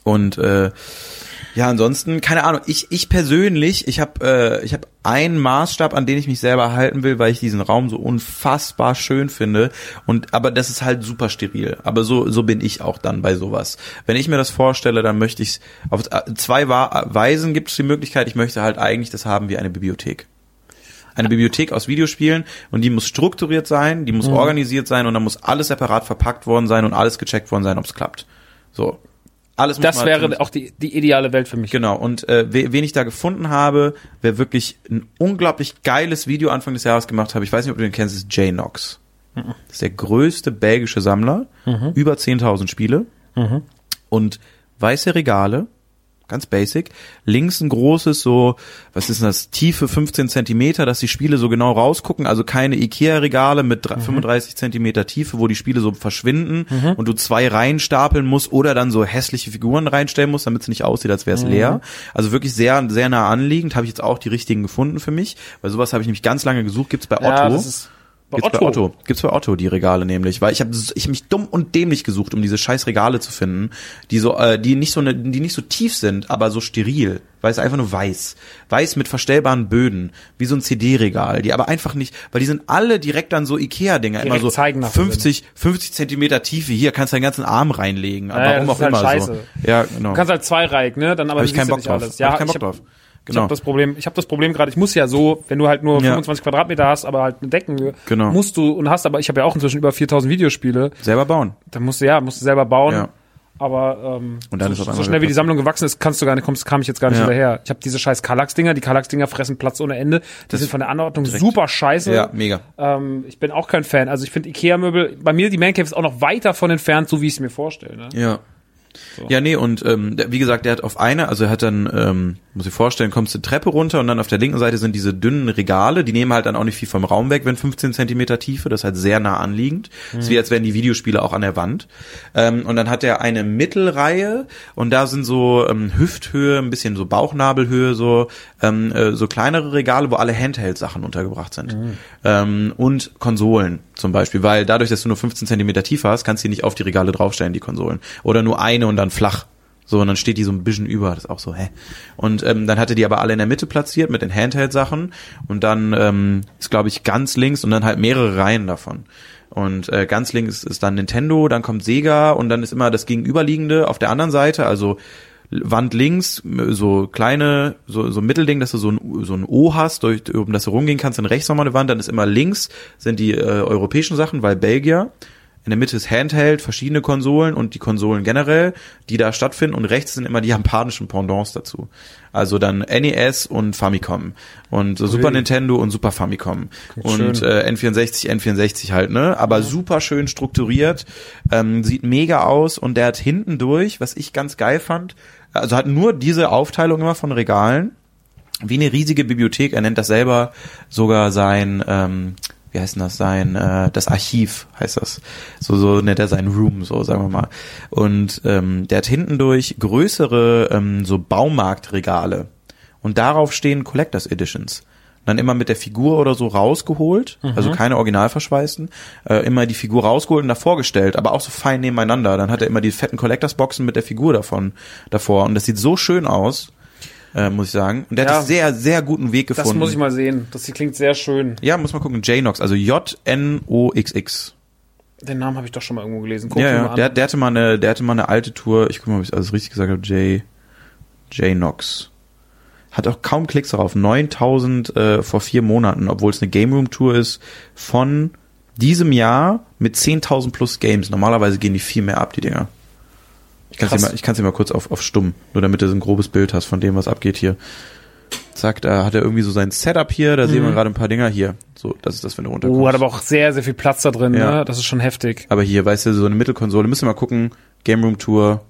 [SPEAKER 3] Und äh, ja, ansonsten, keine Ahnung, ich, ich persönlich, ich habe äh, ich hab einen Maßstab, an den ich mich selber halten will, weil ich diesen Raum so unfassbar schön finde. Und aber das ist halt super steril. Aber so, so bin ich auch dann bei sowas. Wenn ich mir das vorstelle, dann möchte ich auf äh, zwei Weisen gibt es die Möglichkeit, ich möchte halt eigentlich das haben wie eine Bibliothek eine Bibliothek aus Videospielen und die muss strukturiert sein, die muss
[SPEAKER 2] Mhm.
[SPEAKER 3] organisiert sein und dann muss alles separat verpackt worden sein und alles gecheckt worden sein, ob es klappt. So. Alles
[SPEAKER 2] Das wäre
[SPEAKER 3] drin-
[SPEAKER 2] auch die, die ideale Welt für mich.
[SPEAKER 3] Genau, und äh, we- wen ich da gefunden habe, wer wirklich ein unglaublich geiles Video Anfang des Jahres gemacht habe, ich weiß nicht, ob du den kennst, ist Jay Knox.
[SPEAKER 2] Mhm.
[SPEAKER 3] Das ist der größte belgische Sammler, über 10.000 Spiele
[SPEAKER 2] Mhm.
[SPEAKER 3] und weiße Regale, ganz basic, links ein großes so, was ist denn das, Tiefe 15 Zentimeter, dass die Spiele so genau rausgucken, also keine Ikea-Regale mit
[SPEAKER 2] Mhm.
[SPEAKER 3] dr- 35 Zentimeter Tiefe, wo die Spiele so verschwinden und du zwei Reihen stapeln musst oder dann so hässliche Figuren reinstellen musst, damit es nicht aussieht, als wäre es leer. Also wirklich sehr, sehr nah anliegend, habe ich jetzt auch die richtigen gefunden für mich, weil sowas habe ich nämlich ganz lange gesucht, gibt's bei Otto.
[SPEAKER 2] Ja, Bei
[SPEAKER 3] Gibt's bei Otto. Gibt's bei Otto die Regale nämlich, weil ich habe ich hab mich dumm und dämlich gesucht, um diese scheiß Regale zu finden, die so äh, die nicht so ne, die nicht so tief sind, aber so steril, weil es einfach nur weiß, weiß mit verstellbaren Böden, wie so ein CD-Regal, die aber einfach nicht, weil die sind alle direkt dann so Ikea Dinger, immer so
[SPEAKER 2] zeigen nach
[SPEAKER 3] 50 50 Zentimeter Tiefe, hier kannst du deinen ganzen Arm reinlegen,
[SPEAKER 2] Ja,
[SPEAKER 3] warum
[SPEAKER 2] das
[SPEAKER 3] auch
[SPEAKER 2] halt
[SPEAKER 3] immer
[SPEAKER 2] scheiße.
[SPEAKER 3] so. Ja, genau.
[SPEAKER 2] Du kannst halt zweireihig, ne? Dann aber
[SPEAKER 3] Hab ich keinen Bock drauf.
[SPEAKER 2] alles.
[SPEAKER 3] Hab
[SPEAKER 2] Ja,
[SPEAKER 3] ich keinen Bock
[SPEAKER 2] hab-
[SPEAKER 3] drauf.
[SPEAKER 2] Ich
[SPEAKER 3] Genau.
[SPEAKER 2] habe das Problem, ich habe das Problem gerade, ich muss ja so, wenn du halt nur
[SPEAKER 3] Ja.
[SPEAKER 2] 25 Quadratmeter hast, aber halt eine Deckenhöhe,
[SPEAKER 3] Genau.
[SPEAKER 2] musst du und hast aber ich habe ja auch inzwischen über 4000 Videospiele,
[SPEAKER 3] Selber bauen.
[SPEAKER 2] dann musst du ja, musst du selber bauen.
[SPEAKER 3] Ja.
[SPEAKER 2] Aber ähm,
[SPEAKER 3] Und dann
[SPEAKER 2] so,
[SPEAKER 3] ist
[SPEAKER 2] so schnell wie die. Sammlung gewachsen ist, kannst du gar nicht, kommst, kam ich jetzt gar nicht
[SPEAKER 3] Ja.
[SPEAKER 2] hinterher. Ich habe diese scheiß Kallax-Dinger, die Kallax-Dinger fressen Platz ohne Ende. Die sind von der Anordnung super scheiße.
[SPEAKER 3] Ja, mega.
[SPEAKER 2] Ähm, ich bin auch kein Fan. Also ich finde Ikea-Möbel, bei mir die Man Cave ist auch noch weit davon entfernt, so wie ich es mir vorstelle. Ne?
[SPEAKER 3] Ja. Ja, nee, und ähm, wie gesagt, der hat auf eine, also er hat dann, ähm, muss ich vorstellen, kommst du Treppe runter und dann auf der linken Seite sind diese dünnen Regale, die nehmen halt dann auch nicht viel vom Raum weg, wenn 15 Zentimeter Tiefe, das ist halt sehr nah anliegend. Das ist wie als wären die Videospiele auch an der Wand. Ähm, und dann hat er eine Mittelreihe und da sind so ähm, Hüfthöhe, ein bisschen so Bauchnabelhöhe, so ähm, äh, so kleinere Regale, wo alle Handheld-Sachen untergebracht sind. Ähm, und Konsolen zum Beispiel, weil dadurch, dass du nur 15 Zentimeter tiefer hast, kannst du die nicht auf die Regale draufstellen, die Konsolen. Oder nur eine und dann flach. So, und dann steht die so ein bisschen über, das ist auch so, hä? Und ähm, dann hat er die aber alle in der Mitte platziert mit den Handheld-Sachen und dann ähm, ist, glaube ich, ganz links und dann halt mehrere Reihen davon. Und äh, ganz links ist dann Nintendo, dann kommt Sega und dann ist immer das Gegenüberliegende auf der anderen Seite, also Wand links, so kleine, so, so ein Mittelding, dass du so ein, so ein O hast, durch, um das du rumgehen kannst, dann rechts nochmal eine Wand, dann ist immer links sind die äh, europäischen Sachen, weil Belgier. In der Mitte ist Handheld, verschiedene Konsolen und die Konsolen generell, die da stattfinden und rechts sind immer die japanischen Pendants dazu. Also dann NES und Famicom und so Super Nintendo und Super Famicom und
[SPEAKER 2] schön.
[SPEAKER 3] äh, N64, N64 halt, ne? Aber super schön strukturiert, ähm, sieht mega aus und der hat hinten durch, was ich ganz geil fand, also hat nur diese Aufteilung immer von Regalen, wie eine riesige Bibliothek. Er nennt das selber sogar sein, ähm, wie heißt denn das, sein, äh, das Archiv heißt das. So, so nennt er sein Room, so sagen wir mal. Und ähm, der hat hinten durch größere ähm, so Baumarktregale. Und darauf stehen Collectors Editions. Dann immer mit der Figur oder so rausgeholt, also keine originalverschweißten, äh, immer die Figur rausgeholt und davor gestellt, aber auch so fein nebeneinander. Dann hat er immer die fetten Collectors Boxen mit der Figur davon davor und das sieht so schön aus, äh, muss ich sagen. Und der
[SPEAKER 2] Ja.
[SPEAKER 3] hat einen sehr sehr guten Weg
[SPEAKER 2] Das
[SPEAKER 3] gefunden.
[SPEAKER 2] muss ich mal sehen. Das klingt sehr schön.
[SPEAKER 3] Ja, muss mal gucken. J-Nox, also J-N-O-X-X.
[SPEAKER 2] Den Namen habe ich doch schon mal irgendwo gelesen. Guck
[SPEAKER 3] Ja, ja. Der, der hatte mal eine, der hatte mal eine alte Tour. Ich guck mal, ob ich alles richtig gesagt habe. J, J-Nox. Hat auch kaum Klicks darauf. 9000 äh, vor vier Monaten, obwohl es eine Game Room Tour ist von diesem Jahr mit 10.000 plus Games. Normalerweise gehen die viel mehr ab, die Dinger. Ich kann es dir mal, ich dir mal kurz auf, auf stumm, nur damit du so ein grobes Bild hast von dem, was abgeht hier. Zack, da hat er irgendwie so sein Setup hier, da sehen wir gerade ein paar Dinger hier. So, das ist das, wenn du runterkommst.
[SPEAKER 2] Mhm. Oh, hat aber auch sehr, sehr viel Platz da drin,
[SPEAKER 3] Ja.
[SPEAKER 2] ne? Das ist schon heftig.
[SPEAKER 3] Aber hier, weißt du, so eine Mittelkonsole, müssen wir mal gucken, Game Room Tour,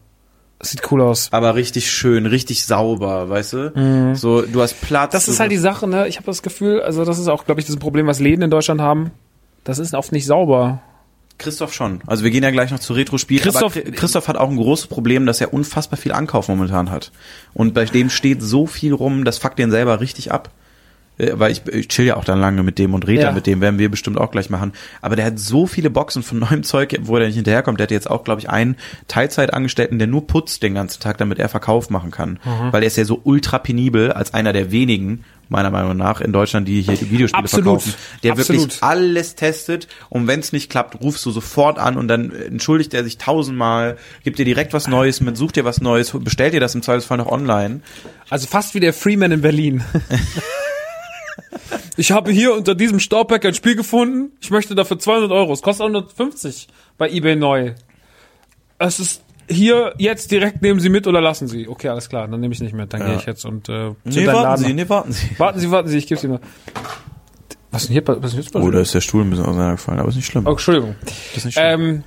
[SPEAKER 2] Sieht cool aus.
[SPEAKER 3] aber richtig schön, richtig sauber, weißt du? So, du hast Platz.
[SPEAKER 2] Mhm. Das ist halt die Sache, ne? Ich habe das Gefühl, also das ist auch, glaube ich, das Problem, was Läden in Deutschland haben. Das ist oft nicht sauber.
[SPEAKER 3] Christoph schon. Also wir gehen ja gleich noch zu Retro-Spielen.
[SPEAKER 2] Christoph-
[SPEAKER 3] Christoph hat auch ein großes Problem, dass er unfassbar viel Ankauf momentan hat. Und bei dem steht so viel rum, das fuckt den selber richtig ab. Äh, Weil ich, ich chill ja auch dann lange mit dem und rede
[SPEAKER 2] Ja.
[SPEAKER 3] mit dem, werden wir bestimmt auch gleich machen. Aber der hat so viele Boxen von neuem Zeug, wo er nicht hinterherkommt. Der hat jetzt auch, glaube ich, einen Teilzeitangestellten, der nur putzt den ganzen Tag, damit er Verkauf machen kann.
[SPEAKER 2] Mhm.
[SPEAKER 3] Weil er ist ja so ultra penibel als einer der wenigen, meiner Meinung nach, in Deutschland, die hier die Videospiele
[SPEAKER 2] Absolut.
[SPEAKER 3] verkaufen. Der
[SPEAKER 2] Absolut.
[SPEAKER 3] wirklich alles testet und wenn es nicht klappt, rufst du sofort an und dann entschuldigt er sich tausendmal, gibt dir direkt was Neues mit, sucht dir was Neues, bestellt dir das im Zweifelsfall noch online.
[SPEAKER 2] Also fast wie der Freeman in Berlin. ich habe hier unter diesem Staubpack ein Spiel gefunden. Ich möchte dafür 200 Euro. Es kostet 150 bei eBay neu. Es ist hier jetzt direkt nehmen Sie mit oder lassen Sie. Okay, alles klar, dann nehme ich nicht mit. Dann gehe ich jetzt und äh, zu
[SPEAKER 3] Nee,
[SPEAKER 2] deinem
[SPEAKER 3] warten
[SPEAKER 2] Laden.
[SPEAKER 3] Sie, nee, warten Sie.
[SPEAKER 2] Warten Sie, warten Sie, ich gebe Sie mal. Was ist denn hier, was ist denn jetzt
[SPEAKER 3] Oh,
[SPEAKER 2] passiert?
[SPEAKER 3] da ist der Stuhl ein bisschen auseinandergefallen, aber ist nicht schlimm.
[SPEAKER 2] Oh, Entschuldigung.
[SPEAKER 3] Das ist nicht schlimm.
[SPEAKER 2] Ähm,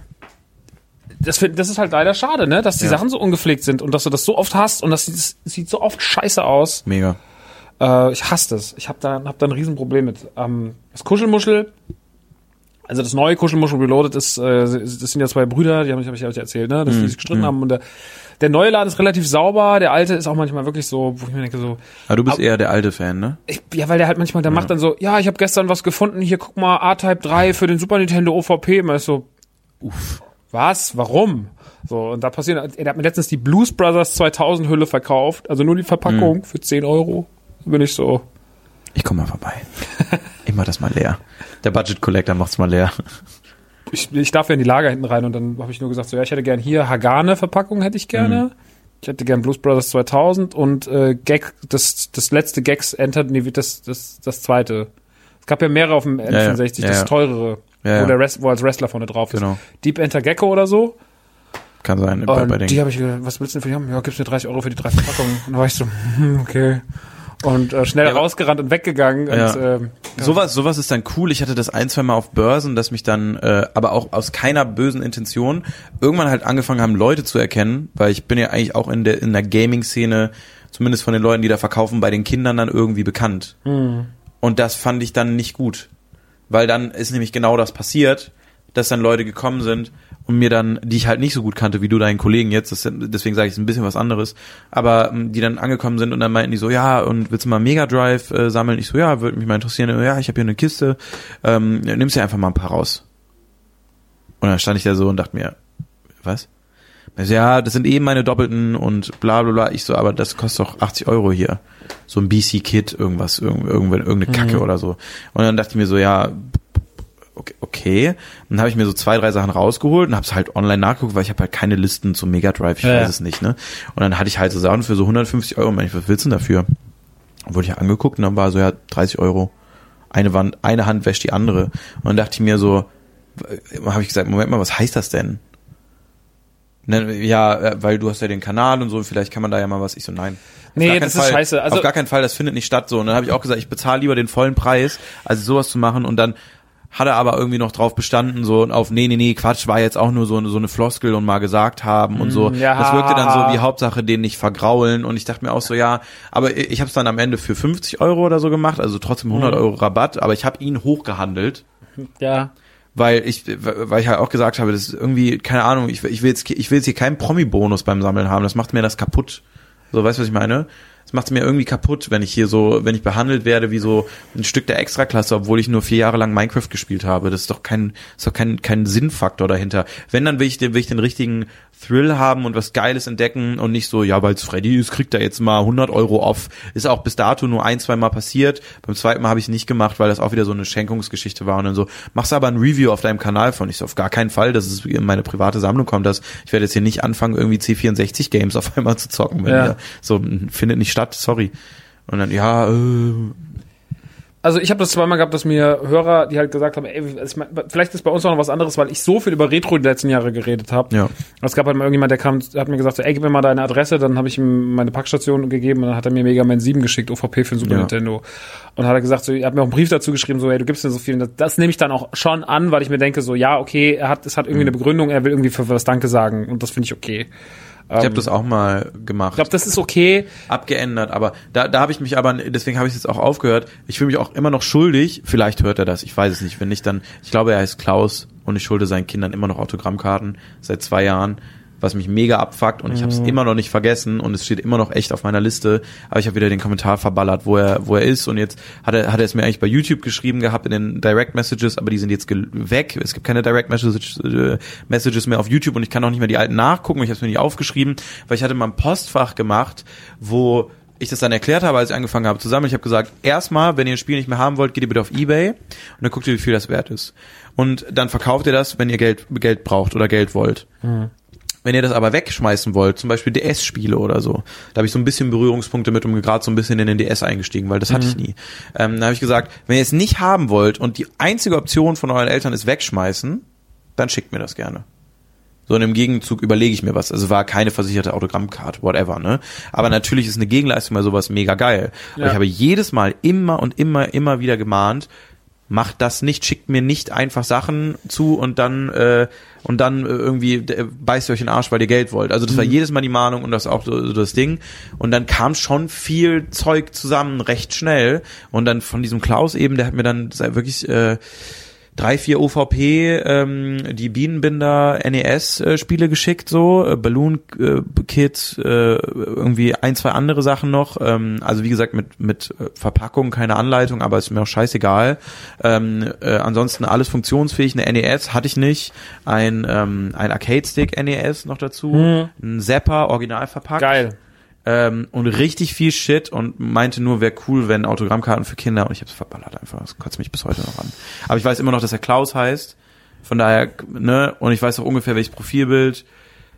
[SPEAKER 2] das, find- das ist halt leider schade, ne? Dass die
[SPEAKER 3] Ja.
[SPEAKER 2] Sachen so ungepflegt sind und dass du das so oft hast und das sieht, das sieht so oft scheiße aus.
[SPEAKER 3] Mega.
[SPEAKER 2] Äh, ich hasse das. Ich habe da, hab da ein Riesenproblem mit. Ähm, das Kuschelmuschel Also das neue Kuschelmuschel Reloaded ist, äh, das sind ja zwei Brüder, die haben ich, hab ich ja erzählt, ne, dass die sich gestritten haben. Und der, der neue Laden ist relativ sauber, der alte ist auch manchmal wirklich so, wo ich mir denke so,
[SPEAKER 3] Aber du bist eher der alte Fan, ne?
[SPEAKER 2] ich, ja, weil der halt manchmal, der macht dann so, ja, ich habe gestern was gefunden, hier guck mal, A-Type 3 für den Super Nintendo OVP, man ist so, uff, was, warum? So, und da passiert, er hat mir letztens die Blues Brothers 2000 Hülle verkauft, also nur die Verpackung für 10 Euro, da bin ich so,
[SPEAKER 3] Ich komm mal vorbei. ich mach das mal leer. Der Budget Collector macht's mal leer.
[SPEAKER 2] ich, ich darf ja in die Lager hinten rein und dann habe ich nur gesagt, so, ja, ich hätte gern hier Hagane-Verpackung hätte ich gerne. Ich hätte gern Blues Brothers 2000 und äh, Gag, das, das letzte Gags Entered, nee, das, das, das zweite. Es gab ja mehrere auf dem N64,
[SPEAKER 3] ja,
[SPEAKER 2] das
[SPEAKER 3] ja.
[SPEAKER 2] teurere,
[SPEAKER 3] Ja,
[SPEAKER 2] wo, der Rest, wo als Wrestler vorne drauf ist.
[SPEAKER 3] Genau.
[SPEAKER 2] Deep Enter Gecko oder so.
[SPEAKER 3] Kann sein, bei, bei
[SPEAKER 2] die habe ich gedacht, was willst du denn für die haben? Ja, gibst mir 30 Euro für die drei Verpackungen. Und da war ich so, hm, okay. Und äh, schnell
[SPEAKER 3] Ja,
[SPEAKER 2] rausgerannt und weggegangen.
[SPEAKER 3] Ja.
[SPEAKER 2] Und, ähm,
[SPEAKER 3] Sowas, sowas ist dann cool. Ich hatte das ein, zwei Mal auf Börsen, dass mich dann, äh, aber auch aus keiner bösen Intention, irgendwann halt angefangen haben, Leute zu erkennen, weil ich bin ja eigentlich auch in der, in der Gaming-Szene, zumindest von den Leuten, die da verkaufen, bei den Kindern dann irgendwie bekannt. Und das fand ich dann nicht gut. Weil dann ist nämlich genau das passiert, dass dann Leute gekommen sind und mir dann, die ich halt nicht so gut kannte wie du deinen Kollegen jetzt, das, deswegen sage ich es ein bisschen was anderes, aber ähm, die dann angekommen sind und dann meinten die so, ja, und willst du mal Mega Drive äh, sammeln? Ich so, ja, würde mich mal interessieren. Ja, ich habe hier eine Kiste, ähm, nimmst dir einfach mal ein paar raus. Und dann stand ich da so und dachte mir, was? Ich so, ja, das sind eben meine Doppelten und bla bla bla. Ich so, aber das kostet doch 80 Euro hier. So ein BC-Kit, irgendwas, irgend, irgendwann, irgendeine Kacke oder so. Und dann dachte ich mir so, ja, okay. okay. Dann habe ich mir so zwei, drei Sachen rausgeholt und habe es halt online nachgeguckt, weil ich habe halt keine Listen zum Mega Drive, ich
[SPEAKER 2] Ja,
[SPEAKER 3] weiß
[SPEAKER 2] ja.
[SPEAKER 3] es nicht, ne? Und dann hatte ich halt so Sachen für so 150 Euro. Und ich, was willst du denn dafür? Wurde ich angeguckt und dann war so, ja, 30 Euro. Eine Wand, eine Hand wäscht die andere. Und dann dachte ich mir so, habe ich gesagt, Moment mal, was heißt das denn? Ne, Ja, äh, weil du hast ja den Kanal und so, vielleicht kann man da ja mal was. Ich so, nein.
[SPEAKER 2] Nee, das ist
[SPEAKER 3] Fall,
[SPEAKER 2] scheiße. Also-
[SPEAKER 3] auf gar keinen Fall, das findet nicht statt so. Und dann habe ich auch gesagt, ich bezahle lieber den vollen Preis, als sowas zu machen. Und dann hat er aber irgendwie noch drauf bestanden, so auf, nee, nee, nee, Quatsch, war jetzt auch nur so, so eine Floskel und mal gesagt haben und so.
[SPEAKER 2] Mm, ja.
[SPEAKER 3] Das wirkte dann so wie Hauptsache den nicht vergraulen. Und ich dachte mir auch so, ja, aber ich habe es dann am Ende für 50 Euro oder so gemacht, also trotzdem 100
[SPEAKER 2] Mhm.
[SPEAKER 3] Euro Rabatt, aber ich habe ihn hochgehandelt
[SPEAKER 2] ja.
[SPEAKER 3] weil ich weil ich halt auch gesagt habe, das ist irgendwie keine Ahnung, ich, ich will jetzt ich will jetzt hier keinen Promi Bonus beim Sammeln haben, das macht mir das kaputt. So, weißt du, was ich meine? Das macht mir irgendwie kaputt, wenn ich hier so, wenn ich behandelt werde wie so ein Stück der Extraklasse, obwohl ich nur vier Jahre lang Minecraft gespielt habe. Das ist doch kein, ist doch kein, kein Sinnfaktor dahinter. Wenn, dann will ich, den, will ich den richtigen Thrill haben und was Geiles entdecken und nicht so, ja, weil es Freddy ist, kriegt er jetzt mal 100 Euro off. Ist auch bis dato nur ein, zwei Mal passiert. Beim zweiten Mal habe ich es nicht gemacht, weil das auch wieder so eine Schenkungsgeschichte war und dann so, machst aber ein Review auf deinem Kanal von. Ich so, auf gar keinen Fall, dass es in meine private Sammlung kommt. Dass ich werde jetzt hier nicht anfangen, irgendwie C64 Games auf einmal zu zocken. Wenn
[SPEAKER 2] Ja.
[SPEAKER 3] ihr, so, findet nicht statt, sorry. Und dann, ja, äh,
[SPEAKER 2] Also ich habe das zweimal gehabt, dass mir Hörer, die halt gesagt haben, ey, ich mein, vielleicht ist bei uns auch noch was anderes, weil ich so viel über Retro die letzten Jahre geredet habe.
[SPEAKER 3] ja.
[SPEAKER 2] Es gab halt mal irgendjemand, der kam, der hat mir gesagt, so, ey, gib mir mal deine Adresse, dann habe ich ihm meine Packstation gegeben und dann hat er mir Mega Man 7 geschickt, OVP für den Super
[SPEAKER 3] Ja.
[SPEAKER 2] Nintendo. Und dann hat er gesagt, so, er hat mir auch einen Brief dazu geschrieben, so, ey, du gibst mir so viel. Das, das nehme ich dann auch schon an, weil ich mir denke, so, ja, okay, er hat, es hat irgendwie eine Begründung, er will irgendwie für was Danke sagen und das finde ich okay.
[SPEAKER 3] Ich habe das auch mal gemacht.
[SPEAKER 2] Ich glaube, das ist okay.
[SPEAKER 3] abgeändert, aber da, da habe ich mich aber, deswegen habe ich es jetzt auch aufgehört. Ich fühle mich auch immer noch schuldig. Vielleicht hört er das, ich weiß es nicht. Wenn nicht, dann, ich glaube, er heißt Klaus und ich schulde seinen Kindern immer noch Autogrammkarten seit zwei Jahren, was mich mega abfuckt und ich habe es immer noch nicht vergessen und es steht immer noch echt auf meiner Liste. Aber ich habe wieder den Kommentar verballert, wo er, wo er ist und jetzt hat er, hat er es mir eigentlich bei YouTube geschrieben gehabt in den Direct Messages, aber die sind jetzt weg. Es gibt keine Direct Messages, äh, Messages mehr auf YouTube und ich kann auch nicht mehr die alten nachgucken. Ich habe es mir nicht aufgeschrieben, weil ich hatte mal ein Postfach gemacht, wo ich das dann erklärt habe, als ich angefangen habe zu sammeln. Ich habe gesagt, erstmal, wenn ihr ein Spiel nicht mehr haben wollt, geht ihr bitte auf Ebay und dann guckt ihr, wie viel das wert ist. Und dann verkauft ihr das, wenn ihr Geld, Geld braucht oder Geld wollt. Wenn ihr das aber wegschmeißen wollt, zum Beispiel DS-Spiele oder so, da habe ich so ein bisschen Berührungspunkte mit und gerade so ein bisschen in den DS eingestiegen, weil das hatte ich nie. Ähm, da habe ich gesagt, wenn ihr es nicht haben wollt und die einzige Option von euren Eltern ist wegschmeißen, dann schickt mir das gerne. So und im Gegenzug überlege ich mir was. Also war keine versicherte Autogrammcard, whatever, ne? Aber natürlich ist eine Gegenleistung bei sowas mega geil. Aber
[SPEAKER 2] Ja.
[SPEAKER 3] ich habe jedes Mal immer und immer, immer wieder gemahnt, macht das nicht, schickt mir nicht einfach Sachen zu und dann äh, und dann äh, irgendwie äh, beißt ihr euch in den Arsch, weil ihr Geld wollt. Also das war jedes Mal die Mahnung und das auch so, so das Ding. Und dann kam schon viel Zeug zusammen recht schnell. Und dann von diesem Klaus eben, der hat mir dann wirklich äh, drei, vier OVP, ähm, die Bienenbinder NES-Spiele geschickt, so, äh, Balloon äh, Kids, äh, irgendwie ein, zwei andere Sachen noch. Ähm, also wie gesagt, mit, mit äh, Verpackung, keine Anleitung, aber ist mir auch scheißegal. Ähm, äh, ansonsten alles funktionsfähig. Eine NES hatte ich nicht. Ein, ähm, ein Arcade-Stick NES noch dazu. Ein Zapper, original verpackt
[SPEAKER 2] Geil.
[SPEAKER 3] Ähm, und richtig viel Shit und meinte nur, wäre cool, wenn Autogrammkarten für Kinder und ich hab's verballert einfach. Das kotzt mich bis heute noch an. Aber ich weiß immer noch, dass er Klaus heißt. Von daher, ne, und ich weiß auch ungefähr, welches Profilbild.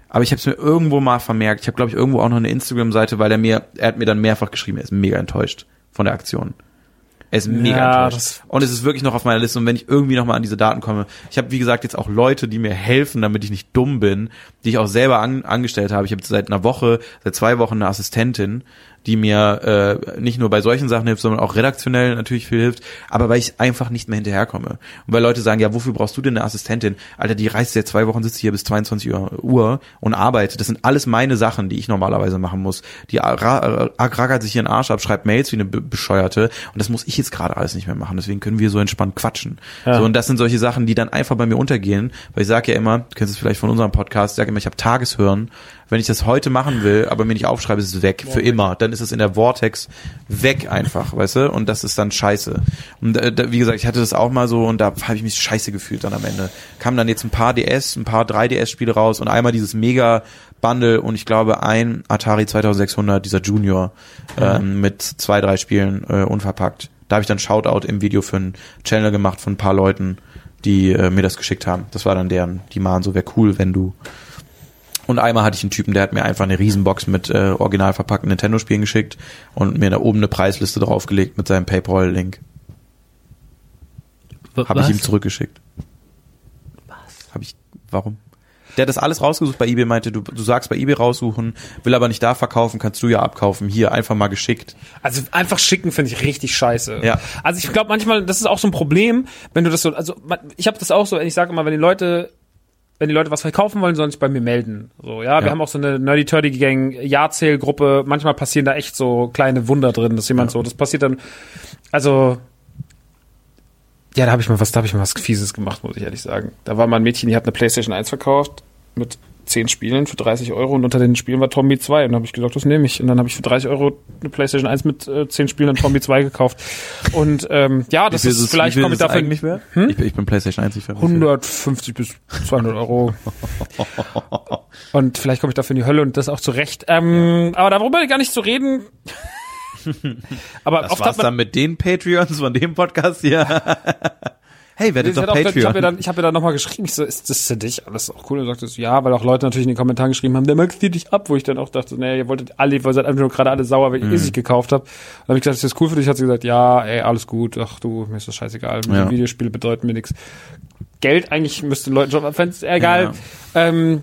[SPEAKER 3] Aber ich habe es mir irgendwo mal vermerkt. Ich habe, glaube ich, irgendwo auch noch eine Instagram-Seite, weil er mir, er hat mir dann mehrfach geschrieben, er ist mega enttäuscht von der Aktion. Er ist mega
[SPEAKER 2] Ja,
[SPEAKER 3] enttäuscht. Und es ist wirklich noch auf meiner Liste. Und wenn ich irgendwie noch mal an diese Daten komme, ich habe wie gesagt jetzt auch Leute, die mir helfen, damit ich nicht dumm bin, die ich auch selber an, angestellt habe. Ich habe seit einer Woche, seit zwei Wochen eine Assistentin, die mir äh, nicht nur bei solchen Sachen hilft, sondern auch redaktionell natürlich viel hilft, aber weil ich einfach nicht mehr hinterherkomme. Und weil Leute sagen, ja, wofür brauchst du denn eine Assistentin? Alter, die reist seit zwei Wochen, sitzt hier bis 22 Uhr, Uhr und arbeitet. Das sind alles meine Sachen, die ich normalerweise machen muss. Die ra- ra- rackert sich ihren Arsch ab, schreibt Mails wie eine Be- Bescheuerte und das muss ich jetzt gerade alles nicht mehr machen. Deswegen können wir so entspannt quatschen. So, und das sind solche Sachen, die dann einfach bei mir untergehen, weil ich sage ja immer, du kennst es vielleicht von unserem Podcast, ich sage immer, ich habe Tageshören. Wenn ich das heute machen will, aber mir nicht aufschreibe, ist es weg für immer. Dann ist es in der Vortex weg einfach, weißt du? Und das ist dann scheiße. Und äh, da, wie gesagt, ich hatte das auch mal so und da habe ich mich scheiße gefühlt dann am Ende. Kamen dann jetzt ein paar DS, ein paar 3DS-Spiele raus und einmal dieses mega Bundle und ich glaube ein Atari 2600, dieser Junior, ähm, mit zwei, drei Spielen äh, unverpackt. Da habe ich dann Shoutout im Video für einen Channel gemacht von ein paar Leuten, die äh, mir das geschickt haben. Das war dann deren, die waren so, wäre cool, wenn du und einmal hatte ich einen Typen, der hat mir einfach eine Riesenbox mit äh, original verpackten Nintendo-Spielen geschickt und mir da oben eine Preisliste draufgelegt mit seinem PayPal-Link. Habe ich ihm zurückgeschickt. Was? Habe ich, warum? Der hat das alles rausgesucht bei eBay, meinte, du, du sagst bei eBay raussuchen, will aber nicht da verkaufen, kannst du ja abkaufen. Hier, einfach mal geschickt.
[SPEAKER 2] Also einfach schicken finde ich richtig scheiße.
[SPEAKER 3] Ja.
[SPEAKER 2] Also ich glaube manchmal, das ist auch so ein Problem, wenn du das so, also ich habe das auch so, ich sage immer, wenn die Leute wenn die Leute was verkaufen wollen, sollen sich bei mir melden. So, ja, wir
[SPEAKER 3] Ja.
[SPEAKER 2] haben auch so eine Nerdy Turdy Gang Jahrzählgruppe. Manchmal passieren da echt so kleine Wunder drin, dass jemand so, das passiert dann, also, ja, da habe ich mal was, da habe ich mal was Fieses gemacht, muss ich ehrlich sagen. Da war mal ein Mädchen, die hat eine PlayStation 1 verkauft mit zehn Spielen für 30 Euro und unter den Spielen war Tombi 2 und dann habe ich gesagt, das nehme ich. Und dann habe ich für 30 Euro eine PlayStation 1 mit äh, zehn Spielen und Tombi 2 gekauft. Und ähm, ja, das ist, vielleicht
[SPEAKER 3] wie viel
[SPEAKER 2] komme ich
[SPEAKER 3] es
[SPEAKER 2] dafür
[SPEAKER 3] eigentlich wert? Ich, bin- ich bin PlayStation 1 Fan.
[SPEAKER 2] 150 bis 200 Euro. Und vielleicht komme ich dafür in die Hölle und das auch zurecht. Ähm, Aber darüber gar nicht zu reden. aber
[SPEAKER 3] Das
[SPEAKER 2] oft
[SPEAKER 3] war's
[SPEAKER 2] hat man,
[SPEAKER 3] dann mit den Patreons von dem Podcast hier. hey, werdet
[SPEAKER 2] ich
[SPEAKER 3] doch
[SPEAKER 2] hab auch- ich
[SPEAKER 3] Patreon.
[SPEAKER 2] habe ja dann, ich hab ja dann nochmal geschrieben, ich so, ist das für dich alles auch cool? Und sagte so, ja, weil auch Leute natürlich in den Kommentaren geschrieben haben, der Max zieht dich ab, wo ich dann auch dachte, naja, ihr wolltet alle, ihr seid einfach nur gerade alle sauer, weil
[SPEAKER 3] Mhm.
[SPEAKER 2] ich es gekauft habe. Dann habe ich gesagt, ist das cool für dich? Hat sie gesagt, ja, ey, alles gut, ach du, mir ist das scheißegal,
[SPEAKER 3] Ja.
[SPEAKER 2] Videospiele bedeuten mir nichts. Geld eigentlich müsste Leuten schon, wenn's egal. Ähm,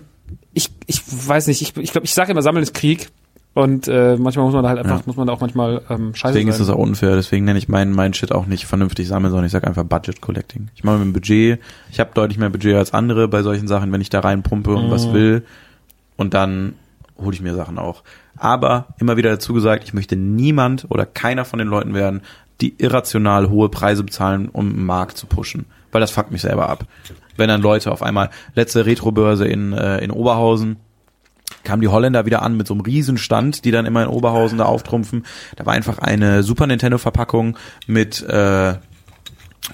[SPEAKER 2] ich, ich weiß nicht, ich, ich glaube, ich sage immer, Sammeln ist Krieg. Und äh, manchmal muss man da halt einfach,
[SPEAKER 3] Ja.
[SPEAKER 2] muss man da auch manchmal ähm, scheiße
[SPEAKER 3] Deswegen
[SPEAKER 2] sein.
[SPEAKER 3] ist das auch unfair. Deswegen nenne ich meinen mein Shit auch nicht vernünftig sammeln, sondern ich sage einfach Budget Collecting. Ich mache mit dem Budget. Ich habe deutlich mehr Budget als andere bei solchen Sachen, wenn ich da reinpumpe und
[SPEAKER 2] Mhm.
[SPEAKER 3] was will. Und dann hole ich mir Sachen auch. Aber immer wieder dazu gesagt, ich möchte niemand oder keiner von den Leuten werden, die irrational hohe Preise bezahlen, um einen Markt zu pushen. Weil das fuckt mich selber ab. Wenn dann Leute auf einmal, letzte Retrobörse in, äh, in Oberhausen, kamen die Holländer wieder an mit so einem Riesenstand, die dann immer in Oberhausen da auftrumpfen. Da war einfach eine Super Nintendo Verpackung mit äh,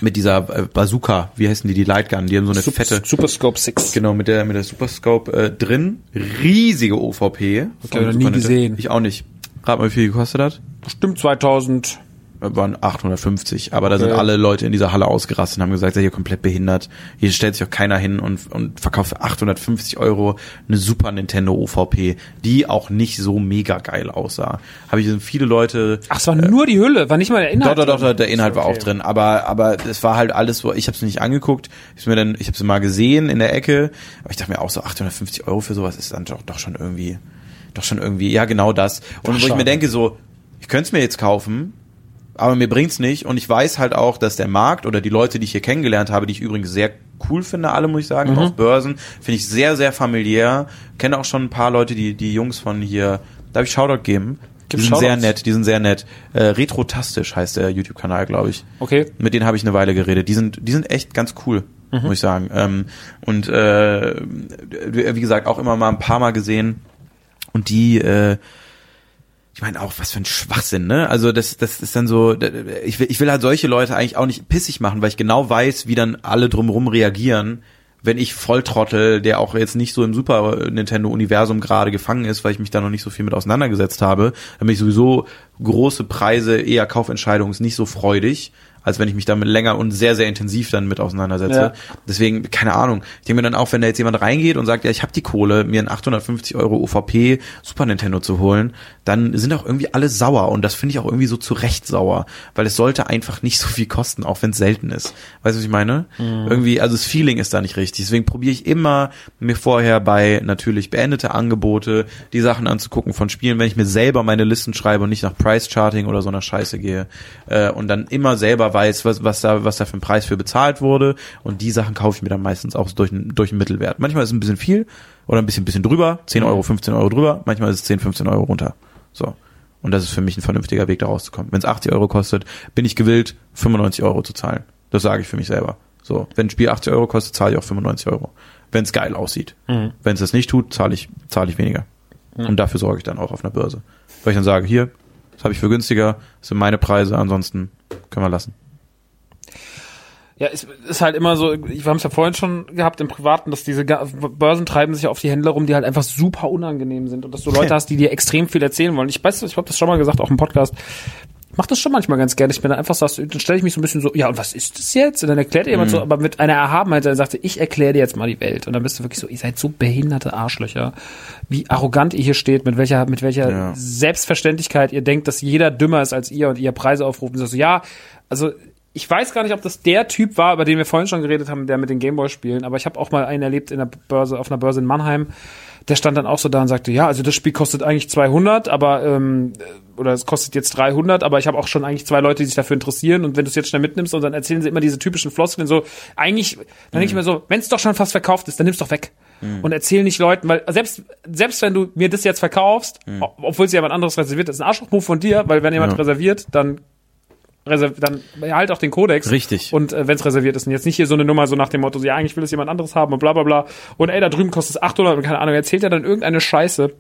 [SPEAKER 3] mit dieser äh, Bazooka, wie heißen die, die Lightgun, die haben so eine
[SPEAKER 2] Super,
[SPEAKER 3] fette
[SPEAKER 2] Super Scope 6.
[SPEAKER 3] Genau, mit der mit der Super Scope äh, drin, riesige OVP. von
[SPEAKER 2] noch nie gesehen.
[SPEAKER 3] Ich auch nicht. Rat mal, wie viel gekostet hat?
[SPEAKER 2] Bestimmt 2000.
[SPEAKER 3] Äh, waren 850, aber da
[SPEAKER 2] Okay.
[SPEAKER 3] sind alle Leute in dieser Halle ausgerastet und haben gesagt, seid ihr komplett behindert. Hier stellt sich auch keiner hin und, und verkauft für 850 Euro eine Super Nintendo OVP, die auch nicht so mega geil aussah. Habe ich viele Leute
[SPEAKER 2] Ach, es war nur die Hülle, war nicht mal der Inhalt.
[SPEAKER 3] doch, doch, doch, der Inhalt war
[SPEAKER 2] Okay.
[SPEAKER 3] auch drin, aber aber es war halt alles so, ich habe es nicht angeguckt, ich mir dann ich habe es mal gesehen in der Ecke, aber ich dachte mir auch so 850 Euro für sowas ist dann doch, doch schon irgendwie doch schon irgendwie ja genau das und wo ich
[SPEAKER 2] schade.
[SPEAKER 3] mir denke so, ich könnte es mir jetzt kaufen, aber mir bringt's nicht und ich weiß halt auch, dass der Markt oder die Leute, die ich hier kennengelernt habe, die ich übrigens sehr cool finde, alle muss ich sagen, auf Börsen, finde ich sehr sehr familiär, kenne auch schon ein paar Leute, die die Jungs von hier, darf ich Shoutout geben? Die sind sehr
[SPEAKER 2] Shoutouts.
[SPEAKER 3] nett, die sind sehr nett. Äh, Retrotastisch heißt der YouTube-Kanal, glaube ich.
[SPEAKER 2] Okay.
[SPEAKER 3] Mit denen habe ich eine Weile geredet. Die sind, die sind echt ganz cool,
[SPEAKER 2] Mhm.
[SPEAKER 3] muss ich sagen. Ähm, und äh, wie gesagt, auch immer mal ein paar Mal gesehen. Und die, äh, ich meine auch, was für ein Schwachsinn, ne? Also das, das ist dann so, ich will, ich will halt solche Leute eigentlich auch nicht pissig machen, weil ich genau weiß, wie dann alle drumherum reagieren, wenn ich Volltrottel, der auch jetzt nicht so im Super Nintendo Universum gerade gefangen ist, weil ich mich da noch nicht so viel mit auseinandergesetzt habe, dann bin ich sowieso große Preise, eher Kaufentscheidungen ist nicht so freudig, als wenn ich mich damit länger und sehr, sehr intensiv dann mit auseinandersetze.
[SPEAKER 2] Ja.
[SPEAKER 3] Deswegen, keine Ahnung. Ich denke mir dann auch, wenn da jetzt jemand reingeht und sagt, ja, ich habe die Kohle, mir ein 850 Euro UVP Super Nintendo zu holen, dann sind auch irgendwie alle sauer und das finde ich auch irgendwie so zu Recht sauer, weil es sollte einfach nicht so viel kosten, auch wenn es selten ist. Weißt du, was ich meine? Irgendwie, also das Feeling ist da nicht richtig. Deswegen probiere ich immer mir vorher bei natürlich beendete Angebote die Sachen anzugucken von Spielen, wenn ich mir selber meine Listen schreibe und nicht nach Price Charting oder so einer Scheiße gehe äh, und dann immer selber weiß, was, was da was da für ein Preis für bezahlt wurde und die Sachen kaufe ich mir dann meistens auch durch, einen- durch einen Mittelwert. Manchmal ist es ein bisschen viel oder ein bisschen bisschen drüber, 10 Euro, 15 Euro drüber, manchmal ist es 10, 15 Euro runter. So. Und das ist für mich ein vernünftiger Weg, da rauszukommen. Wenn es 80 Euro kostet, bin ich gewillt, 95 Euro zu zahlen. Das sage ich für mich selber. So, wenn ein Spiel 80 Euro kostet, zahle ich auch 95 Euro. Wenn es geil aussieht. Wenn es das nicht tut, zahle ich, zahle ich weniger. Und dafür sorge ich dann auch auf einer Börse. Weil ich dann sage, hier, das habe ich für günstiger, das sind meine Preise, ansonsten können wir lassen.
[SPEAKER 2] Ja, es ist halt immer so, wir haben es ja vorhin schon gehabt im Privaten, dass diese Börsen treiben sich auf die Händler rum, die halt einfach super unangenehm sind und dass du Leute hast, die dir extrem viel erzählen wollen. Ich weiß, ich habe das schon mal gesagt, auch im Podcast. Ich mach das schon manchmal ganz gerne. Ich bin dann einfach so, dann stelle ich mich so ein bisschen so, ja, und was ist das jetzt? Und dann erklärt jemand so, aber mit einer Erhabenheit, dann sagte, ich erkläre dir jetzt mal die Welt. Und dann bist du wirklich so, ihr seid so behinderte Arschlöcher, wie arrogant ihr hier steht, mit welcher, mit welcher
[SPEAKER 3] Ja.
[SPEAKER 2] Selbstverständlichkeit ihr denkt, dass jeder dümmer ist als ihr und ihr Preise aufruft. Und so, ja, also ich weiß gar nicht, ob das der Typ war, über den wir vorhin schon geredet haben, der mit den Gameboy-Spielen, aber ich habe auch mal einen erlebt in der Börse, auf einer Börse in Mannheim, der stand dann auch so da und sagte, ja, also das Spiel kostet eigentlich 200, aber ähm, oder es kostet jetzt 300, aber ich habe auch schon eigentlich zwei Leute, die sich dafür interessieren. Und wenn du es jetzt schnell mitnimmst und dann erzählen sie immer diese typischen Floskeln so, eigentlich, dann denke ich mir so, wenn es doch schon fast verkauft ist, dann nimm's doch weg. Und erzähl nicht Leuten, weil selbst selbst wenn du mir das jetzt verkaufst, o- obwohl es jemand anderes reserviert, ist ein Arschloch-Move von dir, weil wenn jemand
[SPEAKER 3] Ja.
[SPEAKER 2] reserviert, dann reserv dann halt auch den Kodex.
[SPEAKER 3] Richtig.
[SPEAKER 2] Und äh, wenn es reserviert ist und jetzt nicht hier so eine Nummer so nach dem Motto, so, ja, eigentlich will es jemand anderes haben und bla bla bla. Und ey, da drüben kostet es 800 und keine Ahnung, erzählt er dann irgendeine Scheiße.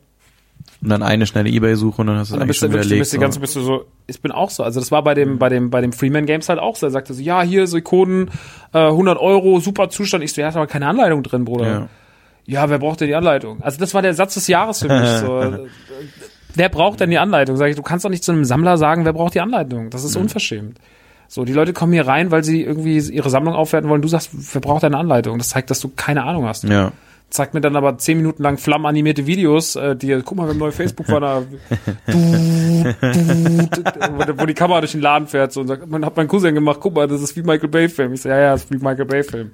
[SPEAKER 3] Und dann eine schnelle Ebay-Suche und dann hast du es eigentlich
[SPEAKER 2] bist du
[SPEAKER 3] schon
[SPEAKER 2] wirklich,
[SPEAKER 3] widerlegt.
[SPEAKER 2] bist du ganz, bist du so, ich bin auch so. Also das war bei dem, bei dem, bei dem Freeman Games halt auch so. Er sagte so, ja, hier so Ikonen, äh, 100 Euro, super Zustand. Ich so, ja, ist aber keine Anleitung drin, Bruder.
[SPEAKER 3] Ja.
[SPEAKER 2] Ja, wer braucht denn die Anleitung? Also das war der Satz des Jahres für mich. so. Wer braucht denn die Anleitung? Sag ich, du kannst doch nicht zu einem Sammler sagen, wer braucht die Anleitung? Das ist unverschämt. So, die Leute kommen hier rein, weil sie irgendwie ihre Sammlung aufwerten wollen. Du sagst, wer braucht eine Anleitung? Das zeigt, dass du keine Ahnung hast.
[SPEAKER 3] ja.
[SPEAKER 2] Zeigt mir dann aber zehn Minuten lang flammenanimierte Videos, äh, die, guck mal, wir haben neue Facebook-Banner, wo, wo die Kamera durch den Laden fährt so, und sagt, man hat mein Cousin gemacht, guck mal, das ist wie Michael Bay-Film. Ich so, ja, ja, das ist wie Michael Bay-Film.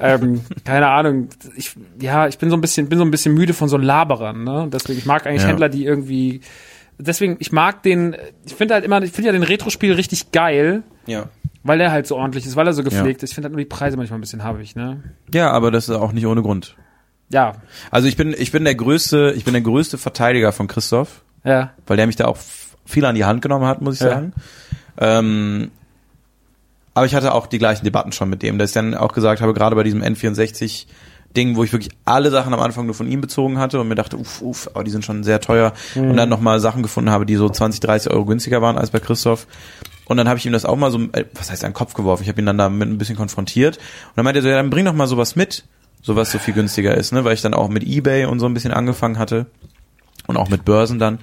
[SPEAKER 2] ähm, keine Ahnung, ich, ja, ich bin so ein bisschen, bin so ein bisschen müde von so Laberern, ne? Deswegen, ich mag eigentlich
[SPEAKER 3] Ja.
[SPEAKER 2] Händler, die irgendwie, deswegen, ich mag den, ich finde halt immer, ich finde ja den Retro-Spiel richtig geil,
[SPEAKER 3] Ja.
[SPEAKER 2] weil er halt so ordentlich ist, weil er so gepflegt ist. Ich finde halt nur die Preise manchmal ein bisschen habig, ne?
[SPEAKER 3] Ja, aber das ist auch nicht ohne Grund.
[SPEAKER 2] Ja,
[SPEAKER 3] Also ich bin, ich bin der größte, ich bin der größte Verteidiger von Christoph,
[SPEAKER 2] ja.
[SPEAKER 3] weil der mich da auch viel an die Hand genommen hat, muss ich
[SPEAKER 2] Ja.
[SPEAKER 3] sagen. Ähm, aber ich hatte auch die gleichen Debatten schon mit dem, dass ich dann auch gesagt habe, gerade bei diesem N64 Ding, wo ich wirklich alle Sachen am Anfang nur von ihm bezogen hatte und mir dachte, uff, uff, aber die sind schon sehr teuer.
[SPEAKER 2] Mhm.
[SPEAKER 3] Und dann nochmal Sachen gefunden habe, die so 20, 30 Euro günstiger waren als bei Christoph. Und dann habe ich ihm das auch mal so, äh, was heißt, an den Kopf geworfen. Ich habe ihn dann damit ein bisschen konfrontiert. Und dann meinte er so, ja, dann bring doch mal sowas mit, sowas so viel günstiger ist, ne? Weil ich dann auch mit Ebay und so ein bisschen angefangen hatte. Und auch mit Börsen dann.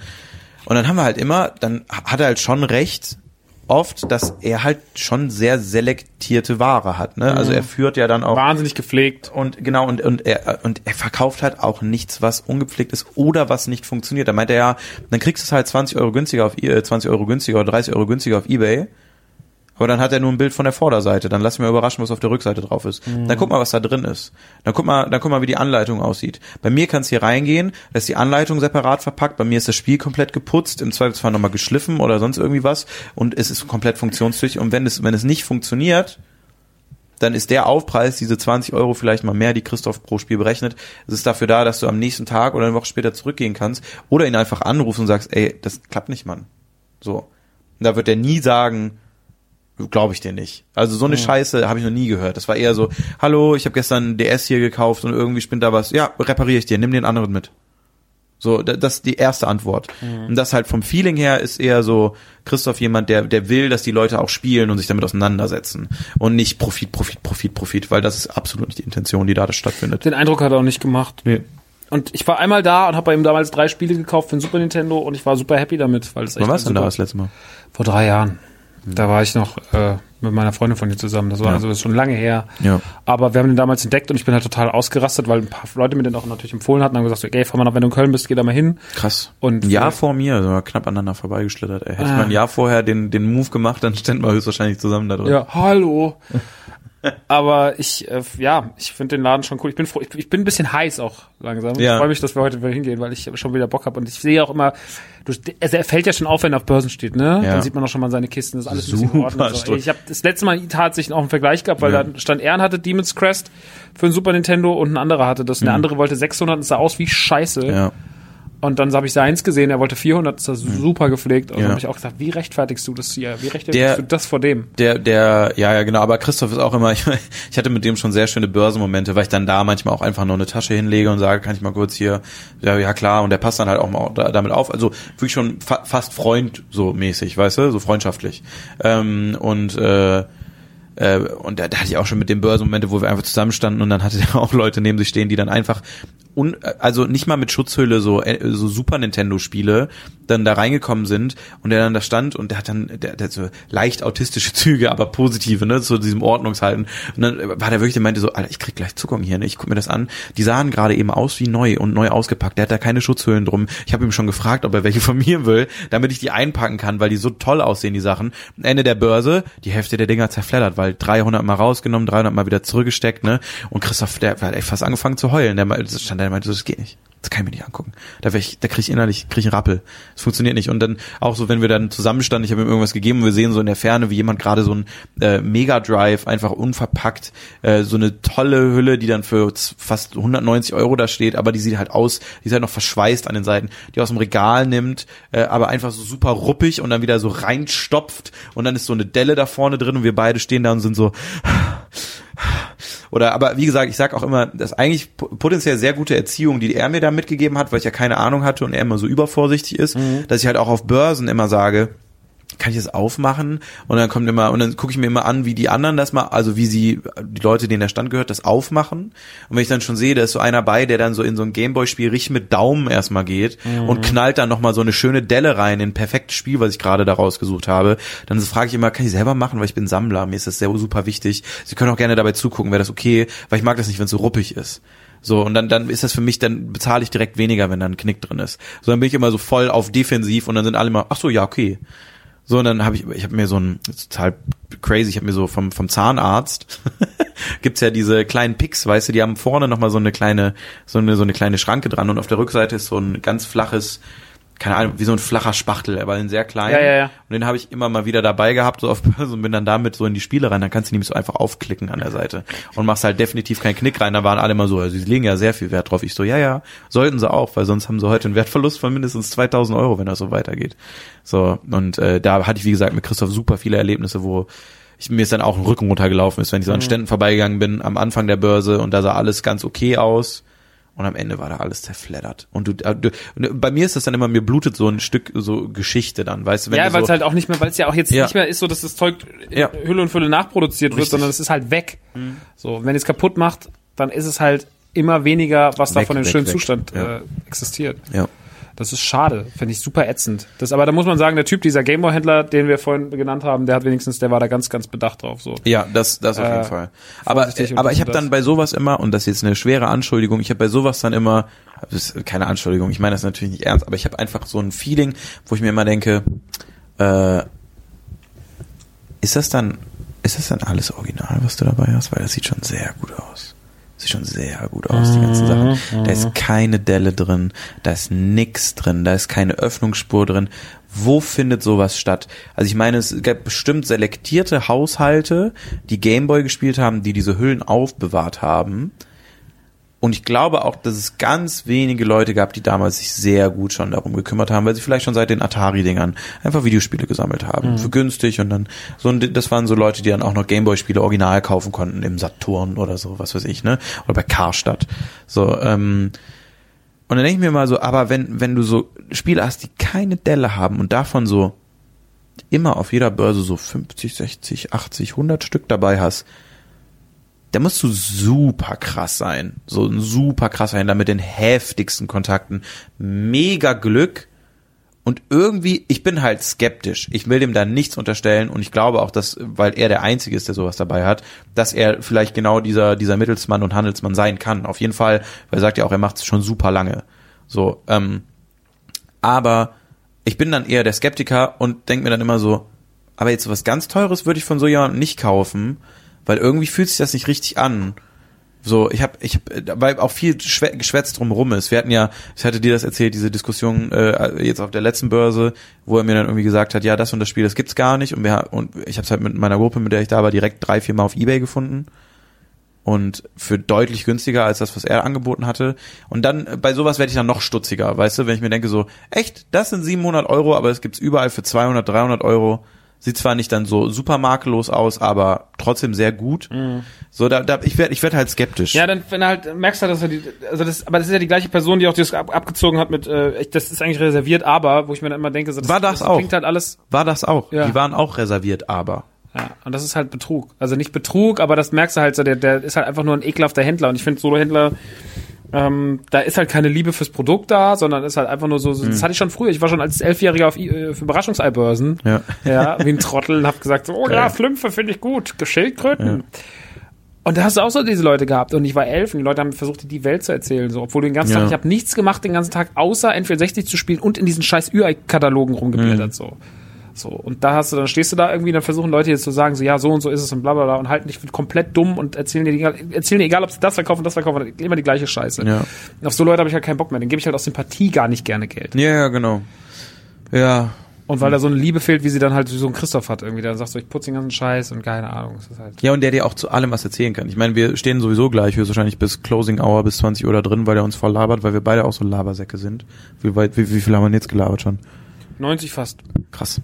[SPEAKER 3] Und dann haben wir halt immer, dann hat er halt schon recht, oft, dass er halt schon sehr selektierte Ware hat, ne? Also er führt ja dann auch
[SPEAKER 2] Wahnsinnig gepflegt.
[SPEAKER 3] und genau und und er und er verkauft halt auch nichts, was ungepflegt ist oder was nicht funktioniert. Da meint er ja, dann kriegst du es halt 20 Euro günstiger auf äh, 20 Euro günstiger oder 30 Euro günstiger auf eBay. Aber dann hat er nur ein Bild von der Vorderseite. Dann lass mich mal überraschen, was auf der Rückseite drauf ist. Dann guck mal, was da drin ist. Dann guck mal, dann guck mal, wie die Anleitung aussieht. Bei mir kannst hier reingehen, da ist die Anleitung separat verpackt. Bei mir ist das Spiel komplett geputzt, im Zweifelsfall nochmal geschliffen oder sonst irgendwie was. Und es ist komplett funktionstüchtig. Und wenn es, wenn es nicht funktioniert, dann ist der Aufpreis, diese 20 Euro vielleicht mal mehr, die Christoph pro Spiel berechnet, es ist dafür da, dass du am nächsten Tag oder eine Woche später zurückgehen kannst oder ihn einfach anrufst und sagst, ey, das klappt nicht, Mann. So. Und da wird er nie sagen, glaube ich dir nicht. Also so eine Scheiße habe ich noch nie gehört. Das war eher so, hallo, ich habe gestern DS hier gekauft und irgendwie spinnt da was. Ja, repariere ich dir, nimm den anderen mit. So, da- das ist die erste Antwort. Und das halt vom Feeling her ist eher so Christoph jemand, der der will, dass die Leute auch spielen und sich damit auseinandersetzen und nicht Profit, Profit, Profit, Profit, weil das ist absolut nicht die Intention, die da stattfindet.
[SPEAKER 2] Den Eindruck hat er auch nicht gemacht.
[SPEAKER 3] Nee.
[SPEAKER 2] Und ich war einmal da und habe bei ihm damals drei Spiele gekauft für den Super Nintendo und ich war super happy damit, weil es echt
[SPEAKER 3] Wann warst du denn da das letzte Mal?
[SPEAKER 2] Vor drei Jahren. Da war ich noch äh, mit meiner Freundin von dir zusammen. Das war
[SPEAKER 3] Ja.
[SPEAKER 2] also schon lange her.
[SPEAKER 3] Ja.
[SPEAKER 2] Aber wir haben den damals entdeckt und ich bin halt total ausgerastet, weil ein paar Leute mir den auch natürlich empfohlen hatten und haben gesagt, so, ey, fahr mal nach, wenn du in Köln bist, geh da mal hin.
[SPEAKER 3] Krass.
[SPEAKER 2] Und
[SPEAKER 3] ein Jahr vor mir, so knapp aneinander vorbeigeschlittert. Ey. Hätte
[SPEAKER 2] Ah.
[SPEAKER 3] man ein Jahr vorher den, den Move gemacht, dann ständen wir höchstwahrscheinlich zusammen da drin.
[SPEAKER 2] Ja, hallo. Aber ich, äh, ja, ich finde den Laden schon cool. Ich bin froh, ich, ich bin ein bisschen heiß auch langsam.
[SPEAKER 3] Ja.
[SPEAKER 2] Ich freue mich, dass wir heute wieder hingehen, weil ich schon wieder Bock habe. Und ich sehe auch immer, du, also er fällt ja schon auf, wenn er auf Börsen steht, ne?
[SPEAKER 3] Ja.
[SPEAKER 2] Dann sieht man auch schon mal seine Kisten. Das ist alles ein bisschen in
[SPEAKER 3] Super
[SPEAKER 2] Ordnung. So. Ich habe das letzte Mal tatsächlich auch einen Vergleich gehabt, weil
[SPEAKER 3] Ja.
[SPEAKER 2] da stand er hatte Demon's Crest für ein Super Nintendo und ein anderer hatte das. Und der andere wollte 600 und sah aus wie Scheiße.
[SPEAKER 3] Mhm. Ja.
[SPEAKER 2] Und dann habe ich seins gesehen, er wollte 400, ist das super gepflegt. Und
[SPEAKER 3] Ja.
[SPEAKER 2] dann habe ich auch gesagt, wie rechtfertigst du das hier? Wie rechtfertigst
[SPEAKER 3] Der-
[SPEAKER 2] du das vor dem?
[SPEAKER 3] Der, der, ja, ja, genau, aber Christoph ist auch immer, ich, ich hatte mit dem schon sehr schöne Börsenmomente, weil ich dann da manchmal auch einfach noch eine Tasche hinlege und sage, kann ich mal kurz hier, ja, ja klar, und der passt dann halt auch mal da, damit auf, also wirklich schon fa fast Freund so mäßig, weißt du, so freundschaftlich. Ähm, und, äh, äh, und da, da hatte ich auch schon mit dem Börsenmomente, wo wir einfach zusammenstanden und dann hatte der auch Leute neben sich stehen, die dann einfach un, also nicht mal mit Schutzhülle so äh, so Super Nintendo Spiele dann da reingekommen sind und der dann da stand und der hat dann der, der hat so leicht autistische Züge, aber positive, ne, zu diesem Ordnungshalten und dann war der wirklich der meinte so, Alter, ich krieg gleich Zuckung hier, ne? Ich guck mir das an. Die sahen gerade eben aus wie neu und neu ausgepackt. Der hat da keine Schutzhüllen drum. Ich habe ihm schon gefragt, ob er welche von mir will, damit ich die einpacken kann, weil die so toll aussehen die Sachen. Ende der Börse, die Hälfte der Dinger zerfleddert, weil 300 mal rausgenommen, 300 mal wieder zurückgesteckt, ne? Und Christoph, der hat echt fast angefangen zu heulen. Der stand und meinte, das geht nicht. Das kann ich mir nicht angucken. Da, ich, da krieg ich innerlich, krieg ich einen Rappel. Das funktioniert nicht. Und dann auch so, wenn wir dann zusammenstanden, ich habe ihm irgendwas gegeben und wir sehen so in der Ferne, wie jemand gerade so ein äh, Mega Drive einfach unverpackt, äh, so eine tolle Hülle, die dann für fast 190 Euro da steht, aber die sieht halt aus, die ist halt noch verschweißt an den Seiten, die aus dem Regal nimmt, äh, aber einfach so super ruppig und dann wieder so reinstopft und dann ist so eine Delle da vorne drin und wir beide stehen da und sind so oder aber wie gesagt, ich sag auch immer, das ist eigentlich po- potenziell sehr gute Erziehung, die er mir da mitgegeben hat, weil ich ja keine Ahnung hatte und er immer so übervorsichtig ist, dass ich halt auch auf Börsen immer sage, kann ich das aufmachen? Und dann kommt immer, und dann gucke ich mir immer an, wie die anderen das mal, also wie sie, die Leute, denen der Stand gehört, das aufmachen. Und wenn ich dann schon sehe, da ist so einer bei, der dann so in so ein Gameboy-Spiel richtig mit Daumen erstmal geht und knallt dann nochmal so eine schöne Delle rein in ein perfektes Spiel, was ich gerade da rausgesucht habe, dann frage ich immer, kann ich selber machen, weil ich bin Sammler, mir ist das sehr super wichtig. Sie können auch gerne dabei zugucken, wäre das okay, weil ich mag das nicht, wenn es so ruppig ist. So, und dann, dann ist das für mich, dann bezahle ich direkt weniger, wenn da ein Knick drin ist. So, dann bin ich immer so voll auf defensiv und dann sind alle immer, ach so, ja, okay. So, und dann habe ich, ich habe mir so ein, total crazy, ich habe mir so vom, vom Zahnarzt, gibt's ja diese kleinen Picks, weißt du, die haben vorne nochmal so eine kleine, so eine, so eine kleine Schranke dran und auf der Rückseite ist so ein ganz flaches, keine Ahnung, wie so ein flacher Spachtel, aber ein sehr klein.
[SPEAKER 2] Ja, ja, ja.
[SPEAKER 3] Und den habe ich immer mal wieder dabei gehabt, so auf Börse und bin dann damit so in die Spiele rein. Dann kannst du nämlich so einfach aufklicken an der Seite und machst halt definitiv keinen Knick rein. Da waren alle immer so, ja, sie legen ja sehr viel Wert drauf. Ich so, ja, ja, sollten sie auch, weil sonst haben sie heute einen Wertverlust von mindestens 2000 Euro, wenn das so weitergeht. So, und äh, da hatte ich, wie gesagt, mit Christoph super viele Erlebnisse, wo ich, mir ist dann auch ein Rücken runtergelaufen ist, wenn ich so an Ständen vorbeigegangen bin am Anfang der Börse und da sah alles ganz okay aus. Und am Ende war da alles zerfleddert. Und du, äh, du und bei mir ist das dann immer, mir blutet so ein Stück so Geschichte dann, weißt du, wenn
[SPEAKER 2] ja, weil
[SPEAKER 3] so,
[SPEAKER 2] es halt auch nicht mehr, weil es ja auch jetzt
[SPEAKER 3] Ja.
[SPEAKER 2] nicht mehr ist so, dass das Zeug
[SPEAKER 3] Ja.
[SPEAKER 2] Hülle und Fülle nachproduziert wird,
[SPEAKER 3] Richtig.
[SPEAKER 2] sondern es ist halt weg. So, und wenn es kaputt macht, dann ist es halt immer weniger, was da
[SPEAKER 3] Weg,
[SPEAKER 2] von dem schönen
[SPEAKER 3] weg.
[SPEAKER 2] Zustand
[SPEAKER 3] Ja.
[SPEAKER 2] äh, existiert.
[SPEAKER 3] ja.
[SPEAKER 2] Das ist schade, finde ich super ätzend. Das, aber da muss man sagen, der Typ, dieser Gameboy-Händler, den wir vorhin genannt haben, der hat wenigstens, der war da ganz, ganz bedacht drauf. So.
[SPEAKER 3] Ja, das, das auf
[SPEAKER 2] Äh,
[SPEAKER 3] jeden Fall. Aber, aber ich habe dann bei sowas immer, und das ist jetzt eine schwere Anschuldigung, ich habe bei sowas dann immer, keine Anschuldigung, ich meine das natürlich nicht ernst, aber ich habe einfach so ein Feeling, wo ich mir immer denke, äh, ist das dann, ist das dann alles original, was du dabei hast? Weil das sieht schon sehr gut aus. Sieht schon sehr gut aus, die ganzen Sachen. Da ist keine Delle drin, da ist nix drin, da ist keine Öffnungsspur drin. Wo findet sowas statt? Also ich meine, es gab bestimmt selektierte Haushalte, die Gameboy gespielt haben, die diese Hüllen aufbewahrt haben. Und ich glaube auch, dass es ganz wenige Leute gab, die damals sich sehr gut schon darum gekümmert haben, weil sie vielleicht schon seit den Atari-Dingern einfach Videospiele gesammelt haben. Für günstig und dann, so, und das waren so Leute, die dann auch noch Gameboy-Spiele original kaufen konnten im Saturn oder so, was weiß ich, ne? Oder bei Karstadt. So, ähm, und dann denke ich mir mal so, aber wenn, wenn du so Spiele hast, die keine Delle haben und davon so immer auf jeder Börse so 50, 60, 80, 100 Stück dabei hast, da musst du super krass sein. So ein super krasser Händler mit den heftigsten Kontakten. Mega Glück. Und irgendwie, ich bin halt skeptisch. Ich will dem da nichts unterstellen und ich glaube auch, dass, weil er der Einzige ist, der sowas dabei hat, dass er vielleicht genau dieser, dieser Mittelsmann und Handelsmann sein kann. Auf jeden Fall, weil er sagt ja auch, er macht es schon super lange. So, ähm, aber ich bin dann eher der Skeptiker und denke mir dann immer so, aber jetzt was ganz Teures würde ich von so jemandem nicht kaufen, weil irgendwie fühlt sich das nicht richtig an. So, ich habe, ich, hab, weil auch viel Schwä- Geschwätz drumherum ist. Wir hatten ja, ich hatte dir das erzählt, diese Diskussion äh, jetzt auf der letzten Börse, wo er mir dann irgendwie gesagt hat, ja, das und das Spiel, das gibt's gar nicht. Und wir und ich habe es halt mit meiner Gruppe, mit der ich da war, direkt drei, vier Mal auf eBay gefunden und für deutlich günstiger als das, was er angeboten hatte. Und dann äh, bei sowas werde ich dann noch stutziger, weißt du, wenn ich mir denke so, echt, das sind 700 Euro, aber es gibt's überall für 200, 300 Euro. Sieht zwar nicht dann so super makellos aus, aber trotzdem sehr gut. So, da, da ich werde ich werd halt skeptisch.
[SPEAKER 2] Mhm. Ja, dann wenn er halt merkst du, dass er die, also das, aber das ist ja die gleiche Person, die auch das ab, abgezogen hat mit, äh, das ist eigentlich reserviert, aber wo ich mir dann immer denke, so, das,
[SPEAKER 3] War das
[SPEAKER 2] das
[SPEAKER 3] auch?
[SPEAKER 2] klingt halt alles,
[SPEAKER 3] War das auch.
[SPEAKER 2] Ja.
[SPEAKER 3] Die waren auch reserviert, aber.
[SPEAKER 2] ja, und das ist halt Betrug. Also nicht Betrug, aber das merkst du halt so, der, der ist halt einfach nur ein ekelhafter Händler und ich finde Solo-Händler, ähm, da ist halt keine Liebe fürs Produkt da, sondern ist halt einfach nur so, so das hatte ich schon früher. Ich war schon als Elfjähriger auf äh, Überraschungseibörsen.
[SPEAKER 3] Ja.
[SPEAKER 2] Ja, wie ein Trottel und hab gesagt, so, oh ja, Flümpfe finde ich gut, Geschildkröten. Und da hast du auch so diese Leute gehabt. Und ich war elf und die Leute haben versucht, dir die Welt zu erzählen. So, obwohl du den ganzen
[SPEAKER 3] Ja.
[SPEAKER 2] Tag, ich habe nichts gemacht den ganzen Tag, außer N64 zu spielen und in diesen scheiß Ü-Katalogen rumgeblättert.
[SPEAKER 3] Mhm.
[SPEAKER 2] So. So, und da hast du, dann stehst du da irgendwie, dann versuchen Leute jetzt zu sagen, so, ja, so und so ist es und bla bla bla und halten dich für komplett dumm und erzählen dir, die, erzählen dir egal, ob sie das verkaufen, das verkaufen, immer die gleiche Scheiße.
[SPEAKER 3] Ja.
[SPEAKER 2] Auf so Leute habe ich halt keinen Bock mehr. Dann gebe ich halt aus Sympathie gar nicht gerne Geld.
[SPEAKER 3] Ja, ja, genau. Ja.
[SPEAKER 2] Und weil da so eine Liebe fehlt, wie sie dann halt so ein Christoph hat irgendwie, der sagt so, ich putze den ganzen Scheiß und keine Ahnung. Ist halt.
[SPEAKER 3] Ja, und der dir auch zu allem was erzählen kann. Ich meine, wir stehen sowieso gleich höchstwahrscheinlich bis Closing Hour, bis 20 Uhr da drin, weil er uns voll labert, weil wir beide auch so Labersäcke sind. Wie weit, wie, wie viel haben wir denn jetzt gelabert schon?
[SPEAKER 2] 90 fast.
[SPEAKER 3] Krass.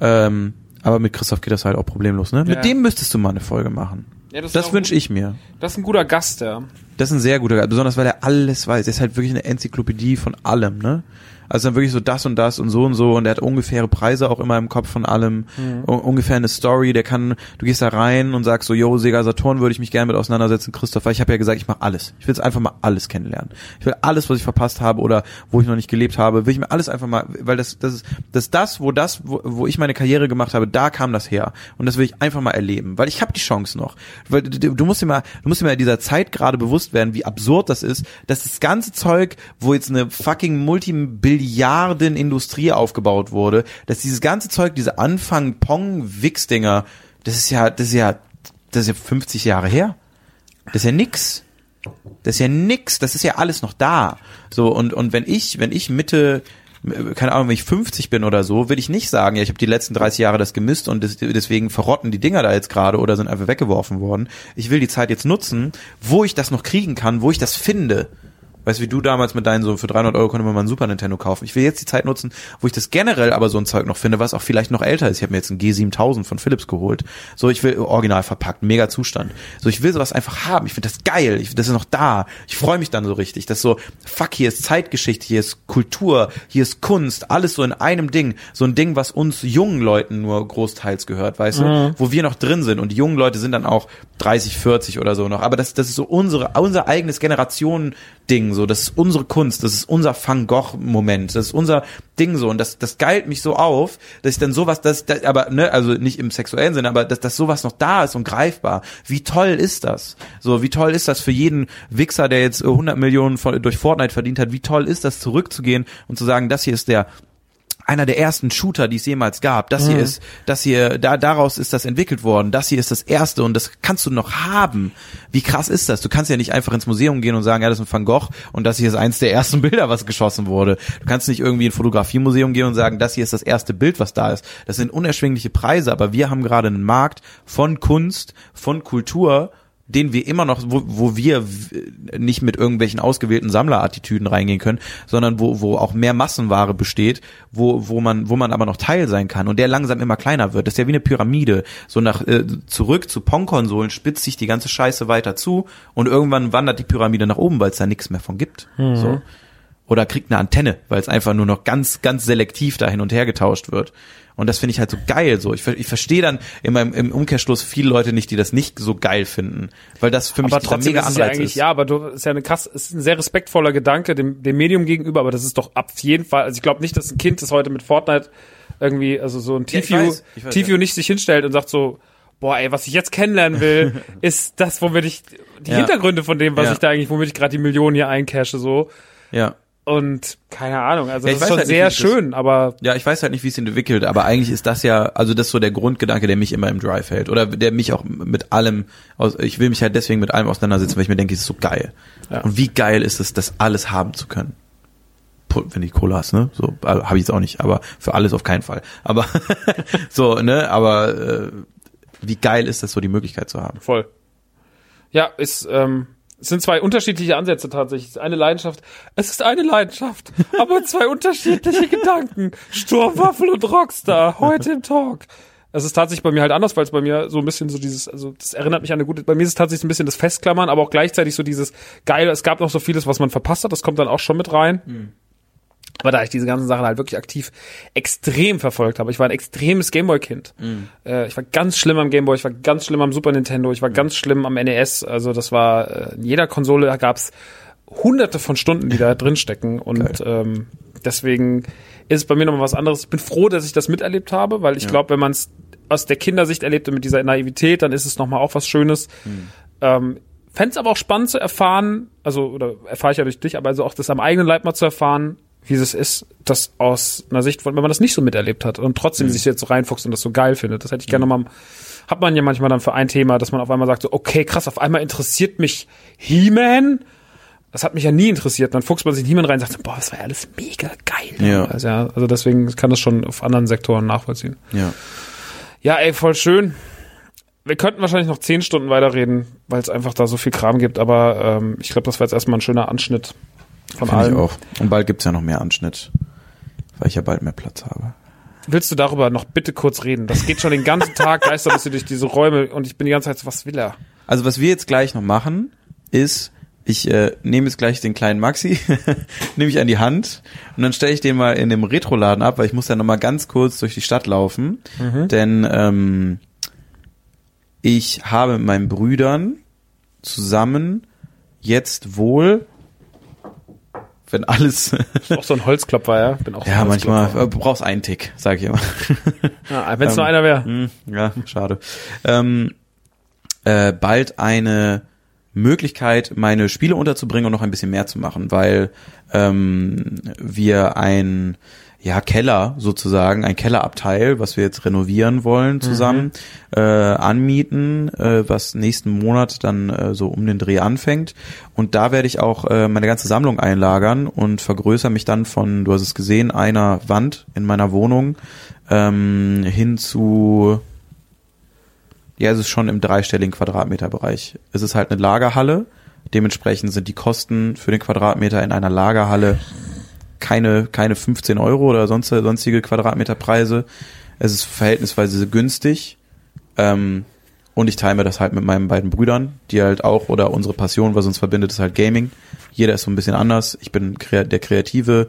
[SPEAKER 3] Ähm, aber mit Christoph geht das halt auch problemlos, ne?
[SPEAKER 2] Ja.
[SPEAKER 3] Mit dem müsstest du mal eine Folge machen.
[SPEAKER 2] Ja, das
[SPEAKER 3] Das wünsche ich mir.
[SPEAKER 2] Das ist ein guter Gast, ja.
[SPEAKER 3] Das ist ein sehr guter Guy, besonders weil er alles weiß. Er ist halt wirklich eine Enzyklopädie von allem, ne? Also dann wirklich so das und das und so und so und er hat ungefähre Preise auch immer im Kopf von allem, u- ungefähr eine Story, der kann, du gehst da rein und sagst so, yo, Sega Saturn würde ich mich gerne mit auseinandersetzen, Christoph, weil ich habe ja gesagt, ich mache alles. Ich will jetzt einfach mal alles kennenlernen. Ich will alles, was ich verpasst habe oder wo ich noch nicht gelebt habe, will ich mir alles einfach mal, weil das, das ist, das das, wo das, wo, wo ich meine Karriere gemacht habe, da kam das her. Und das will ich einfach mal erleben, weil ich habe die Chance noch. Weil du, du musst dir mal, du musst dir mal in dieser Zeit gerade bewusst werden, wie absurd das ist, dass das ganze Zeug, wo jetzt eine fucking Multimilliarden Industrie aufgebaut wurde, dass dieses ganze Zeug, diese Anfang Pong Wix Dinger, das ist ja, das ist ja, das ist ja 50 Jahre her. Das ist ja nix. Das ist ja nix, das ist ja alles noch da. So und und wenn ich, wenn ich Mitte keine Ahnung, wenn ich 50 bin oder so, will ich nicht sagen, ja, ich habe die letzten 30 Jahre das gemisst und des, deswegen verrotten die Dinger da jetzt gerade oder sind einfach weggeworfen worden. Ich will die Zeit jetzt nutzen, wo ich das noch kriegen kann, wo ich das finde. Weißt du, wie du damals mit deinen so für 300 Euro konnte man mal ein Super Nintendo kaufen. Ich will jetzt die Zeit nutzen, wo ich das generell aber so ein Zeug noch finde, was auch vielleicht noch älter ist. Ich habe mir jetzt einen G7000 von Philips geholt. So, ich will original verpackt, mega Zustand. So, ich will sowas einfach haben. Ich finde das geil. Ich, das ist noch da. Ich freue mich dann so richtig. Das so, fuck, hier ist Zeitgeschichte, hier ist Kultur, hier ist Kunst, alles so in einem Ding. So ein Ding, was uns jungen Leuten nur großteils gehört, weißt du? Wo wir noch drin sind. Und die jungen Leute sind dann auch 30, 40 oder so noch. Aber das, das ist so unsere, unser eigenes Generationen-Ding, so. Das ist unsere Kunst, das ist unser Van Gogh-Moment, das ist unser Ding so. Und das, das geilt mich so auf, dass ich dann sowas, das, das aber, ne, also nicht im sexuellen Sinne, aber dass, dass sowas noch da ist und greifbar. Wie toll ist das? So, wie toll ist das für jeden Wichser, der jetzt 100 Millionen von, durch Fortnite verdient hat? Wie toll ist das, zurückzugehen und zu sagen, das hier ist der einer der ersten Shooter, die es jemals gab. Das hier ist, das hier, da, daraus ist das entwickelt worden. Das hier ist das erste und das kannst du noch haben. Wie krass ist das? Du kannst ja nicht einfach ins Museum gehen und sagen, ja, das ist ein Van Gogh und das hier ist eins der ersten Bilder, was geschossen wurde. Du kannst nicht irgendwie in ein Fotografiemuseum gehen und sagen, das hier ist das erste Bild, was da ist. Das sind unerschwingliche Preise, aber wir haben gerade einen Markt von Kunst, von Kultur, den wir immer noch, wo, wo wir nicht mit irgendwelchen ausgewählten Sammlerattitüden reingehen können, sondern wo, wo auch mehr Massenware besteht, wo, wo man, wo man aber noch Teil sein kann und der langsam immer kleiner wird. Das ist ja wie eine Pyramide. So nach äh, zurück zu Pong-Konsolen spitzt sich die ganze Scheiße weiter zu und irgendwann wandert die Pyramide nach oben, weil es da nichts mehr von gibt. So. Oder kriegt eine Antenne, weil es einfach nur noch ganz, ganz selektiv da hin und her getauscht wird. Und das finde ich halt so geil so. Ich, ich verstehe dann in meinem, im Umkehrschluss viele Leute nicht, die das nicht so geil finden. Weil das für mich
[SPEAKER 2] aber
[SPEAKER 3] dieser
[SPEAKER 2] trotzdem
[SPEAKER 3] mega
[SPEAKER 2] ist ja
[SPEAKER 3] Anreiz
[SPEAKER 2] eigentlich,
[SPEAKER 3] ist.
[SPEAKER 2] ja, aber du, ist ja eine krass, ist ein sehr respektvoller Gedanke dem, dem Medium gegenüber, aber das ist doch ab jeden Fall, also ich glaube nicht, dass ein Kind, das heute mit Fortnite irgendwie, also so ein
[SPEAKER 3] Ja, ich weiß, ich weiß,
[SPEAKER 2] Tifio
[SPEAKER 3] ja.
[SPEAKER 2] nicht sich hinstellt und sagt so, boah, ey, was ich jetzt kennenlernen will, ist das, womit ich, die
[SPEAKER 3] Ja.
[SPEAKER 2] Hintergründe von dem, was
[SPEAKER 3] Ja.
[SPEAKER 2] ich da eigentlich, womit ich gerade die Millionen hier eincashe, so.
[SPEAKER 3] Ja.
[SPEAKER 2] Und keine Ahnung, also
[SPEAKER 3] Ja,
[SPEAKER 2] das
[SPEAKER 3] ich
[SPEAKER 2] ist
[SPEAKER 3] weiß
[SPEAKER 2] schon
[SPEAKER 3] halt nicht,
[SPEAKER 2] sehr
[SPEAKER 3] wie ich das-
[SPEAKER 2] schön, aber
[SPEAKER 3] Ja, ich weiß halt nicht, wie es entwickelt, aber eigentlich ist das ja, also das ist so der Grundgedanke, der mich immer im Drive hält. Oder der mich auch mit allem, aus, ich will mich halt deswegen mit allem auseinandersetzen, weil ich mir denke, es ist so geil.
[SPEAKER 2] Ja.
[SPEAKER 3] Und wie geil ist es, das alles haben zu können. Wenn die Cola hast, ne? So, also, habe ich jetzt auch nicht, aber für alles auf keinen Fall. Aber so, ne? Aber äh, wie geil ist das, so die Möglichkeit zu haben?
[SPEAKER 2] voll. Ja, ist, ähm, es sind zwei unterschiedliche Ansätze tatsächlich. Es ist Eine Leidenschaft, es ist eine Leidenschaft, aber zwei unterschiedliche Gedanken. Sturmwaffel und Rockstar, heute im Talk. Es ist tatsächlich bei mir halt anders, weil es bei mir so ein bisschen so dieses, also das erinnert mich an eine gute, bei mir ist es tatsächlich ein bisschen das Festklammern, aber auch gleichzeitig so dieses geile, es gab noch so vieles, was man verpasst hat, das kommt dann auch schon mit rein. Aber da ich diese ganzen Sachen halt wirklich aktiv extrem verfolgt habe, ich war ein extremes Gameboy-Kind. Äh, ich war ganz schlimm am Gameboy, ich war ganz schlimm am Super Nintendo, ich war ganz schlimm am NES. Also das war, äh, in jeder Konsole gab's hunderte von Stunden, die da drin stecken. Und ähm, deswegen ist es bei mir nochmal was anderes. Ich bin froh, dass ich das miterlebt habe, weil ich glaube, wenn man es aus der Kindersicht erlebte mit dieser Naivität, dann ist es nochmal auch was Schönes. Ähm, Fände es aber auch spannend zu erfahren, also, oder erfahre ich ja durch dich, aber also auch das am eigenen Leib mal zu erfahren, wie es ist, das aus einer Sicht von, wenn man das nicht so miterlebt hat und trotzdem sich jetzt so reinfuchst und das so geil findet. Das hätte ich gerne mal, hat man ja manchmal dann für ein Thema, dass man auf einmal sagt so, okay, krass, auf einmal interessiert mich He-Man. Das hat mich ja nie interessiert. Dann fuchst man sich in He-Man rein und sagt, so, boah, das war ja alles mega geil.
[SPEAKER 3] Ja.
[SPEAKER 2] Also, ja, also deswegen kann das schon auf anderen Sektoren nachvollziehen.
[SPEAKER 3] Ja.
[SPEAKER 2] Ja, ey, voll schön. Wir könnten wahrscheinlich noch zehn Stunden weiterreden, weil es einfach da so viel Kram gibt, aber ähm, ich glaube, das war jetzt erstmal ein schöner Anschnitt von
[SPEAKER 3] Finde ich
[SPEAKER 2] allem.
[SPEAKER 3] auch. Und bald gibt's ja noch mehr Anschnitt, weil ich ja bald mehr Platz habe.
[SPEAKER 2] Willst du darüber noch bitte kurz reden? Das geht schon den ganzen Tag, geistert bist du durch diese Räume und ich bin die ganze Zeit so, was will er?
[SPEAKER 3] Also was wir jetzt gleich noch machen, ist, ich äh, nehme jetzt gleich den kleinen Maxi, nehme ich an die Hand und dann stelle ich den mal in dem Retroladen ab, weil ich muss ja noch mal ganz kurz durch die Stadt laufen, denn ähm, ich habe mit meinen Brüdern zusammen jetzt wohl, wenn alles,
[SPEAKER 2] Auch so ein Holzklopfer, ja? Bin auch so
[SPEAKER 3] ja
[SPEAKER 2] ein
[SPEAKER 3] manchmal, äh, du brauchst einen Tick, sag ich immer.
[SPEAKER 2] Ja, Wenn es nur einer wäre.
[SPEAKER 3] Hm, ja, schade. Ähm, äh, bald eine Möglichkeit, meine Spiele unterzubringen und noch ein bisschen mehr zu machen, weil ähm, wir ein ja, Keller sozusagen, ein Kellerabteil, was wir jetzt renovieren wollen zusammen, äh, anmieten, äh, was nächsten Monat dann äh, so um den Dreh anfängt. Und da werde ich auch äh, meine ganze Sammlung einlagern und vergrößere mich dann von, du hast es gesehen, einer Wand in meiner Wohnung ähm, hin zu ja, es ist schon im dreistelligen Quadratmeterbereich. Es ist halt eine Lagerhalle. Dementsprechend sind die Kosten für den Quadratmeter in einer Lagerhalle keine, keine 15 Euro oder sonst, sonstige Quadratmeterpreise. Es ist verhältnisweise günstig. Ähm, und ich teile mir das halt mit meinen beiden Brüdern, die halt auch, oder unsere Passion, was uns verbindet, ist halt Gaming. Jeder ist so ein bisschen anders. Ich bin der Kreative,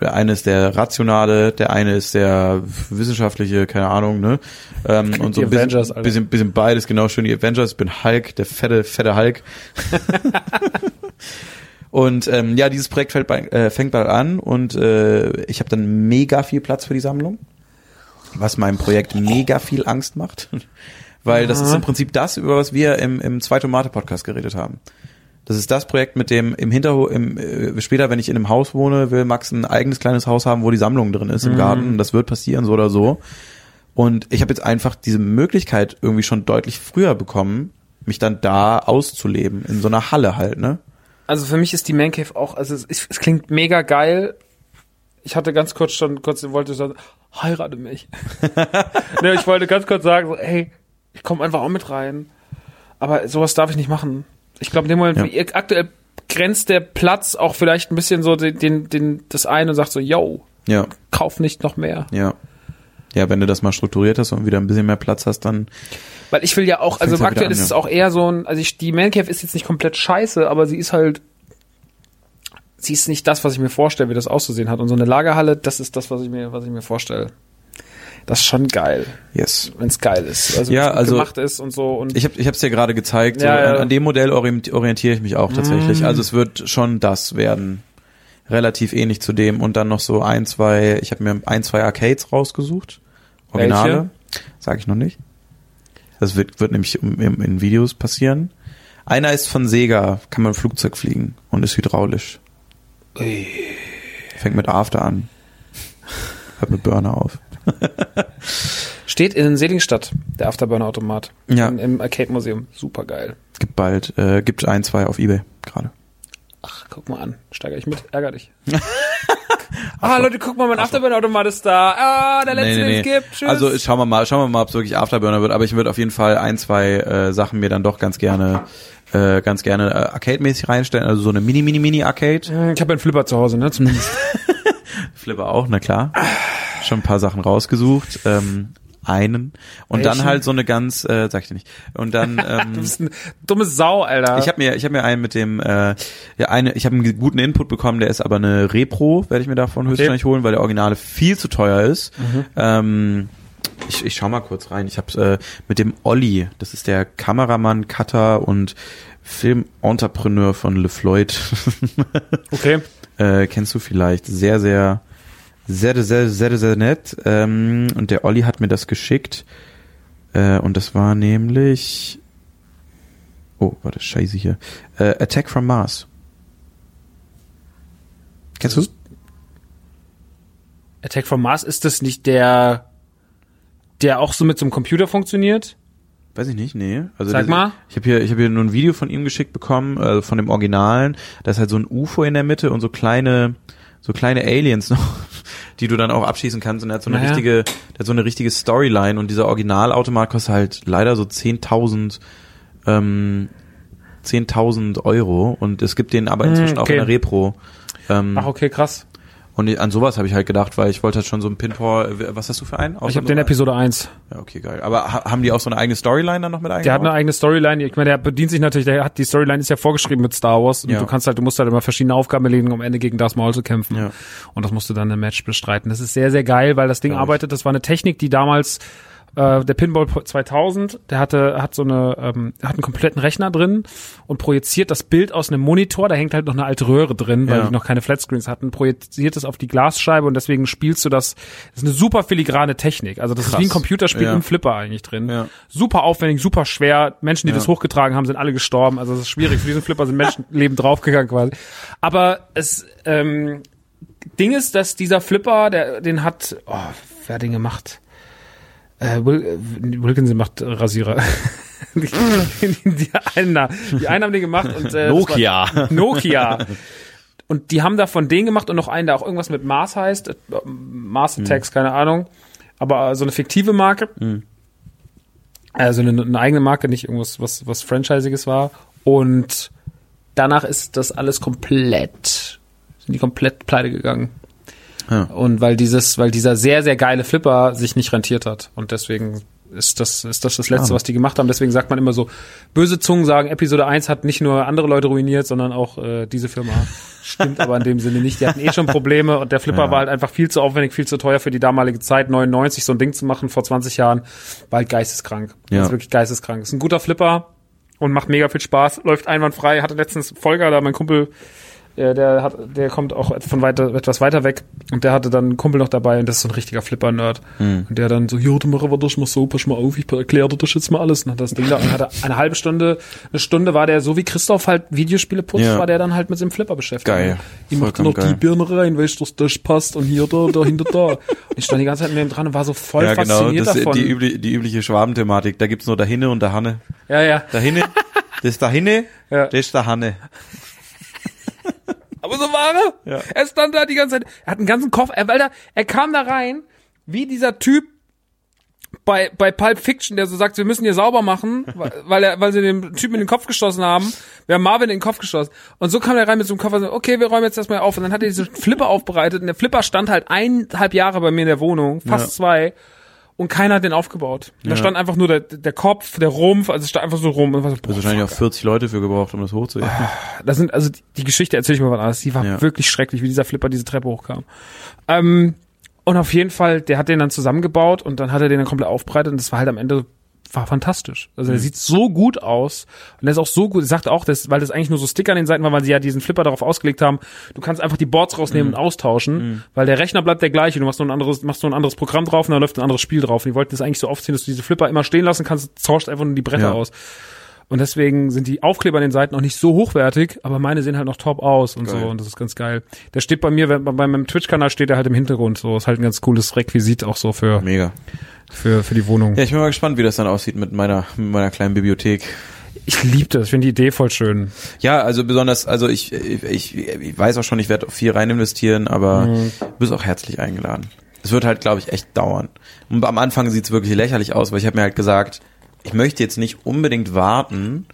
[SPEAKER 3] der eine ist der Rationale, der eine ist der wissenschaftliche, keine Ahnung, ne? Ähm, und so ein bisschen,
[SPEAKER 2] Avengers,
[SPEAKER 3] bisschen, bisschen beides, genau schön die Avengers. Ich bin Hulk, der fette, fette Hulk. und ähm, ja, dieses Projekt fällt bei, äh, fängt bald an und äh, ich habe dann mega viel Platz für die Sammlung, was meinem Projekt mega viel Angst macht. Weil das ist im Prinzip das, über was wir im, im Zwei Tomate Podcast geredet haben. Das ist das Projekt, mit dem im Hinterhof, im, äh, später, wenn ich in einem Haus wohne, will Max ein eigenes kleines Haus haben, wo die Sammlung drin ist im Garten. Das wird passieren, so oder so. Und ich habe jetzt einfach diese Möglichkeit irgendwie schon deutlich früher bekommen, mich dann da auszuleben, in so einer Halle halt, ne?
[SPEAKER 2] Also für mich ist die Man Cave auch, also es, es klingt mega geil. Ich hatte ganz kurz schon, kurz wollte sagen, heirate mich. ne, ich wollte ganz kurz sagen, so, ey, ich komme einfach auch mit rein. Aber sowas darf ich nicht machen. Ich glaube, in dem Moment,
[SPEAKER 3] Ja.
[SPEAKER 2] aktuell grenzt der Platz auch vielleicht ein bisschen so den, den, den das ein und sagt so, yo,
[SPEAKER 3] Ja,
[SPEAKER 2] kauf nicht noch mehr.
[SPEAKER 3] ja. Ja, wenn du das mal strukturiert hast und wieder ein bisschen mehr Platz hast, dann
[SPEAKER 2] Weil ich will ja auch, also aktuell ist es
[SPEAKER 3] ja.
[SPEAKER 2] auch eher so ein, also ich, die Man Cave ist jetzt nicht komplett scheiße, aber sie ist halt, sie ist nicht das, was ich mir vorstelle, wie das auszusehen hat. Und so eine Lagerhalle, das ist das, was ich mir, was ich mir vorstelle. Das ist schon geil,
[SPEAKER 3] yes.
[SPEAKER 2] wenn es geil ist. Also,
[SPEAKER 3] Ja, also-
[SPEAKER 2] gemacht ist und so. Und
[SPEAKER 3] Ich habe ich hab's dir gerade gezeigt.
[SPEAKER 2] Ja,
[SPEAKER 3] so,
[SPEAKER 2] ja.
[SPEAKER 3] An, an dem Modell orient- orientiere ich mich auch tatsächlich. Also es wird schon das werden. Relativ ähnlich zu dem und dann noch so ein, zwei, ich habe mir ein, zwei Arcades rausgesucht. Originale. Sag ich noch nicht. Das wird, wird nämlich in Videos passieren. Einer ist von Sega, kann man Flugzeug fliegen und ist hydraulisch. Fängt mit After an. Hört mit Burner auf.
[SPEAKER 2] steht in Seligenstadt, der Afterburner-Automat.
[SPEAKER 3] Ja.
[SPEAKER 2] Im, Im Arcade-Museum. Super geil.
[SPEAKER 3] Gibt bald, äh, gibt ein, zwei auf Ebay gerade.
[SPEAKER 2] Ach, guck mal an. Steiger ich mit. Ärger dich. ah, Leute, guck mal, mein Afterburner-Automat ist da. Ah, der letzte, den es gibt. Tschüss.
[SPEAKER 3] Also schauen wir mal, schauen wir mal, ob es wirklich Afterburner wird. Aber ich würde auf jeden Fall ein, zwei äh, Sachen mir dann doch ganz gerne, äh, ganz gerne äh, Arcade-mäßig reinstellen. Also so eine Mini, Mini, Mini Arcade.
[SPEAKER 2] Hm, Ich habe einen Flipper zu Hause, ne? Zumindest.
[SPEAKER 3] Flipper auch, na klar. Schon ein paar Sachen rausgesucht. Ähm, einen und dann
[SPEAKER 2] Welchen?
[SPEAKER 3] halt so eine ganz, äh, sag ich dir nicht. Und dann
[SPEAKER 2] Du
[SPEAKER 3] ähm,
[SPEAKER 2] bist eine dumme Sau, Alter.
[SPEAKER 3] ich habe mir, ich habe mir einen mit dem, äh, ja eine, ich habe einen guten Input bekommen. Der ist aber eine Repro, werde ich mir davon höchstwahrscheinlich holen, weil der Originale viel zu teuer ist. Ähm, ich, ich schau mal kurz rein. Ich habe äh, mit dem Olli, das ist der Kameramann, Cutter und Filmentrepreneur von LeFloid.
[SPEAKER 2] okay.
[SPEAKER 3] äh, kennst du vielleicht. Sehr, sehr, sehr, sehr, sehr, sehr nett. Ähm, und der Olli hat mir das geschickt. Äh, und das war nämlich. Oh, warte, scheiße hier. Äh, Attack from Mars. Kennst du?
[SPEAKER 2] Attack from Mars, ist das nicht der, der auch so mit so einem Computer funktioniert?
[SPEAKER 3] Weiß ich nicht, nee. Also
[SPEAKER 2] Sag
[SPEAKER 3] das,
[SPEAKER 2] mal.
[SPEAKER 3] Ich habe hier, ich habe hier nur ein Video von ihm geschickt bekommen, äh, von dem Originalen. Da ist halt so ein UFO in der Mitte und so kleine, so kleine Aliens noch, die du dann auch abschießen kannst. Und er hat so eine
[SPEAKER 2] Naja.
[SPEAKER 3] richtige, der hat so eine richtige Storyline. Und dieser Originalautomat kostet halt leider so 10.000, ähm, 10.000 Euro. Und es gibt den aber inzwischen auch
[SPEAKER 2] okay.
[SPEAKER 3] in der Repro. Ähm,
[SPEAKER 2] Ach, okay, krass.
[SPEAKER 3] Und an sowas habe ich halt gedacht, weil ich wollte halt schon so ein Pinball. Was hast du für einen?
[SPEAKER 2] Ich habe den Episode 1.
[SPEAKER 3] Ja, okay, geil. Aber ha haben die auch so eine eigene Storyline dann noch mit eingebaut?
[SPEAKER 2] Der hat eine eigene Storyline. Ich meine, der bedient sich natürlich, der hat die Storyline ist ja vorgeschrieben mit Star Wars. Und
[SPEAKER 3] Ja.
[SPEAKER 2] du kannst halt, du musst halt immer verschiedene Aufgaben erledigen, um am Ende gegen Darth Maul zu kämpfen.
[SPEAKER 3] Ja.
[SPEAKER 2] Und das musst du dann im Match bestreiten. Das ist sehr, sehr geil, weil das Ding
[SPEAKER 3] ich.
[SPEAKER 2] arbeitet. Das war eine Technik, die damals äh, der Pinball 2000, der hatte hat so eine ähm, hat einen kompletten Rechner drin und projiziert das Bild aus einem Monitor. Da hängt halt noch eine alte Röhre drin, weil
[SPEAKER 3] Ja.
[SPEAKER 2] die noch keine Flatscreens hatten. Projiziert es auf die Glasscheibe und deswegen spielst du das. Das ist eine super filigrane Technik. Also das ist
[SPEAKER 3] Krass.
[SPEAKER 2] wie ein Computerspiel
[SPEAKER 3] Ja.
[SPEAKER 2] im Flipper eigentlich drin.
[SPEAKER 3] Ja.
[SPEAKER 2] Super aufwendig, super schwer. Menschen, die das hochgetragen haben, sind alle gestorben. Also es ist schwierig. Für diesen Flipper sind Menschenleben draufgegangen quasi. Aber es ähm, Ding ist, dass dieser Flipper, der, den hat, oh, wer hat den gemacht? Äh, Wil äh, Wilkinson macht Rasierer. die, die, einen, da- die einen haben den gemacht und äh,
[SPEAKER 3] Nokia.
[SPEAKER 2] Nokia. Und die haben davon den gemacht und noch einen, der auch irgendwas mit Mars heißt. Äh, Mars Attacks, keine Ahnung. Aber äh, so eine fiktive Marke. Also eine, eine eigene Marke, nicht irgendwas, was, was Franchisiges war. Und danach ist das alles komplett, sind die komplett pleite gegangen.
[SPEAKER 3] Ja.
[SPEAKER 2] Und weil dieses, weil dieser sehr, sehr geile Flipper sich nicht rentiert hat. Und deswegen ist das, ist das das Letzte, was die gemacht haben. Deswegen sagt man immer so, böse Zungen sagen, Episode 1 hat nicht nur andere Leute ruiniert, sondern auch äh, diese Firma. Stimmt aber in dem Sinne nicht. Die hatten eh schon Probleme und der Flipper
[SPEAKER 3] Ja.
[SPEAKER 2] war halt einfach viel zu aufwendig, viel zu teuer für die damalige Zeit. 99 so ein Ding zu machen vor 20 Jahren, war halt geisteskrank.
[SPEAKER 3] Ja.
[SPEAKER 2] Ist wirklich geisteskrank. Ist ein guter Flipper und macht mega viel Spaß, läuft einwandfrei. Hatte letztens Volker da, mein Kumpel, der, der hat, der kommt auch von weiter, etwas weiter weg und der hatte dann einen Kumpel noch dabei und das ist so ein richtiger Flipper-Nerd.
[SPEAKER 3] Hm.
[SPEAKER 2] Und der dann so, ja, du mach aber das mal so, pass mal auf, ich erkläre dir das jetzt mal alles. Und hat das Ding da und hatte eine halbe Stunde, eine Stunde war der, so wie Christoph halt Videospiele putzt,
[SPEAKER 3] Ja.
[SPEAKER 2] war der dann halt mit dem Flipper beschäftigt.
[SPEAKER 3] Geil.
[SPEAKER 2] Ich mach noch die
[SPEAKER 3] geil.
[SPEAKER 2] Birne rein, weißt du, dass das passt und hier, da, da, hinter da. Und ich stand die ganze Zeit mit dem dran und war so voll
[SPEAKER 3] Ja, genau,
[SPEAKER 2] fasziniert
[SPEAKER 3] das ist
[SPEAKER 2] davon.
[SPEAKER 3] die, übli die übliche Schwabenthematik. Da gibt's nur der Hinne und der Hanne.
[SPEAKER 2] ja, ja.
[SPEAKER 3] Der Hinne, das ist der Hinne,
[SPEAKER 2] Ja.
[SPEAKER 3] das ist der Hanne.
[SPEAKER 2] Aber so war er.
[SPEAKER 3] Ja.
[SPEAKER 2] Er stand da die ganze Zeit. Er hat einen ganzen Koffer. Er, weil er, er kam da rein, wie dieser Typ bei, bei Pulp Fiction, der so sagt, wir müssen hier sauber machen, weil, weil er, weil sie den Typen in den Kopf geschossen haben. Wir haben Marvin in den Kopf geschossen. Und so kam er rein mit so einem Koffer und so, okay, wir räumen jetzt erstmal auf. Und dann hat er diesen Flipper aufbereitet. Und der Flipper stand halt eineinhalb Jahre bei mir in der Wohnung, fast
[SPEAKER 3] Ja.
[SPEAKER 2] zwei. Und keiner hat den aufgebaut. Da stand einfach nur der, der Kopf, der Rumpf, also es stand einfach so rum. Und war so,
[SPEAKER 3] Du
[SPEAKER 2] boah,
[SPEAKER 3] hast wahrscheinlich auch 40 Leute für gebraucht, um das hochzuheben.
[SPEAKER 2] das sind, also die- die Geschichte erzähle ich mir mal anders. Die war
[SPEAKER 3] Ja.
[SPEAKER 2] wirklich schrecklich, wie dieser Flipper diese Treppe hochkam. Ähm, und auf jeden Fall, der hat den dann zusammengebaut und dann hat er den dann komplett aufbereitet und das war halt am Ende war fantastisch. Also der sieht so gut aus und der ist auch so gut. Er sagt auch, dass, weil das eigentlich nur so Sticker an den Seiten war, weil sie ja diesen Flipper darauf ausgelegt haben, du kannst einfach die Boards rausnehmen und austauschen, weil der Rechner bleibt der gleiche. Du machst nur ein anderes, machst nur ein anderes Programm drauf und dann läuft ein anderes Spiel drauf. Und die wollten das eigentlich so aufziehen, dass du diese Flipper immer stehen lassen kannst, tauscht einfach nur die Bretter
[SPEAKER 3] Ja.
[SPEAKER 2] aus. Und deswegen sind die Aufkleber an den Seiten auch nicht so hochwertig, aber meine sehen halt noch top aus und
[SPEAKER 3] Geil.
[SPEAKER 2] so. Und das ist ganz geil. Der steht bei mir, wenn- bei meinem Twitch-Kanal steht er halt im Hintergrund. So ist halt ein ganz cooles Requisit auch so für,
[SPEAKER 3] Mega.
[SPEAKER 2] Für, für die Wohnung.
[SPEAKER 3] Ja, ich bin mal gespannt, wie das dann aussieht mit meiner, mit meiner kleinen Bibliothek.
[SPEAKER 2] Ich liebe das. Ich finde die Idee voll schön.
[SPEAKER 3] Ja, also besonders, also ich, ich, ich weiß auch schon, ich werde viel rein investieren, aber
[SPEAKER 2] Mhm.
[SPEAKER 3] du bist auch herzlich eingeladen. Es wird halt, glaube ich, echt dauern. Und am Anfang sieht's wirklich lächerlich aus, weil ich habe mir halt gesagt, ich möchte jetzt nicht unbedingt warten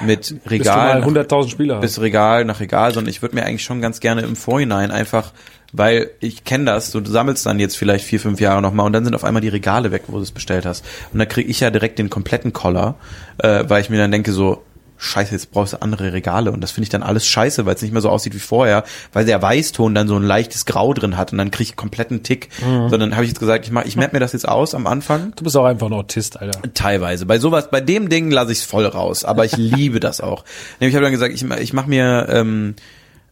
[SPEAKER 3] mit
[SPEAKER 2] Bis
[SPEAKER 3] Regal
[SPEAKER 2] 100.000 Spieler
[SPEAKER 3] bis Regal nach Regal, sondern ich würde mir eigentlich schon ganz gerne im Vorhinein einfach, weil ich kenne das, du sammelst dann jetzt vielleicht vier, fünf Jahre nochmal und dann sind auf einmal die Regale weg, wo du es bestellt hast. Und dann kriege ich ja direkt den kompletten Collar, äh, weil ich mir dann denke so, scheiße, jetzt brauchst du andere Regale und das finde ich dann alles scheiße, weil es nicht mehr so aussieht wie vorher, weil der Weißton dann so ein leichtes Grau drin hat und dann kriege ich kompletten Tick. Sondern habe ich jetzt gesagt, ich mach, ich map mir das jetzt aus am Anfang
[SPEAKER 2] Du bist auch einfach ein Autist, Alter.
[SPEAKER 3] Teilweise. Bei sowas, bei dem Ding lasse ich es voll raus. Aber ich liebe das auch. Nämlich, ich habe dann gesagt, ich, ich mache mir, ähm,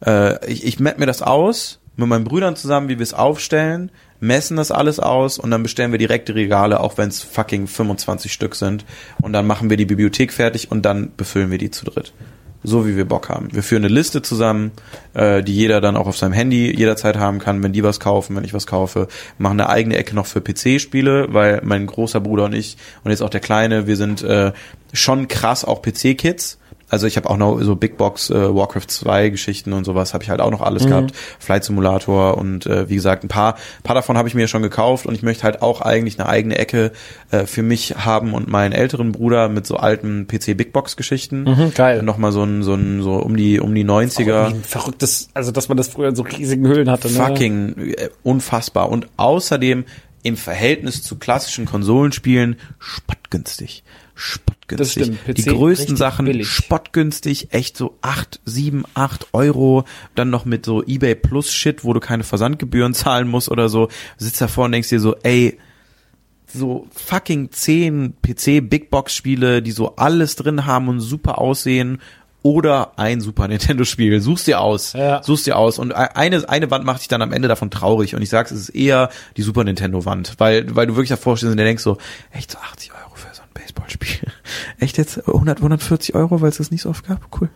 [SPEAKER 3] äh, ich, ich map mir das aus mit meinen Brüdern zusammen, wie wir es aufstellen, messen das alles aus und dann bestellen wir direkt die Regale, auch wenn es fucking 25 Stück sind. Und dann machen wir die Bibliothek fertig und dann befüllen wir die zu dritt. So wie wir Bock haben. Wir führen eine Liste zusammen, äh, die jeder dann auch auf seinem Handy jederzeit haben kann, wenn die was kaufen, wenn ich was kaufe. Machen eine eigene Ecke noch für PC-Spiele, weil mein großer Bruder und ich und jetzt auch der Kleine, wir sind äh, schon krass auch PC-Kids. Also ich habe auch noch so Big Box äh, Warcraft 2 Geschichten und sowas habe ich halt auch noch alles gehabt. Flight Simulator und äh, wie gesagt, ein paar paar davon habe ich mir schon gekauft und ich möchte halt auch eigentlich eine eigene Ecke äh, für mich haben und meinen älteren Bruder mit so alten PC Big Box Geschichten.
[SPEAKER 2] Mhm, geil.
[SPEAKER 3] Nochmal so ein so ein so um die um die 90er.
[SPEAKER 2] Wie ein verrücktes, also dass man das früher in so riesigen Höhlen hatte. Ne?
[SPEAKER 3] fucking äh, unfassbar und außerdem im Verhältnis zu klassischen Konsolenspielen spottgünstig. Spottgünstig.
[SPEAKER 2] Das stimmt. PC
[SPEAKER 3] Die größten Sachen
[SPEAKER 2] billig.
[SPEAKER 3] spottgünstig, echt so acht, sieben, acht Euro, dann noch mit so eBay Plus Shit, wo du keine Versandgebühren zahlen musst oder so. Du sitzt davor und denkst dir so, ey, so fucking zehn PC Big Box Spiele, die so alles drin haben und super aussehen oder ein Super Nintendo Spiel. Suchst dir aus.
[SPEAKER 2] Ja.
[SPEAKER 3] Suchst dir aus und eine eine Wand macht dich dann am Ende davon traurig und ich sag's, es ist eher die Super Nintendo Wand, weil weil du wirklich davor stehst und dir denkst so, echt so 80 Euro für so Baseballspiel. Echt jetzt 100 140 Euro, weil es das nicht so oft gab. Cool.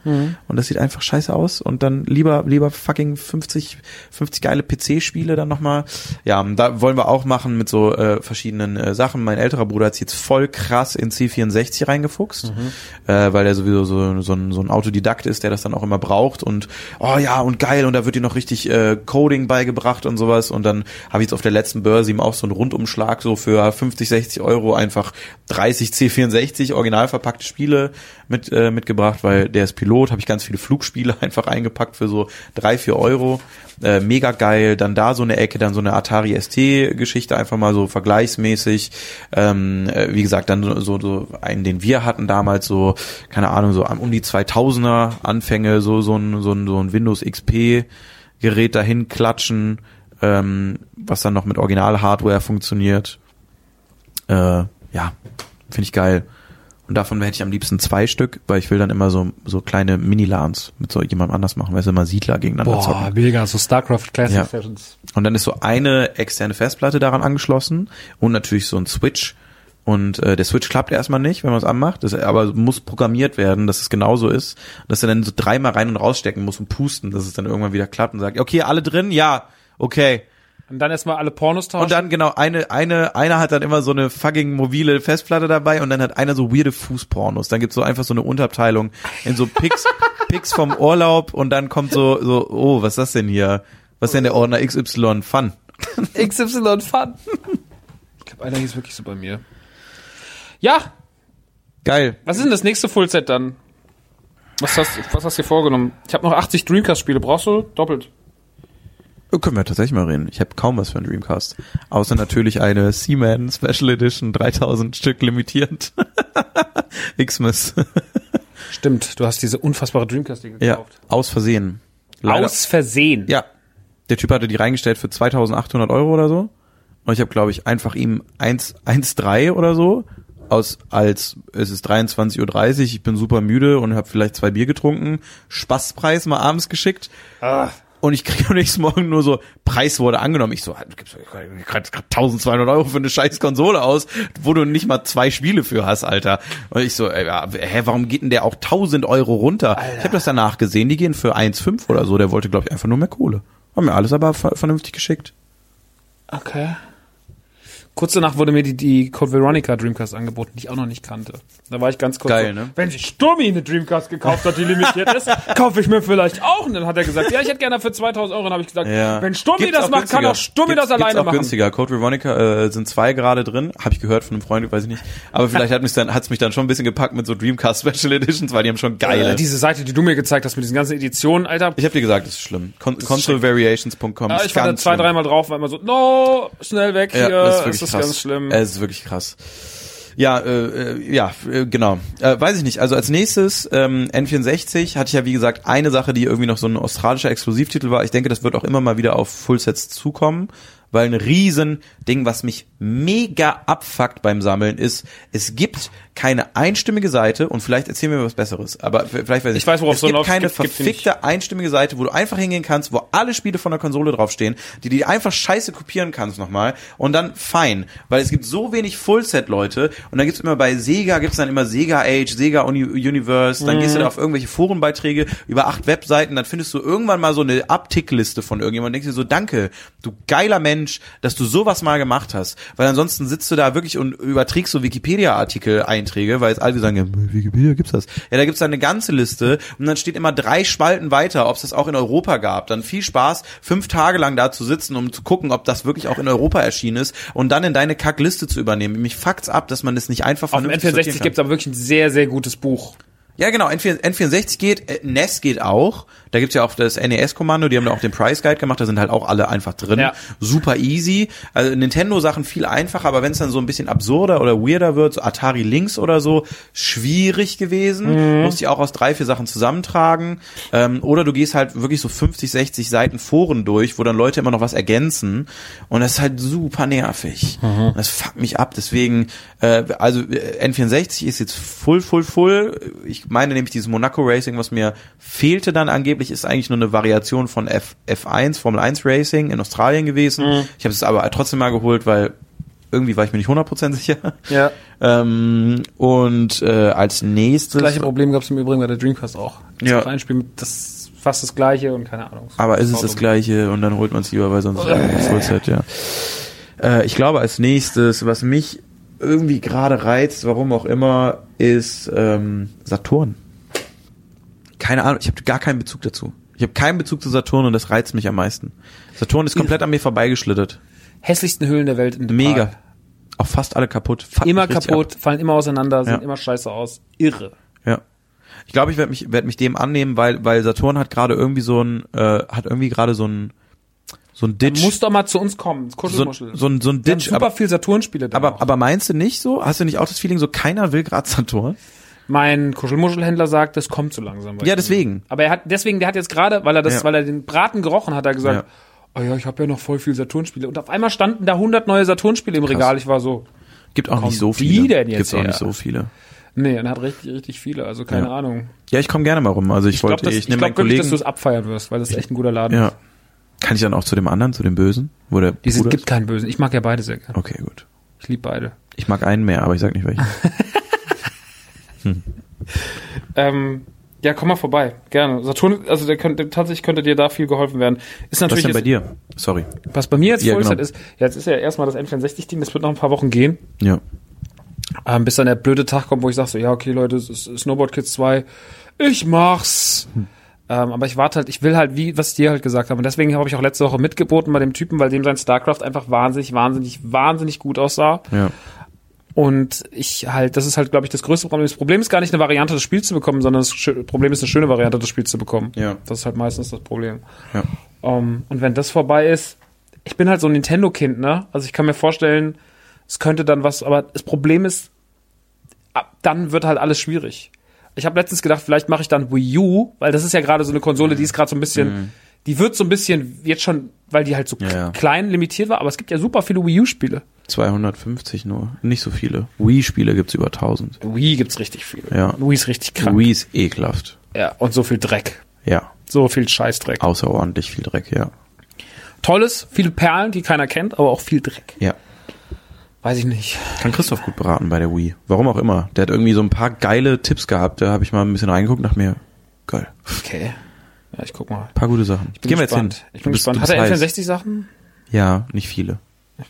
[SPEAKER 3] Und das sieht einfach scheiße aus und dann lieber lieber fucking 50 50 geile PC Spiele dann nochmal. Ja, da wollen wir auch machen mit so äh, verschiedenen äh, Sachen. Mein älterer Bruder hat sich jetzt voll krass in C64 reingefuchst, äh, weil er sowieso so, so, ein, so ein Autodidakt ist, der das dann auch immer braucht und oh ja und geil und da wird ihm noch richtig äh, Coding beigebracht und sowas und dann habe ich jetzt auf der letzten Börse ihm auch so einen Rundumschlag so für 50, 60 Euro einfach 30 C64 original verpackte Spiele mit äh, mitgebracht, weil der ist Pilot, habe ich ganz viele Flugspiele einfach eingepackt für so drei, vier Euro. Äh, mega geil, dann da so eine Ecke, dann so eine Atari ST-Geschichte, einfach mal so vergleichsmäßig. Ähm, äh, wie gesagt, dann so, so, einen, den wir hatten damals, so, keine Ahnung, so um die 2000er Anfänge, so, so ein, so ein, so ein Windows XP Gerät dahin klatschen, ähm, was dann noch mit Original-Hardware funktioniert. Äh, ja, finde ich geil. Und davon hätte ich am liebsten zwei Stück, weil ich will dann immer so, so kleine Mini-LANs mit so jemandem anders machen, weil es immer Siedler gegeneinander
[SPEAKER 1] Boah,
[SPEAKER 3] zocken.
[SPEAKER 1] mega, so StarCraft Classic
[SPEAKER 3] Ja.
[SPEAKER 1] Sessions.
[SPEAKER 3] Und dann ist so eine externe Festplatte daran angeschlossen und natürlich so ein Switch. Und äh, der Switch klappt erstmal nicht, wenn man es anmacht, das, aber muss programmiert werden, dass es genauso ist, dass er dann so dreimal rein und rausstecken muss und pusten, dass es dann irgendwann wieder klappt und sagt, okay, alle drin, ja, okay.
[SPEAKER 2] Und dann erstmal alle Pornos tauschen.
[SPEAKER 3] Und dann genau eine eine einer hat dann immer so eine fucking mobile Festplatte dabei und dann hat einer so weirde Fußpornos. Dann gibt's so einfach so eine Unterabteilung in so Pics Pics vom Urlaub und dann kommt so so oh, was ist das denn hier? Was ist denn der Ordner XY Fun?
[SPEAKER 2] XY Fun. Ich glaube, einer hieß wirklich so bei mir. Ja,
[SPEAKER 3] Geil.
[SPEAKER 2] was ist denn das nächste Fullset dann? Was hast, was hast du dir vorgenommen? Ich habe noch 80 Dreamcast-Spiele. Brauchst du doppelt?
[SPEAKER 3] Oh, Können wir tatsächlich mal reden. Ich habe kaum was für einen Dreamcast. Außer natürlich eine Seaman Special Edition, 3000 Stück limitierend. Xmas.
[SPEAKER 2] Stimmt, du hast diese unfassbare Dreamcast
[SPEAKER 3] ja,
[SPEAKER 2] gekauft.
[SPEAKER 3] aus Versehen. Leider-
[SPEAKER 2] Aus Versehen.
[SPEAKER 3] Ja. Der Typ hatte die reingestellt für 2800 Euro oder so. Und ich habe, glaube ich, einfach ihm 1 1,3 oder so aus als es ist 23.30 Uhr, ich bin super müde und habe vielleicht zwei Bier getrunken, Spaßpreis mal abends geschickt. Und ich kriege am nächsten Morgen nur so, Preis wurde angenommen. Ich so, du gibst gerade 1200 Euro für eine scheiß Konsole aus, wo du nicht mal zwei Spiele für hast, Alter. Und ich so, äh, ja, hä, warum geht denn der auch 1000 Euro runter? Ich habe das danach gesehen, die gehen für 1,5 oder so. Der wollte, glaube ich, einfach nur mehr Kohle. Haben mir alles aber ver- vernünftig geschickt.
[SPEAKER 2] Okay. Kurz danach wurde mir die, die Code Veronica Dreamcast angeboten, die ich auch noch nicht kannte. Da war ich ganz kurz
[SPEAKER 3] Geil,
[SPEAKER 2] so,
[SPEAKER 3] ne?
[SPEAKER 2] wenn sich Sturmi eine Dreamcast gekauft hat, die limitiert ist, kaufe ich mir vielleicht auch. Und dann hat er gesagt, ja, ich hätte gerne für 2000 Euro. Und dann habe ich gesagt,
[SPEAKER 3] Ja.
[SPEAKER 2] wenn Sturmi das macht, kann
[SPEAKER 3] günstiger.
[SPEAKER 2] auch Sturmi das alleine
[SPEAKER 3] gibt's auch
[SPEAKER 2] machen.
[SPEAKER 3] günstiger. Code Veronica äh, sind zwei gerade drin. Habe ich gehört von einem Freund, weiß ich nicht. Aber vielleicht hat mich dann hat's mich dann schon ein bisschen gepackt mit so Dreamcast Special Editions, weil die haben schon geile.
[SPEAKER 2] Äh, diese Seite, die du mir gezeigt hast mit diesen ganzen Editionen, Alter.
[SPEAKER 3] ich habe dir gesagt, das ist schlimm. Con Consolevariations.com
[SPEAKER 2] Ja, ich war da zwei, dreimal drauf, war immer so, no, schnell weg
[SPEAKER 3] Ja,
[SPEAKER 2] hier,
[SPEAKER 3] ist
[SPEAKER 2] es
[SPEAKER 3] wirklich
[SPEAKER 2] ist
[SPEAKER 3] krass.
[SPEAKER 2] ganz schlimm.
[SPEAKER 3] Es ist wirklich krass. Ja, äh, äh, ja, äh, genau. Äh, weiß ich nicht. Also als nächstes ähm, N64 hatte ich ja wie gesagt eine Sache, die irgendwie noch so ein australischer Exklusivtitel war. Ich denke, das wird auch immer mal wieder auf Fullsets zukommen, weil ein riesen Ding, was mich mega abfuckt beim Sammeln ist, es gibt keine einstimmige Seite und vielleicht erzählen wir mir was Besseres, aber vielleicht weiß ich.
[SPEAKER 2] Ich weiß, worauf
[SPEAKER 3] es
[SPEAKER 2] so
[SPEAKER 3] gibt keine
[SPEAKER 2] Gibt-
[SPEAKER 3] verfickte einstimmige Seite, wo du einfach hingehen kannst, wo alle Spiele von der Konsole draufstehen, die du dir einfach scheiße kopieren kannst nochmal und dann fein, weil es gibt so wenig Fullset-Leute und dann gibt's immer bei Sega, gibt's dann immer Sega Age, Sega Uni Universe, dann gehst du da auf irgendwelche Forenbeiträge über acht Webseiten, dann findest du irgendwann mal so eine Abtickliste von irgendjemandem und denkst dir so, danke, du geiler Mensch, dass du sowas mal gemacht hast, weil ansonsten sitzt du da wirklich und überträgst so Wikipedia-Artikel-Einträge, weil jetzt alle sagen, ja, Wikipedia gibt's das. Ja, da gibt's dann eine ganze Liste und dann steht immer drei Spalten weiter, ob es das auch in Europa gab. Dann viel Spaß, fünf Tage lang da zu sitzen, um zu gucken, ob das wirklich auch in Europa erschienen ist und dann in deine Kackliste zu übernehmen. Mich fuckt's ab, dass man das nicht einfach
[SPEAKER 2] Auf dem
[SPEAKER 3] vernünftig sortieren
[SPEAKER 2] N64
[SPEAKER 3] kann.
[SPEAKER 2] gibt's aber wirklich ein sehr, sehr gutes Buch.
[SPEAKER 3] Ja, genau, N4, N64 geht, äh, NES geht auch. Da gibt's ja auch das NES-Kommando, die haben da auch den Price Guide gemacht, da sind halt auch alle einfach drin.
[SPEAKER 2] Ja.
[SPEAKER 3] Super easy. Also Nintendo-Sachen viel einfacher, aber wenn es dann so ein bisschen absurder oder weirder wird, so Atari Lynx oder so, schwierig gewesen. Musst die auch aus drei, vier Sachen zusammentragen. Ähm, oder du gehst halt wirklich so 50, 60 Seiten Foren durch, wo dann Leute immer noch was ergänzen. Und das ist halt super nervig. Und Das fuckt mich ab. Deswegen, äh, also äh, N64 ist jetzt full, full, full. Ich meine nämlich dieses Monaco Racing, was mir fehlte dann angeblich, ist eigentlich nur eine Variation von F, F1, Formel 1 Racing in Australien gewesen. Ich habe es aber trotzdem mal geholt, weil irgendwie war ich mir nicht 100% sicher.
[SPEAKER 2] Ja.
[SPEAKER 3] Ähm, und äh, als nächstes.
[SPEAKER 2] Das gleiche Problem gab's im Übrigen bei der Dreamcast auch. Das
[SPEAKER 3] Ja.
[SPEAKER 2] ein Spiel das ist fast das gleiche und keine Ahnung.
[SPEAKER 3] Aber ist es das gleiche und dann holt man es lieber, weil sonst ist Fullset, ja. Äh, ich glaube, als nächstes, was mich irgendwie gerade reizt, warum auch immer, ist ähm, Saturn. Keine Ahnung, ich habe gar keinen Bezug dazu. Ich habe keinen Bezug zu Saturn und das reizt mich am meisten. Saturn ist komplett an mir vorbeigeschlittert.
[SPEAKER 2] Hässlichsten Höhlen der Welt in Nepal.
[SPEAKER 3] Mega. Auch fast alle kaputt. Fuck
[SPEAKER 2] Immer kaputt, fallen immer auseinander, sehen
[SPEAKER 3] Ja.
[SPEAKER 2] immer scheiße aus. Irre.
[SPEAKER 3] Ja. Ich glaube, ich werde mich, werd mich dem annehmen, weil, weil Saturn hat gerade irgendwie so ein, äh, hat irgendwie gerade so ein, so ein Ditch.
[SPEAKER 2] Du musst doch mal zu uns kommen.
[SPEAKER 3] so,
[SPEAKER 2] Kuschelmuschel.
[SPEAKER 3] so ein, so ein
[SPEAKER 2] Wir haben
[SPEAKER 3] Ditch.
[SPEAKER 2] super
[SPEAKER 3] Aber,
[SPEAKER 2] viel Saturn-Spiele da.
[SPEAKER 3] aber, aber meinst du nicht so? Hast du nicht auch das Feeling, so keiner will gerade Saturn?
[SPEAKER 2] mein Kuschelmuschelhändler sagt, das kommt so langsam.
[SPEAKER 3] Ja, deswegen.
[SPEAKER 2] Aber er hat, deswegen, der hat jetzt gerade, weil er das,
[SPEAKER 3] Ja.
[SPEAKER 2] weil er den Braten gerochen hat, er gesagt, oh ja, ich habe ja noch voll viel Saturn-Spiele. Und auf einmal standen da 100 neue Saturn-Spiele im Regal. Ich war so,
[SPEAKER 3] Gibt auch nicht so
[SPEAKER 2] die
[SPEAKER 3] viele.
[SPEAKER 2] denn jetzt
[SPEAKER 3] auch
[SPEAKER 2] her?
[SPEAKER 3] nicht so viele.
[SPEAKER 2] Nee, er hat richtig, richtig viele, also keine
[SPEAKER 3] Ja.
[SPEAKER 2] Ahnung.
[SPEAKER 3] Ja, ich komme gerne mal rum. Also ich,
[SPEAKER 2] Ich glaube,
[SPEAKER 3] wollte,
[SPEAKER 2] dass-
[SPEAKER 3] ich,
[SPEAKER 2] ich
[SPEAKER 3] nehme meinen
[SPEAKER 2] wirklich,
[SPEAKER 3] Kollegen.
[SPEAKER 2] dass du es abfeiern wirst, weil das ist echt ein guter Laden.
[SPEAKER 3] ja. Kann ich dann auch zu dem anderen, zu dem Bösen? Wo der
[SPEAKER 2] Die sind,
[SPEAKER 3] Bruder
[SPEAKER 2] gibt
[SPEAKER 3] ist?
[SPEAKER 2] keinen Bösen. Ich mag ja beide sehr gerne.
[SPEAKER 3] Okay, gut.
[SPEAKER 2] Ich liebe beide.
[SPEAKER 3] Ich mag einen mehr, aber ich sag nicht welchen.
[SPEAKER 2] Ähm, ja, komm mal vorbei. Gerne. Saturn, also der könnte, tatsächlich könnte dir da viel geholfen werden. Ist
[SPEAKER 3] Was
[SPEAKER 2] natürlich
[SPEAKER 3] denn bei
[SPEAKER 2] jetzt,
[SPEAKER 3] dir? Sorry.
[SPEAKER 2] was bei mir jetzt
[SPEAKER 3] Ja,
[SPEAKER 2] Vollzeit
[SPEAKER 3] genau.
[SPEAKER 2] ist, ja, jetzt ist ja erstmal das N64-Ding, das wird noch ein paar Wochen gehen.
[SPEAKER 3] Ja.
[SPEAKER 2] Ähm, bis dann der blöde Tag kommt, wo ich sage so, ja, okay, Leute, Snowboard Kids 2, ich mach's. Ähm, aber ich warte halt, ich will halt, wie, was ich dir halt gesagt habe. Und deswegen habe ich auch letzte Woche mitgeboten bei dem Typen, weil dem sein StarCraft einfach wahnsinnig, wahnsinnig, wahnsinnig gut aussah.
[SPEAKER 3] Ja.
[SPEAKER 2] Und ich halt, das ist halt, glaube ich, das größte Problem. Das Problem ist gar nicht eine Variante des Spiels zu bekommen, sondern das Problem ist eine schöne Variante des Spiels zu bekommen.
[SPEAKER 3] Ja.
[SPEAKER 2] Das ist halt meistens das Problem.
[SPEAKER 3] Ja.
[SPEAKER 2] Um, und wenn das vorbei ist, ich bin halt so ein Nintendo-Kind, ne? Also ich kann mir vorstellen, es könnte dann was, aber das Problem ist, ab dann wird halt alles schwierig. Ich habe letztens gedacht, vielleicht mache ich dann Wii U, weil das ist ja gerade so eine Konsole, die ist gerade so ein bisschen, die wird so ein bisschen jetzt schon, weil die halt so
[SPEAKER 3] ja.
[SPEAKER 2] klein limitiert war, aber es gibt ja super viele Wii U-Spiele.
[SPEAKER 3] 250 nur. Nicht so viele. Wii-Spiele gibt's über 1000.
[SPEAKER 2] Wii gibt's richtig viele.
[SPEAKER 3] Ja.
[SPEAKER 2] Wii ist richtig krank.
[SPEAKER 3] Wii ist ekelhaft.
[SPEAKER 2] Ja, und so viel Dreck.
[SPEAKER 3] Ja.
[SPEAKER 2] So viel Scheißdreck.
[SPEAKER 3] Außerordentlich viel Dreck, ja.
[SPEAKER 2] Tolles, viele Perlen, die keiner kennt, aber auch viel Dreck.
[SPEAKER 3] Ja.
[SPEAKER 2] Weiß ich nicht.
[SPEAKER 3] Kann Christoph gut beraten bei der Wii. Warum auch immer. Der hat irgendwie so ein paar geile Tipps gehabt. Da habe ich mal ein bisschen reingeguckt dachte mir, geil.
[SPEAKER 2] Okay. Ja, ich guck mal.
[SPEAKER 3] paar gute Sachen.
[SPEAKER 2] Ich bin
[SPEAKER 3] Gehen wir
[SPEAKER 2] gespannt.
[SPEAKER 3] jetzt hin.
[SPEAKER 2] Ich bin
[SPEAKER 3] bist-
[SPEAKER 2] gespannt. Hat er
[SPEAKER 3] heiß.
[SPEAKER 2] N64-Sachen?
[SPEAKER 3] Ja, nicht viele.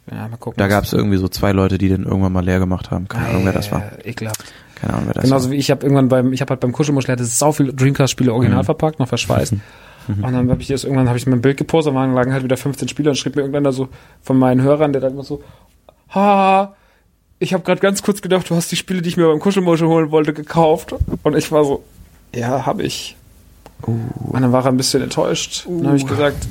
[SPEAKER 2] Ja, mal gucken.
[SPEAKER 3] Da gab es irgendwie so zwei Leute, die den irgendwann mal leer gemacht haben. Keine Ahnung, wer das war.
[SPEAKER 2] Äh, ekelhaft.
[SPEAKER 3] Keine Ahnung, wer das
[SPEAKER 2] Genauso
[SPEAKER 3] war.
[SPEAKER 2] wie ich habe irgendwann beim, ich habe halt beim Kuschelmuschel hatte sau viele Dreamcast-Spiele original
[SPEAKER 3] Mhm.
[SPEAKER 2] verpackt, noch verschweißt. Und dann habe ich das irgendwann habe ich mir ein Bild gepostet, waren lagen halt wieder 15 Spiele und schrieb mir irgendwann da so von meinen Hörern, der dann immer so, ha, ich habe gerade ganz kurz gedacht, du hast die Spiele, die ich mir beim Kuschelmuschel holen wollte, gekauft. Und ich war so, ja, habe ich.
[SPEAKER 3] Uh.
[SPEAKER 2] Und dann war er ein bisschen enttäuscht. Dann habe ich gesagt,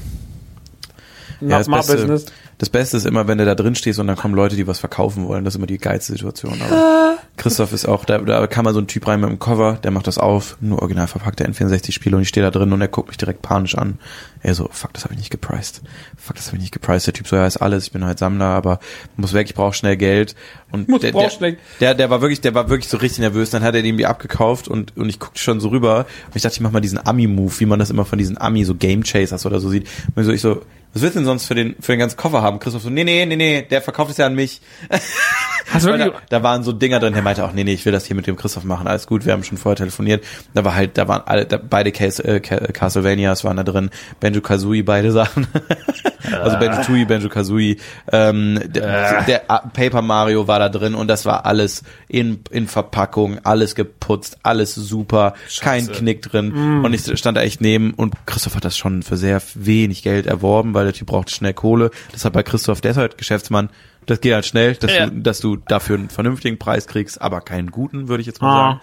[SPEAKER 3] Ja,
[SPEAKER 2] not
[SPEAKER 3] das,
[SPEAKER 2] my business.
[SPEAKER 3] Das Beste ist immer, wenn du da drin stehst und dann kommen Leute, die was verkaufen wollen. Das ist immer die geilste Situation. Aber Christoph ist auch, da, da kam mal so ein Typ rein mit einem Cover, der macht das auf, nur original verpackte N64-Spiele und ich stehe da drin und er guckt mich direkt panisch an. Er so, fuck, das habe ich nicht gepriced. Fuck, das habe ich nicht gepriced. Der Typ so, ja, ist alles, ich bin halt Sammler, aber muss weg, ich brauche schnell Geld. Und
[SPEAKER 2] Muss-
[SPEAKER 3] der, der,
[SPEAKER 2] schnell-
[SPEAKER 3] der, der war wirklich, der war wirklich so richtig nervös. Dann hat er den irgendwie abgekauft und, und ich guckte schon so rüber und ich dachte, ich mach mal diesen Ami-Move, wie man das immer von diesen Ami, so Game Chasers oder so sieht. Und so, ich so, was willst du denn sonst für den, für den ganzen Koffer haben? Christoph so, nee, nee, nee, nee, der verkauft es ja an mich.
[SPEAKER 2] Hast du wirklich,
[SPEAKER 3] da, da waren so Dinger drin, der meinte auch, nee, nee, ich will das hier mit dem Christoph machen, alles gut, wir haben schon vorher telefoniert. Da war halt, da waren alle, da, beide Case, äh, Ca- Castlevanias waren da drin, Benjo Kazooie, beide Sachen. also Benjo Tui, Benjo Kazooie, ähm, der, der äh, Paper Mario war da drin und das war alles in, in Verpackung, alles geputzt, alles super, kein Knick drin. Und ich stand da echt neben und Christoph hat das schon für sehr wenig Geld erworben, weil der Typ brauchte schnell Kohle. Deshalb bei Christoph, ist halt Geschäftsmann, das geht halt schnell, dass,
[SPEAKER 2] Ja.
[SPEAKER 3] du, dass du dafür einen vernünftigen Preis kriegst, aber keinen guten, würde ich jetzt mal
[SPEAKER 2] Ah.
[SPEAKER 3] sagen.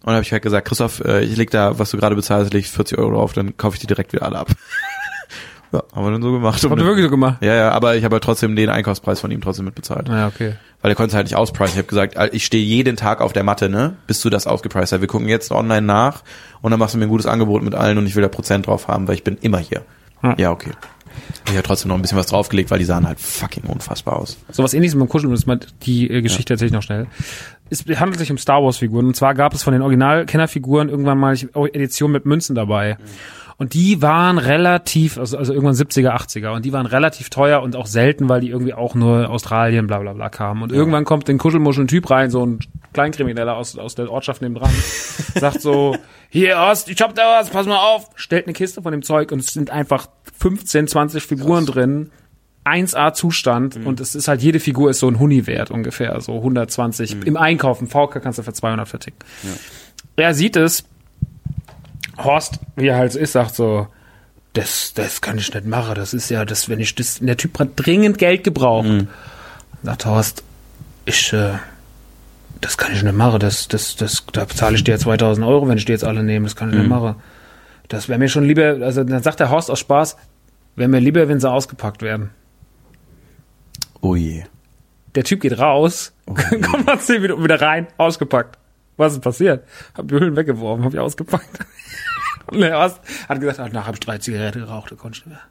[SPEAKER 3] Und dann habe ich halt gesagt, Christoph, äh, ich leg da, was du gerade bezahlst, leg ich 40 Euro drauf, dann kaufe ich die direkt wieder alle ab. ja, haben wir dann so gemacht.
[SPEAKER 2] habt ihr wirklich so gemacht?
[SPEAKER 3] Ja, ja, aber ich habe halt trotzdem den Einkaufspreis von ihm trotzdem mitbezahlt.
[SPEAKER 2] Ja, okay.
[SPEAKER 3] Weil er konnte es halt nicht auspreisen. Ich habe gesagt, ich stehe jeden Tag auf der Matte, ne, bis du das ausgepreist hast. Wir gucken jetzt online nach und dann machst du mir ein gutes Angebot mit allen und ich will da Prozent drauf haben, weil ich bin immer hier.
[SPEAKER 2] Ja.
[SPEAKER 3] Ja, okay. Ich habe trotzdem noch ein bisschen was draufgelegt, weil die sahen halt fucking unfassbar aus.
[SPEAKER 2] So was ähnliches beim Kuscheln, das mal die äh, Geschichte erzähle ich noch schnell. Es handelt sich um Star Wars Figuren. Und zwar gab es von den Original-Kennerfiguren irgendwann mal Edition mit Münzen dabei. Und die waren relativ, also, also irgendwann 70er, 80er. Und die waren relativ teuer und auch selten, weil die irgendwie auch nur Australien, bla, bla, bla kamen. Und irgendwann kommt den Kuschelmuscheln Typ rein, so ein Kleinkrimineller aus, aus der Ortschaft nebendran, sagt so, hier Ost, ich hab da was, pass mal auf. Stellt eine Kiste von dem Zeug und es sind einfach 15, 20 Figuren drin. 1A Zustand und es ist halt, jede Figur ist so ein Huni wert ungefähr, so 120. Im Einkauf, im VK kannst du für 200 verticken. Er sieht es, Horst, wie er halt so ist, sagt so, das, das kann ich nicht machen, das ist ja, das, wenn ich das, der Typ hat dringend Geld gebraucht. Sagt Horst, ich, äh, das kann ich nicht machen, das, das, das, da bezahle ich dir ja 2000 Euro, wenn ich die jetzt alle nehme, das kann ich nicht machen. Das wäre mir schon lieber, also dann sagt der Horst aus Spaß, wäre mir lieber, wenn sie ausgepackt werden.
[SPEAKER 3] Oh je.
[SPEAKER 2] Der Typ geht raus, kommt nach 10 Minuten wieder rein, ausgepackt. Was ist passiert? Hab die Hüllen weggeworfen, hab ich ausgepackt. Und der Horst hat gesagt, ach, nach habe ich drei Zigaretten geraucht, da konnte ich nicht mehr.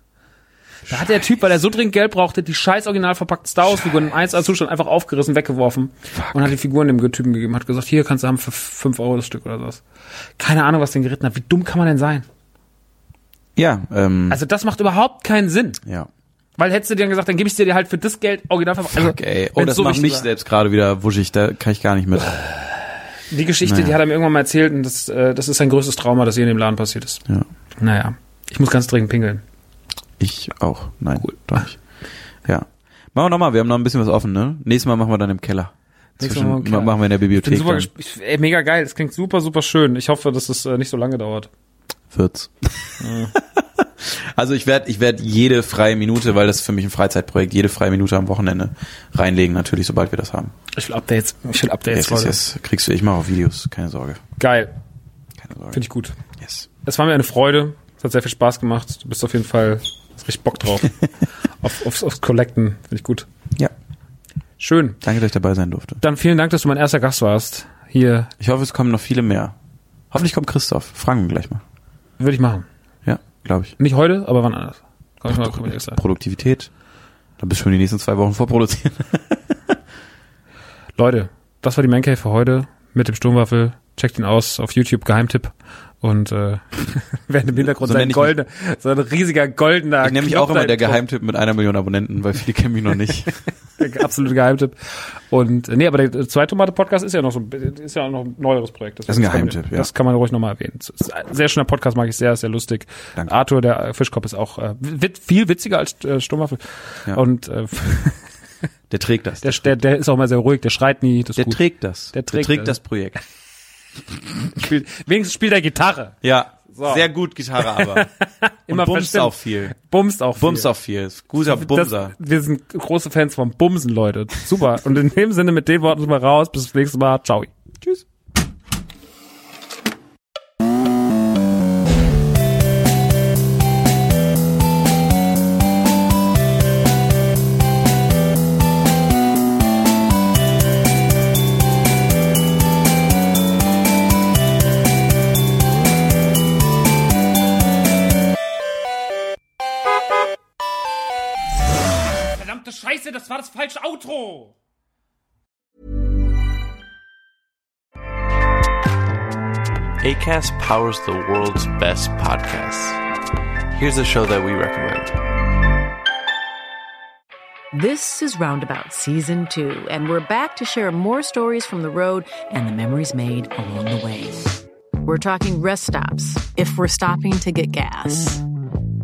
[SPEAKER 2] Da hat der Typ, weil er so dringend Geld brauchte, die scheiß original verpackten Star Wars Figuren im 1 Zustand einfach aufgerissen, weggeworfen und hat die Figuren dem Typen gegeben, hat gesagt, hier kannst du haben für 5 Euro das Stück oder sowas. Keine Ahnung, was den geritten hat. Wie dumm kann man denn sein?
[SPEAKER 3] Ja, ähm,
[SPEAKER 2] Also das macht überhaupt keinen Sinn.
[SPEAKER 3] ja.
[SPEAKER 2] Weil hättest du dir dann gesagt, dann gebe ich dir halt für das Geld original verpackt. Also,
[SPEAKER 3] Fuck, ey. Oh, das
[SPEAKER 2] so
[SPEAKER 3] macht mich
[SPEAKER 2] war.
[SPEAKER 3] selbst gerade wieder wuschig, da kann ich gar nicht mit.
[SPEAKER 2] Die Geschichte,
[SPEAKER 3] Naja.
[SPEAKER 2] die hat er mir irgendwann mal erzählt und das, äh, das ist sein größtes Trauma, das hier in dem Laden passiert ist.
[SPEAKER 3] Ja.
[SPEAKER 2] Naja, ich muss ganz dringend pingeln.
[SPEAKER 3] Ich auch. Nein, doch nicht. Ja. Machen wir nochmal, wir haben noch ein bisschen was offen, ne? Nächstes Mal machen wir dann im Keller. Zwischen,
[SPEAKER 2] Mal im Keller.
[SPEAKER 3] Machen wir in der
[SPEAKER 2] Ich
[SPEAKER 3] Bibliothek.
[SPEAKER 2] super
[SPEAKER 3] dann.
[SPEAKER 2] gesp- ich, ey, mega geil, das klingt super, super schön. Ich hoffe, dass es äh, nicht so lange dauert.
[SPEAKER 3] Wird's. also ich werde ich werd jede freie Minute, weil das ist für mich ein Freizeitprojekt, jede freie Minute am Wochenende reinlegen, natürlich, sobald wir das haben.
[SPEAKER 2] Ich will Updates. Ich will Updates,
[SPEAKER 3] Yes, yes, yes. Kriegst du, ich mache auch Videos, keine Sorge.
[SPEAKER 2] Geil.
[SPEAKER 3] Keine Sorge.
[SPEAKER 2] Finde ich gut.
[SPEAKER 3] Yes.
[SPEAKER 2] Es war mir eine Freude. Es hat sehr viel Spaß gemacht. Du bist auf jeden Fall, hast richtig Bock drauf. auf, aufs, aufs Collecten. Finde ich gut.
[SPEAKER 3] Ja.
[SPEAKER 2] Schön.
[SPEAKER 3] Danke, dass ich dabei sein durfte.
[SPEAKER 2] Dann vielen Dank, dass du mein erster Gast warst. Hier
[SPEAKER 3] Ich hoffe, es kommen noch viele mehr. Hoffentlich kommt Christoph. Fragen wir gleich mal.
[SPEAKER 2] würde ich machen.
[SPEAKER 3] Ja, glaube ich.
[SPEAKER 2] Nicht heute, aber wann anders. Komm ich mal, komm.
[SPEAKER 3] Produktivität. Dann bist du schon die nächsten zwei Wochen vorproduziert.
[SPEAKER 2] Leute, das war die Mancave für heute mit dem Sturmwaffel. Checkt ihn aus auf YouTube, Geheimtipp. Und äh, während im Hintergrund
[SPEAKER 3] So ich
[SPEAKER 2] goldener, so ein riesiger goldener
[SPEAKER 3] Ich nenne mich auch immer der. Geheimtipp mit einer Million Abonnenten, weil viele kennen mich noch nicht.
[SPEAKER 2] Der absolute Geheimtipp. Und äh, nee, aber der zweite Tomate-Podcast ist ja noch so ist ja auch noch ein neueres Projekt.
[SPEAKER 3] Das ist ein
[SPEAKER 2] kann
[SPEAKER 3] Geheimtipp, ja.
[SPEAKER 2] Das kann man ruhig nochmal erwähnen. Ein sehr schöner Podcast, mag ich sehr, sehr lustig.
[SPEAKER 3] Danke.
[SPEAKER 2] Arthur, der äh, Fischkopf, ist auch äh, viel witziger als äh, Sturmwaffel.
[SPEAKER 3] Ja.
[SPEAKER 2] Und äh,
[SPEAKER 3] Der trägt das.
[SPEAKER 2] der, der, der ist auch mal sehr ruhig, der schreit nie. Das
[SPEAKER 3] der
[SPEAKER 2] gut.
[SPEAKER 3] trägt das.
[SPEAKER 2] Der trägt das.
[SPEAKER 3] das Projekt.
[SPEAKER 2] Spielt, wenigstens spielt er Gitarre.
[SPEAKER 3] Ja.
[SPEAKER 2] So.
[SPEAKER 3] Sehr gut Gitarre aber.
[SPEAKER 2] Immer
[SPEAKER 3] Und bumst auch viel.
[SPEAKER 2] Bumst auch. Viel.
[SPEAKER 3] auch viel. Guter Bumser.
[SPEAKER 2] Das, wir sind große Fans vom Bumsen, Leute. Super. Und in dem Sinne, mit den Worten sind wir raus. Bis zum nächsten Mal. Ciao. Tschüss. Scheiße, das war das falsche Outro.
[SPEAKER 4] ACAST powers the world's best podcasts. Here's a show that we recommend.
[SPEAKER 5] This is Roundabout Season 2, and we're back to share more stories from the road and the memories made along the way. We're talking rest stops, if we're stopping to get gas.